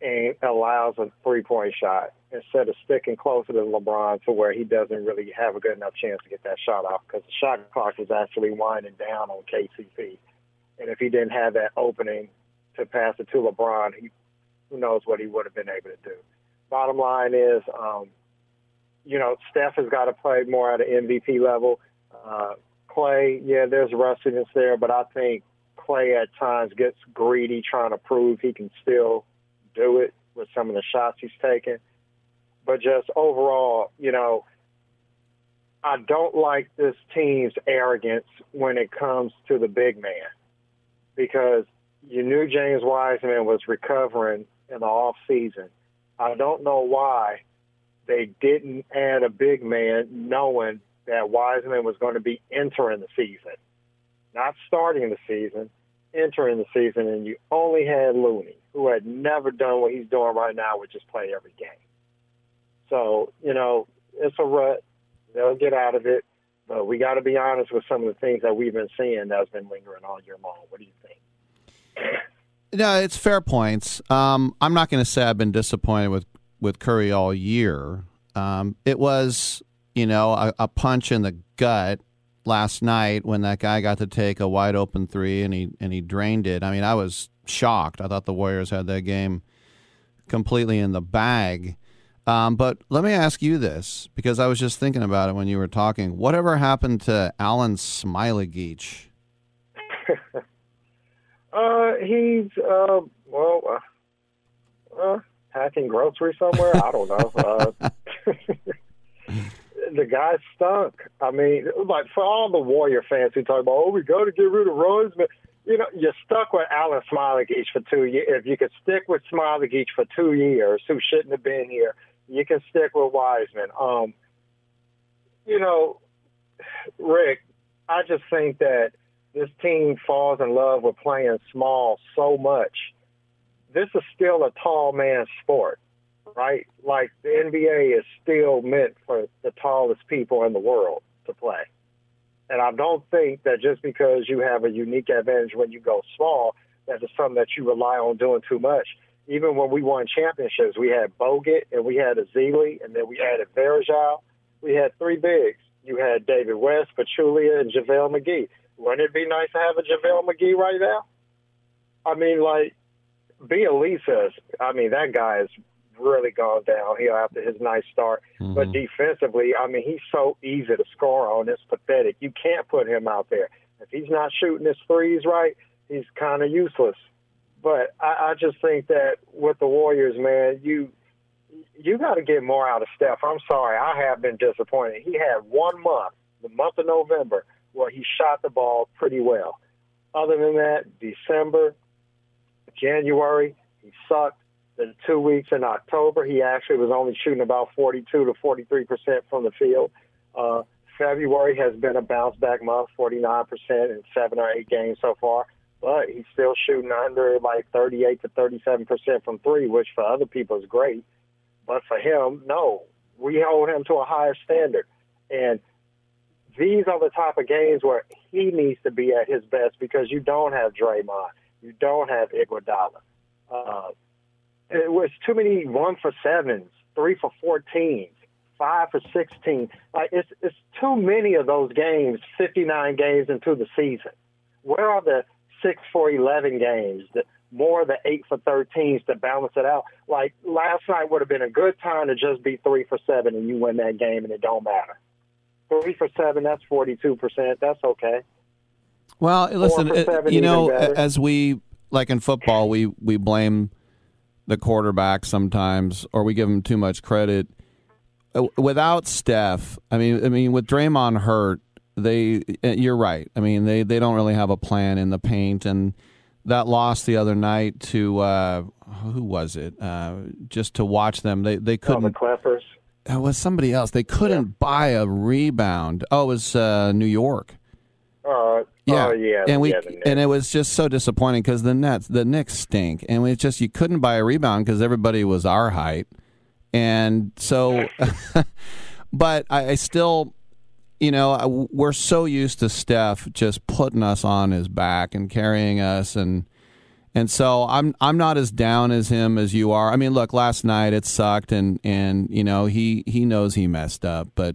and allows a three point shot instead of sticking closer to LeBron to where he doesn't really have a good enough chance to get that shot off because the shot clock is actually winding down on KCP. And if he didn't have that opening to pass it to LeBron, he, who knows what he would have been able to do. Bottom line is, um, you know, Steph has got to play more at an MVP level. Uh, Clay, yeah, there's rustiness there, but I think Clay at times gets greedy trying to prove he can still do it with some of the shots he's taking. But just overall, you know, I don't like this team's arrogance when it comes to the big man because you knew James Wiseman was recovering in the off season. I don't know why they didn't add a big man knowing that Wiseman was going to be entering the season, not starting the season, entering the season, and you only had Looney, who had never done what he's doing right now, which is play every game. So, you know, it's a rut. They'll get out of it. But we got to be honest with some of the things that we've been seeing that's been lingering all year long. What do you think? No, it's fair points. Um, I'm not going to say I've been disappointed with, with Curry all year. Um, it was, you know, a, a punch in the gut last night when that guy got to take a wide open three and he and he drained it. I mean, I was shocked. I thought the Warriors had that game completely in the bag. Um, but let me ask you this because I was just thinking about it when you were talking. Whatever happened to Alan Smiley [LAUGHS] Uh, he's uh, well, uh, uh, packing groceries somewhere. I don't know. Uh, [LAUGHS] the guy stunk. I mean, like for all the Warrior fans who talk about, oh, we got to get rid of Roseman. You know, you're stuck with Alan Smiley for two years. If you could stick with Smiley for two years, who shouldn't have been here, you can stick with Wiseman. Um, you know, Rick, I just think that this team falls in love with playing small so much. This is still a tall man's sport, right? Like the NBA is still meant for the tallest people in the world to play. And I don't think that just because you have a unique advantage when you go small, that is something that you rely on doing too much. Even when we won championships, we had Bogut and we had Ezeli, and then we added Varejão. We had three bigs. You had David West, Pachulia, and JaVale McGee. Wouldn't it be nice to have a JaVale McGee right now? I mean, like, Bjelica, I mean, that guy has really gone downhill after his nice start. Mm-hmm. But defensively, I mean, he's so easy to score on. It's pathetic. You can't put him out there. If he's not shooting his threes right, he's kind of useless. But I, I just think that with the Warriors, man, you you got to get more out of Steph. I'm sorry, I have been disappointed. He had one month, the month of November, where he shot the ball pretty well. Other than that, December, January, he sucked. The two weeks in October, he actually was only shooting about 42 to 43 percent from the field. Uh, February has been a bounce back month, 49 percent in seven or eight games so far. But he's still shooting under like 38 to 37 percent from three, which for other people is great. But for him, no, we hold him to a higher standard. And these are the type of games where he needs to be at his best because you don't have Draymond, you don't have Iguodala. Uh, it was too many one for sevens, three for fourteens, five for sixteen. Like it's it's too many of those games. Fifty nine games into the season. Where are the six for eleven games? The more the eight for thirteens to balance it out. Like last night would have been a good time to just be three for seven and you win that game and it don't matter. Three for seven, that's forty two percent. That's okay. Well, listen, it- you know, as we like in football, we we blame the quarterback sometimes, or we give him too much credit. Uh, Without Steph, I mean, I mean, with Draymond hurt, they uh, you're right. I mean, they they don't really have a plan in the paint, and that loss the other night to uh, who was it? Uh, just to watch them, they they Oh, couldn't. the Clippers. It was somebody else. They couldn't buy a rebound. Oh, it was uh, New York. Uh, Yeah, Oh yeah. and we yeah, and it was just so disappointing because the Nets, the Knicks stink, and we just you couldn't buy a rebound because everybody was our height, and so, [LAUGHS] but I, I still, you know, I- we're so used to Steph just putting us on his back and carrying us, and and so I'm I'm not as down as him as you are. I mean, look, last night it sucked, and and you know he he knows he messed up, but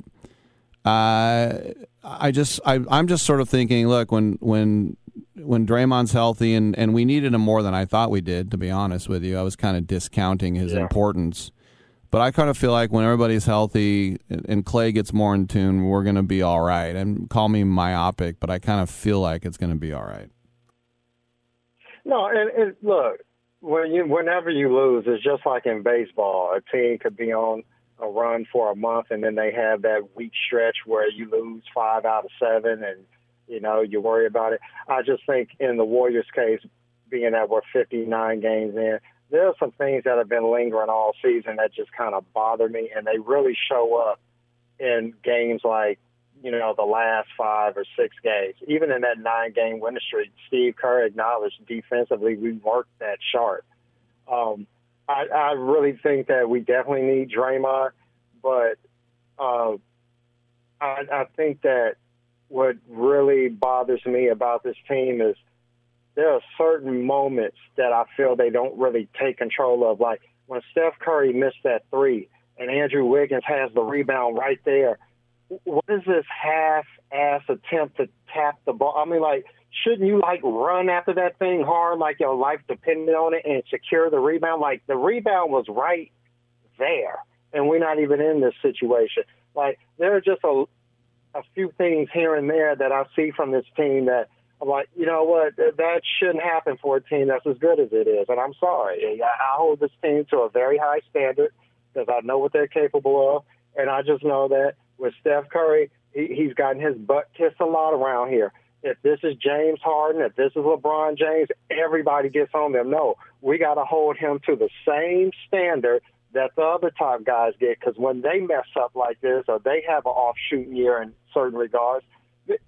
uh, I just I, I'm just sort of thinking, look, when when when Draymond's healthy, and and we needed him more than I thought we did, to be honest with you. I was kind of discounting his importance, but I kind of feel like when everybody's healthy and Clay gets more in tune, we're going to be all right. And call me myopic, but I kind of feel like it's going to be all right. No, and, and look, when you whenever you lose, it's just like in baseball. A team could be on a run for a month, and then they have that week stretch where you lose five out of seven, and you know you worry about it. I just think in the Warriors' case, being that we're 59 games in, there are some things that have been lingering all season that just kind of bother me, and they really show up in games like you know, the last five or six games. Even in that nine game winning streak, Steve Kerr acknowledged defensively we worked that sharp. Um, I, I really think that we definitely need Draymond, but uh, I, I think that what really bothers me about this team is there are certain moments that I feel they don't really take control of. Like when Steph Curry missed that three and Andrew Wiggins has the rebound right there. What is this half-ass attempt to tap the ball? I mean, like, shouldn't you like run after that thing hard, like your life depended on it, and secure the rebound? Like the rebound was right there, and we're not even in this situation. Like there are just a a few things here and there that I see from this team that I'm like, you know what, that shouldn't happen for a team that's as good as it is. And I'm sorry. I hold this team to a very high standard because I know what they're capable of. And I just know that with Steph Curry, he, he's gotten his butt kissed a lot around here. If this is James Harden, if this is LeBron James, everybody gets on them. No, we got to hold him to the same standard that the other top guys get because when they mess up like this or they have an off shooting year in certain regards,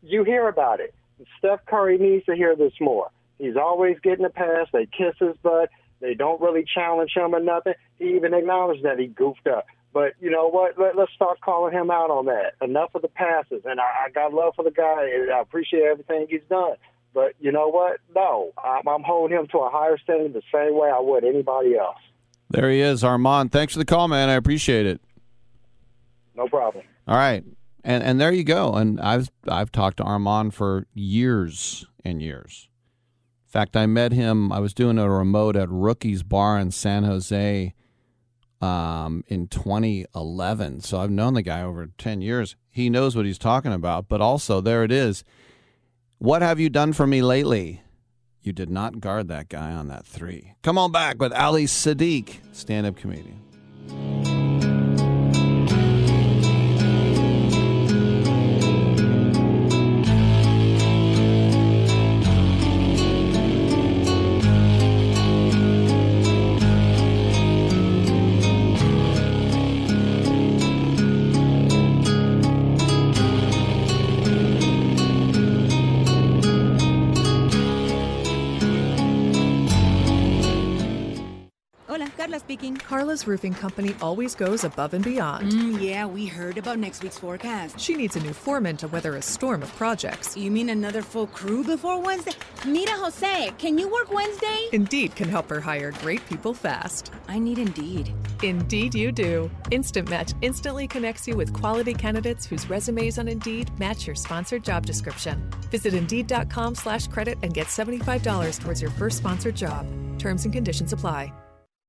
you hear about it. Steph Curry needs to hear this more. He's always getting a pass. They kiss his butt. They don't really challenge him or nothing. He even acknowledged that he goofed up. But you know what? Let, let's start calling him out on that. Enough of the passes. And I, I got love for the guy. and I appreciate everything he's done. But you know what? No, I'm, I'm holding him to a higher standard the same way I would anybody else. There he is, Armand. Thanks for the call, man. I appreciate it. No problem. All right, and and there you go. And I've I've talked to Armand for years and years. In fact, I met him. I was doing a remote at Rookie's Bar in San Jose um, in 2011. So I've known the guy over 10 years. He knows what he's talking about. But also, there it is. What have you done for me lately? You did not guard that guy on that three. Come on back with Ali Siddiq, stand up comedian. Speaking. Roofing company always goes above and beyond. Mm, yeah, we heard about next week's forecast. She needs a new foreman to weather a storm of projects. You mean another full crew before Wednesday? Mira, Jose, can you work Wednesday? Indeed can help her hire great people fast. I need Indeed. Indeed, you do. Instant Match instantly connects you with quality candidates whose resumes on Indeed match your sponsored job description. Visit Indeed.com/slash credit and get $75 towards your first sponsored job. Terms and conditions apply.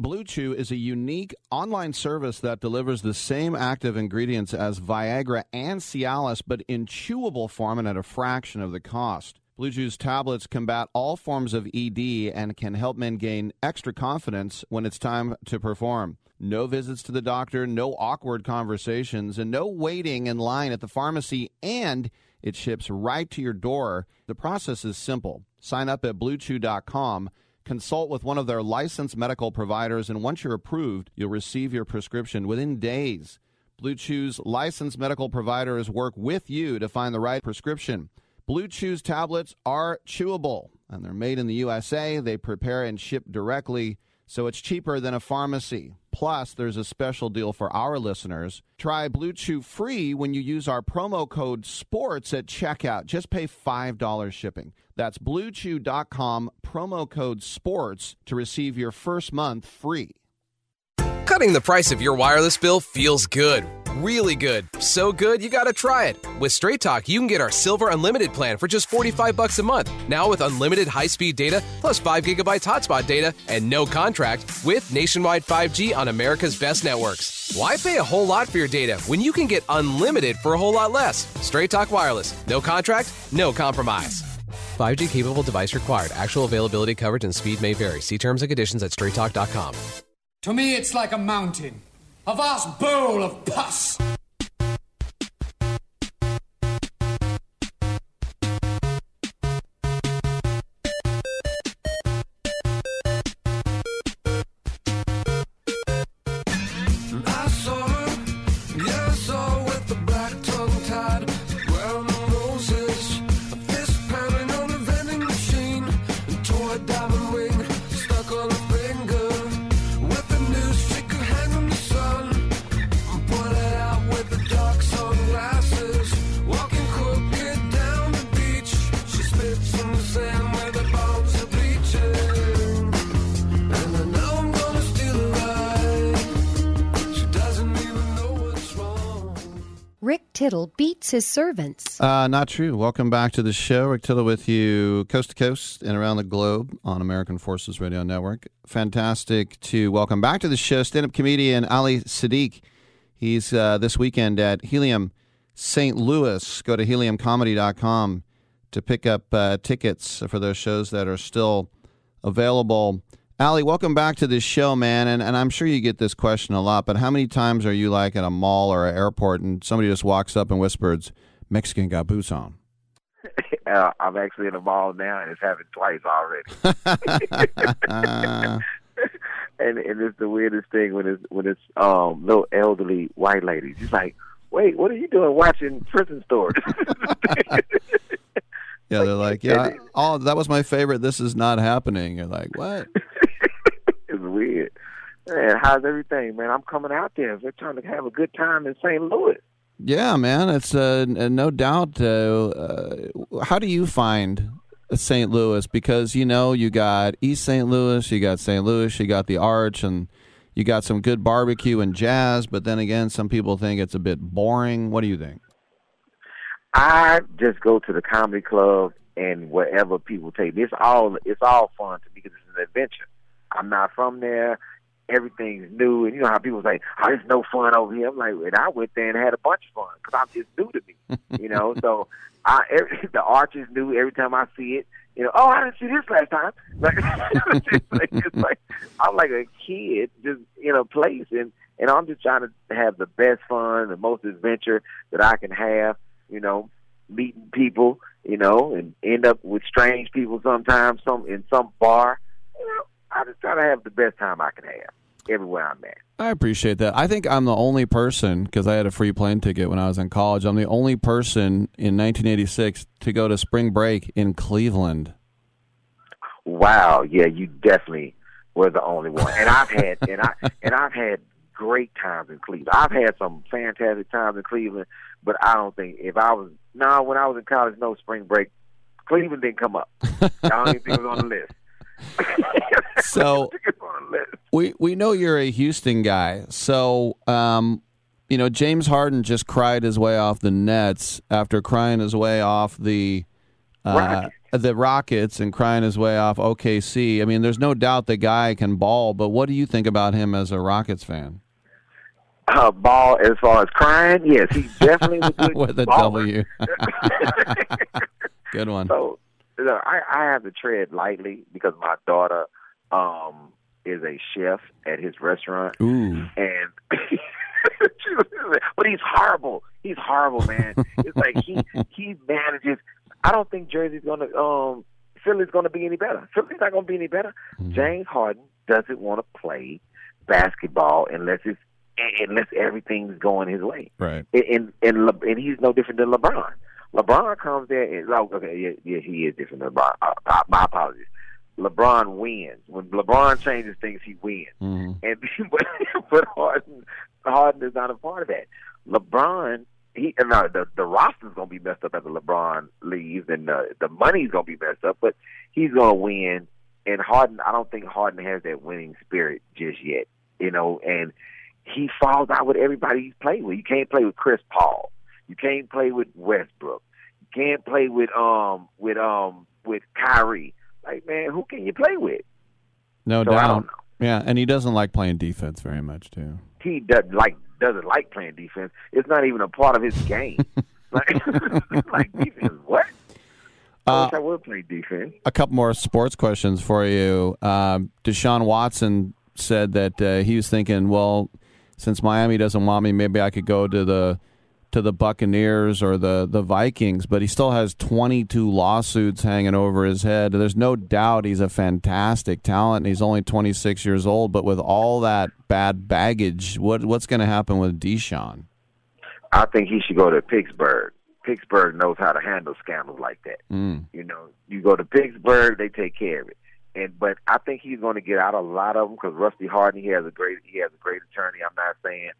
Blue Chew is a unique online service that delivers the same active ingredients as Viagra and Cialis, but in chewable form and at a fraction of the cost. Blue Chew's tablets combat all forms of ED and can help men gain extra confidence when it's time to perform. No visits to the doctor, no awkward conversations, and no waiting in line at the pharmacy, and it ships right to your door. The process is simple. Sign up at bluechew.com consult with one of their licensed medical providers, and once you're approved, you'll receive your prescription within days. Blue Chew's licensed medical providers work with you to find the right prescription. Blue Chew's tablets are chewable, and they're made in the USA. They prepare and ship directly, so it's cheaper than a pharmacy. Plus, there's a special deal for our listeners. Try Blue Chew free when you use our promo code SPORTS at checkout. Just pay $5 shipping. That's bluechew.com, promo code SPORTS to receive your first month free. Cutting the price of your wireless bill feels good. Really good. So good, you gotta try it. With Straight Talk, you can get our Silver Unlimited plan for just 45 bucks a month. Now with unlimited high-speed data, plus 5 gigabytes hotspot data, and no contract, with nationwide 5G on America's best networks. Why pay a whole lot for your data when you can get unlimited for a whole lot less? Straight Talk Wireless. No contract, no compromise. 5G capable device required. Actual availability, coverage, and speed may vary. See terms and conditions at straighttalk.com. To me, it's like a mountain, a vast bowl of pus. His servants. Uh, not true. Welcome back to the show. Rick Tittle with you coast to coast and around the globe on American Forces Radio Network. Fantastic to welcome back to the show stand up comedian Ali Siddiq. He's uh, this weekend at Helium St. Louis. Go to heliumcomedy.com to pick up uh, tickets for those shows that are still available. Ali, welcome back to this show, man. And, and I'm sure you get this question a lot, but how many times are you like at a mall or an airport and somebody just walks up and whispers, Mexican got boots on? [LAUGHS] Uh, I'm actually in the mall now, and it's happened twice already. [LAUGHS] and and it's the weirdest thing when it's when it's um little elderly white ladies. She's like, "Wait, what are you doing watching prison stories?" [LAUGHS] Yeah, they're like, yeah, oh, that was my favorite. This is not happening. You're like, what? Weird. Man, how's everything, man? I'm coming out there. We're trying to have a good time in St. Louis. Yeah, man, it's uh, no doubt. Uh, uh, how do you find St. Louis? Because you know, you got East St. Louis, you got St. Louis, you got the Arch, and you got some good barbecue and jazz. But then again, some people think it's a bit boring. What do you think? I just go to the comedy club and wherever people take me. It's all it's all fun to me because it's an adventure. I'm not from there. Everything's new, and you know how people say, "Oh, there's no fun over here." I'm like, and I went there and had a bunch of fun because I'm just new to me, you know. [LAUGHS] so I every, [LAUGHS] the arch is new every time I see it. You know, oh, I didn't see this last time. [LAUGHS] Like, it's like, it's like I'm like a kid just in a place, and and I'm just trying to have the best fun, the most adventure that I can have. You know, meeting people, you know, and end up with strange people sometimes, some in some bar. You know, I just try to have the best time I can have everywhere I'm at. I appreciate that. I think I'm the only person because I had a free plane ticket when I was in college. I'm the only person in 1986 to go to spring break in Cleveland. Wow, yeah, you definitely were the only one. And I've had [LAUGHS] and I and I've had great times in Cleveland. I've had some fantastic times in Cleveland, but I don't think if I was no when I was in college, no spring break, Cleveland didn't come up. I don't even think it was on the list. [LAUGHS] So we we know you're a Houston guy. So um, you know James Harden just cried his way off the Nets after crying his way off the uh, Rockets. the Rockets and crying his way off OKC. I mean, there's no doubt the guy can ball, but what do you think about him as a Rockets fan? Uh, ball as far as crying, yes, he definitely was a [LAUGHS] good With a baller. W. [LAUGHS] Good one. So I, have to tread lightly because my daughter um, is a chef at his restaurant, Ooh. and [LAUGHS] but he's horrible. He's horrible, man. [LAUGHS] it's like he he manages. I don't think Jersey's gonna um Philly's gonna be any better. Philly's not gonna be any better. James Harden doesn't want to play basketball unless it's unless everything's going his way. Right. And and and he's no different than LeBron. LeBron comes there and oh, okay, yeah, yeah, he is different than LeBron. Uh, uh, my apologies. LeBron wins when LeBron changes things. He wins, Mm-hmm. and [LAUGHS] but, but Harden, Harden is not a part of that. LeBron, he uh, no, the the roster's gonna be messed up after LeBron leaves, and the the money's gonna be messed up. But he's gonna win, and Harden. I don't think Harden has that winning spirit just yet. You know, and he falls out with everybody he's played with. You can't play with Chris Paul. You can't play with Westbrook. You can't play with um with um with Kyrie. Like man, who can you play with? No So I doubt. Yeah, and he doesn't like playing defense very much too. He does like doesn't like playing defense. It's not even a part of his game. [LAUGHS] like, [LAUGHS] like defense, what? I Uh, wish I would play defense. A couple more sports questions for you. Um, Deshaun Watson said that uh, he was thinking, well, since Miami doesn't want me, maybe I could go to the to the Buccaneers or the the Vikings. But he still has 22 lawsuits hanging over his head. There's no doubt he's a fantastic talent. and He's only 26 years old, but with all that bad baggage, what what's going to happen with Deshaun? I think he should go to Pittsburgh. Pittsburgh knows how to handle scandals like that. Mm. You know, you go to Pittsburgh, they take care of it. And but I think he's going to get out a lot of them because Rusty Hardin, he has a great he has a great attorney. I'm not saying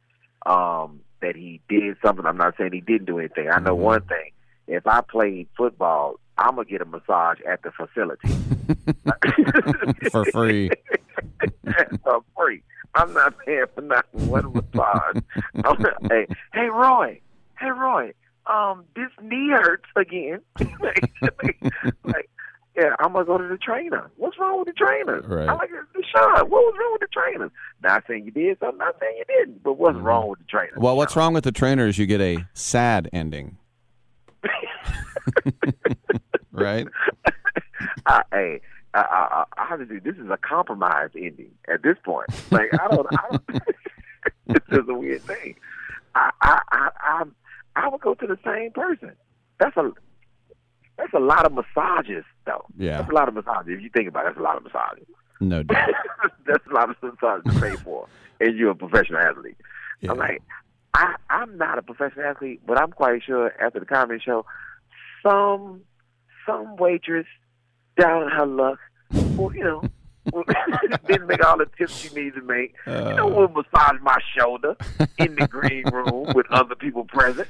um, that he did something. I'm not saying he didn't do anything. I know one thing: if I played football, I'm gonna get a massage at the facility [LAUGHS] [LAUGHS] For free. [LAUGHS] for free. I'm not paying for nothing. One massage. I'm not- hey, hey, Roy. Hey, Roy. Um, this knee hurts again. like, yeah, I'm gonna go to the trainer. What's wrong with the trainer? Right. I'm like, Deshaun, what was wrong with the trainer? Not saying you did something, not saying you didn't, but what's mm-hmm. wrong with the trainer? Well, what's wrong with the trainer is you get a sad ending. [LAUGHS] right? I, hey, I, I, I, honestly, this is a compromise ending at this point. Like, I don't, I don't [LAUGHS] this is a weird thing. I, I, I, I, I would go to the same person. That's a, that's a lot of massages, though. Yeah. That's a lot of massages. If you think about it, that's a lot of massages. No [LAUGHS] doubt. that's a lot of massages to pay for, [LAUGHS] and you're a professional athlete. I'm like, I, I'm not a professional athlete, but I'm quite sure after the comedy show, some some waitress down in her luck, well, you know, [LAUGHS] didn't make all the tips she needed to make. you know, uh. will massage my shoulder in the green room with other people present.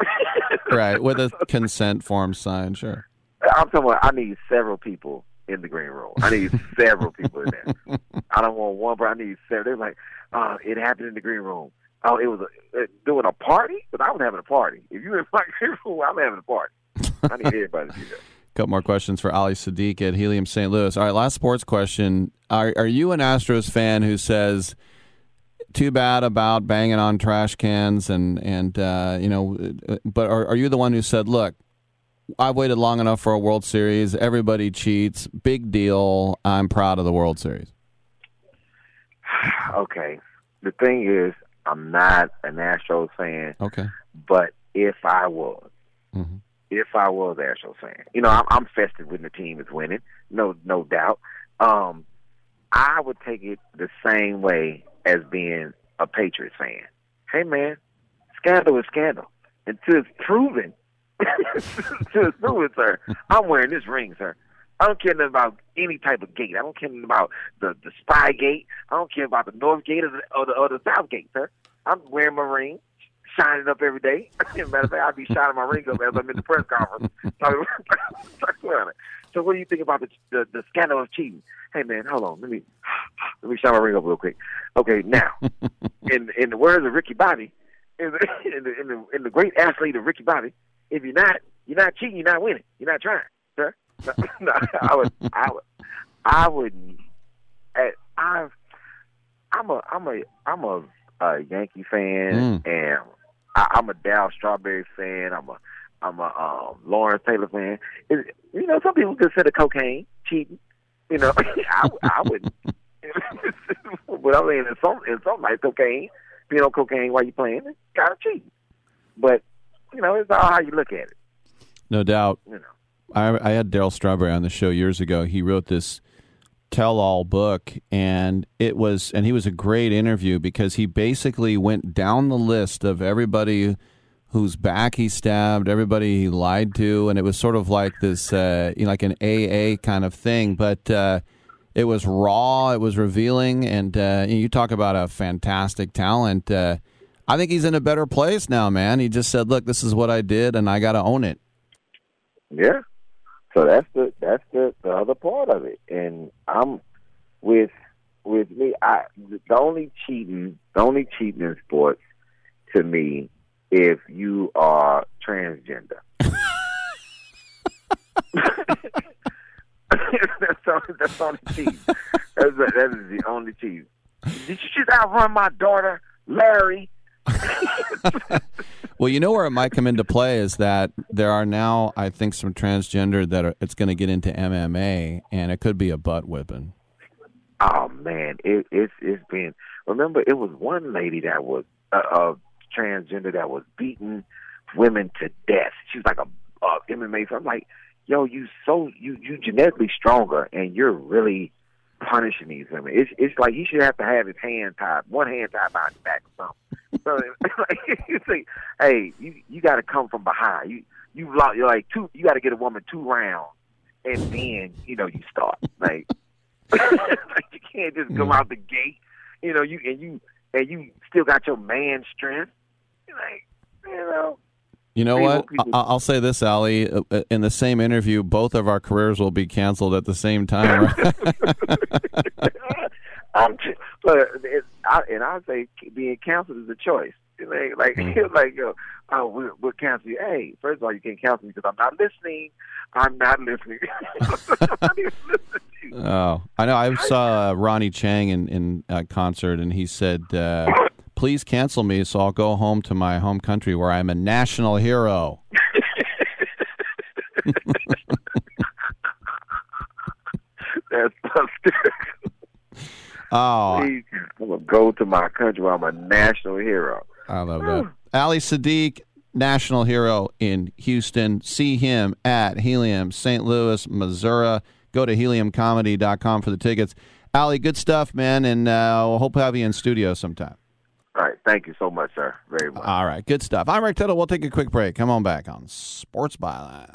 [LAUGHS] right, with a consent form signed, sure. I'm talking about I need several people in the green room. I need several people in there. [LAUGHS] I don't want one, but I need several. They're like, uh, it happened in the green room. Oh, it was a, uh, doing a party? But I was having a party. If you in my [LAUGHS] green room, I'm having a party. I need everybody to do that. Couple more questions for Ali Siddiq at Helium St. Louis. All right, last sports question. Are are you an Astros fan who says too bad about banging on trash cans and and uh, you know, but are, are you the one who said, look, I've waited long enough for a World Series. Everybody cheats. Big deal. I'm proud of the World Series. [SIGHS] Okay. The thing is, I'm not an Astros fan, Okay. but if I was, if I was an Astros fan, you know, I'm, I'm festive when the team is winning, no, no doubt. Um, I would take it the same way as being a Patriots fan. Hey, man, scandal is scandal until it's proven. [LAUGHS] until it's proven, sir. I'm wearing this ring, sir. I don't care nothing about any type of gate. I don't care nothing about the the spy gate. I don't care about the north gate or the or the, or the south gate, sir. I'm wearing my ring, shining up every day. [LAUGHS] Matter of fact, I'll be shining my ring up as I'm in the press conference. [LAUGHS] talking- talking about it. so, what do you think about the, the the scandal of cheating? Hey, man, hold on. Let me [SIGHS] let me shine my ring up real quick. Okay, now, [LAUGHS] in in the words of Ricky Bobby, in the [LAUGHS] in the in the, in the great athlete of Ricky Bobby, if you're not you're not cheating, you're not winning. You're not trying, sir. [LAUGHS] No, no, I would I would I wouldn't. I, I've I'm a I'm a I'm a, a Yankee fan, mm. and I, I'm a Dow Strawberry fan. I'm a I'm a um, Lawrence Taylor fan. It, you know, some people consider cocaine cheating. You know, [LAUGHS] I, I wouldn't. [LAUGHS] but I mean, in some in some nights, cocaine, being on cocaine while you're playing, it's kind of cheating. But you know, it's all how you look at it. No doubt. You know. I, I had Darryl Strawberry on the show years ago. He wrote this tell-all book, and it was, and he was a great interview because he basically went down the list of everybody whose back he stabbed, everybody he lied to, and it was sort of like this, uh, you know, like an AA kind of thing, but. Uh, it was raw. It was revealing, and uh, you talk about a fantastic talent. Uh, I think he's in a better place now, man. He just said, "Look, this is what I did, and I got to own it." Yeah. So that's the that's the, the other part of it, and I'm with with me. I the only cheating, the the only cheating in sports to me if you are transgender. [LAUGHS] [LAUGHS] that's only that's only cheat. That's that is the only cheat. Did you just outrun my daughter, Larry? [LAUGHS] Well, you know where it might come into play is that there are now, I think, some transgender that are, it's going to get into MMA, and it could be a butt whipping. Oh man, it, it's it's been. Remember, it was one lady that was uh, uh, transgender that was beating women to death. She was like a uh, MMA. So I'm like, yo, you so you you genetically stronger, and you're really punishing these women. It's it's like he should have to have his hand tied, one hand tied behind his back or something. So [LAUGHS] like [LAUGHS] you say, hey, you you got to come from behind. You you lo- you're like two. You got to get a woman two rounds, and then you know you start like. [LAUGHS] like you can't just go out the gate, you know. You and you and you still got your man strength. Like, you know, You know what? I'll say this, Ali. Uh, In the same interview, both of our careers will be canceled at the same time. [LAUGHS] [LAUGHS] I'm just, but it, I, and I say being canceled is a choice. Like, like, Mm. [LAUGHS] like, yo, oh, we, we'll cancel you. Hey, first of all, you can't cancel me because I'm not listening. I'm not listening. [LAUGHS] oh, I know. I saw uh, Ronny Chieng in in a concert, and he said, uh, "Please cancel me, so I'll go home to my home country where I'm a national hero." [LAUGHS] That's busted. Oh, Please, I'm gonna go to my country where I'm a national hero. I love that. Ali Siddiq, national hero in Houston. See him at Helium, St. Louis, Missouri. Go to heliumcomedy.com for the tickets. Ali, good stuff, man, and uh, we'll hope to have you in studio sometime. All right, thank you so much, sir. Very much. All right, good stuff. I'm Rick Tittle. We'll take a quick break. Come on back on Sports Byline.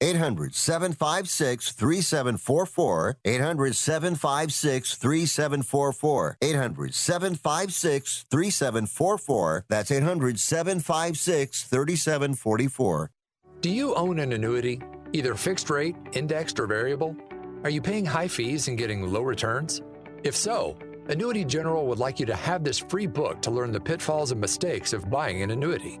800 756 3744. 800 756 3744. 800 756 3744. That's 800 756 3744. Do you own an annuity, either fixed rate, indexed, or variable? Are you paying high fees and getting low returns? If so, Annuity General would like you to have this free book to learn the pitfalls and mistakes of buying an annuity.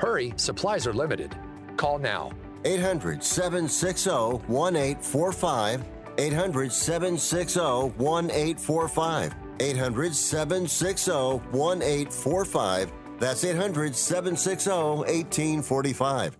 Hurry, supplies are limited. Call now. 800 760 1845. 800 760 1845. 800 760 1845. That's 800 760 1845.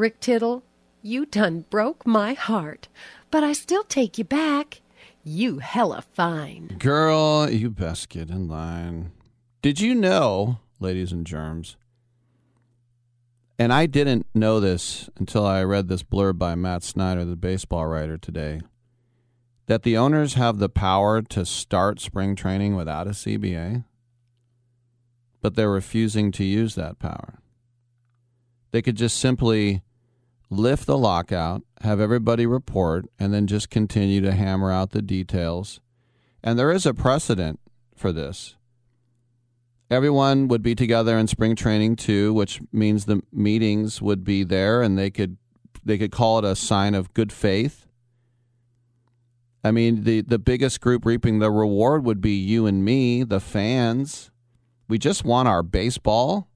Rick Tittle, you done broke my heart, but I still take you back. You hella fine. Girl, you best get in line. Did you know, ladies and germs, and I didn't know this until I read this blurb by Matt Snyder, the baseball writer today, that the owners have the power to start spring training without a CBA, but they're refusing to use that power. They could just simply lift the lockout, have everybody report, and then just continue to hammer out the details. And there is a precedent for this. Everyone would be together in spring training too, which means the meetings would be there and they could they could call it a sign of good faith. I mean, the the biggest group reaping the reward would be you and me, the fans. We just want our baseball.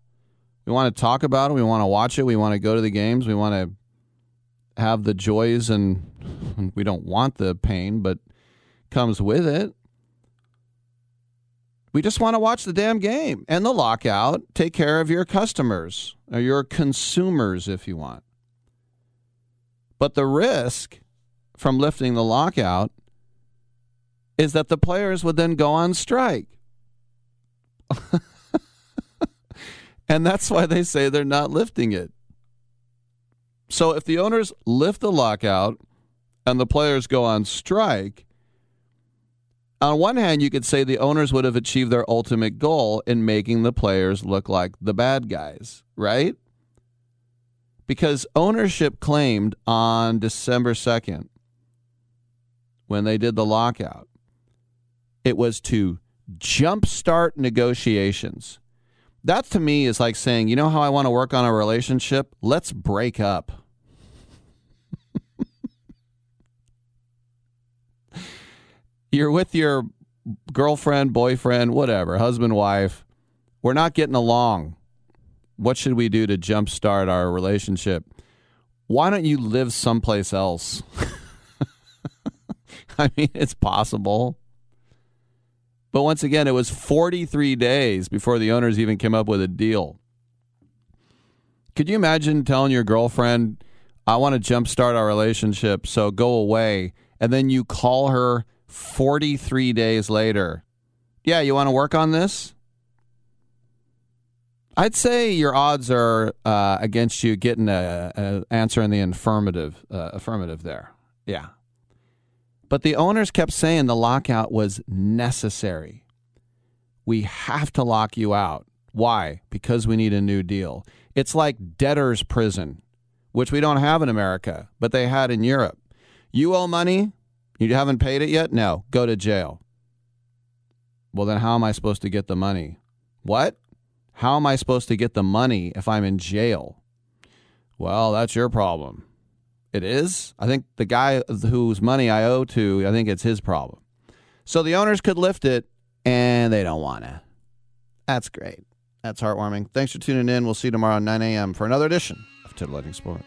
We want to talk about it. We want to watch it. We want to go to the games. We want to have the joys and we don't want the pain, but comes with it. We just want to watch the damn game and the lockout. Take care of your customers or your consumers if you want. But the risk from lifting the lockout is that the players would then go on strike. [LAUGHS] and that's why they say they're not lifting it. So if the owners lift the lockout and the players go on strike, on one hand, you could say the owners would have achieved their ultimate goal in making the players look like the bad guys, right? Because ownership claimed on December 2nd, when they did the lockout, it was to jumpstart negotiations. That to me is like saying, you know how I want to work on a relationship? Let's break up. [LAUGHS] You're with your girlfriend, boyfriend, whatever, husband, wife. We're not getting along. What should we do to jumpstart our relationship? Why don't you live someplace else? [LAUGHS] I mean, it's possible. But once again, it was 43 days before the owners even came up with a deal. Could you imagine telling your girlfriend, I want to jumpstart our relationship, so go away, and then you call her 43 days later? Yeah, you want to work on this? I'd say your odds are uh, against you getting a, a answer in the affirmative. Uh, affirmative there, yeah. But the owners kept saying the lockout was necessary. We have to lock you out. Why? Because we need a new deal. It's like debtor's prison, which we don't have in America, but they had in Europe. You owe money, you haven't paid it yet? No, go to jail. Well, then how am I supposed to get the money? What? How am I supposed to get the money if I'm in jail? Well, that's your problem. It is. I think the guy whose money I owe to, I think it's his problem. So the owners could lift it, and they don't want to. That's great. That's heartwarming. Thanks for tuning in. We'll see you tomorrow at 9 a.m. for another edition of Titillating Sports.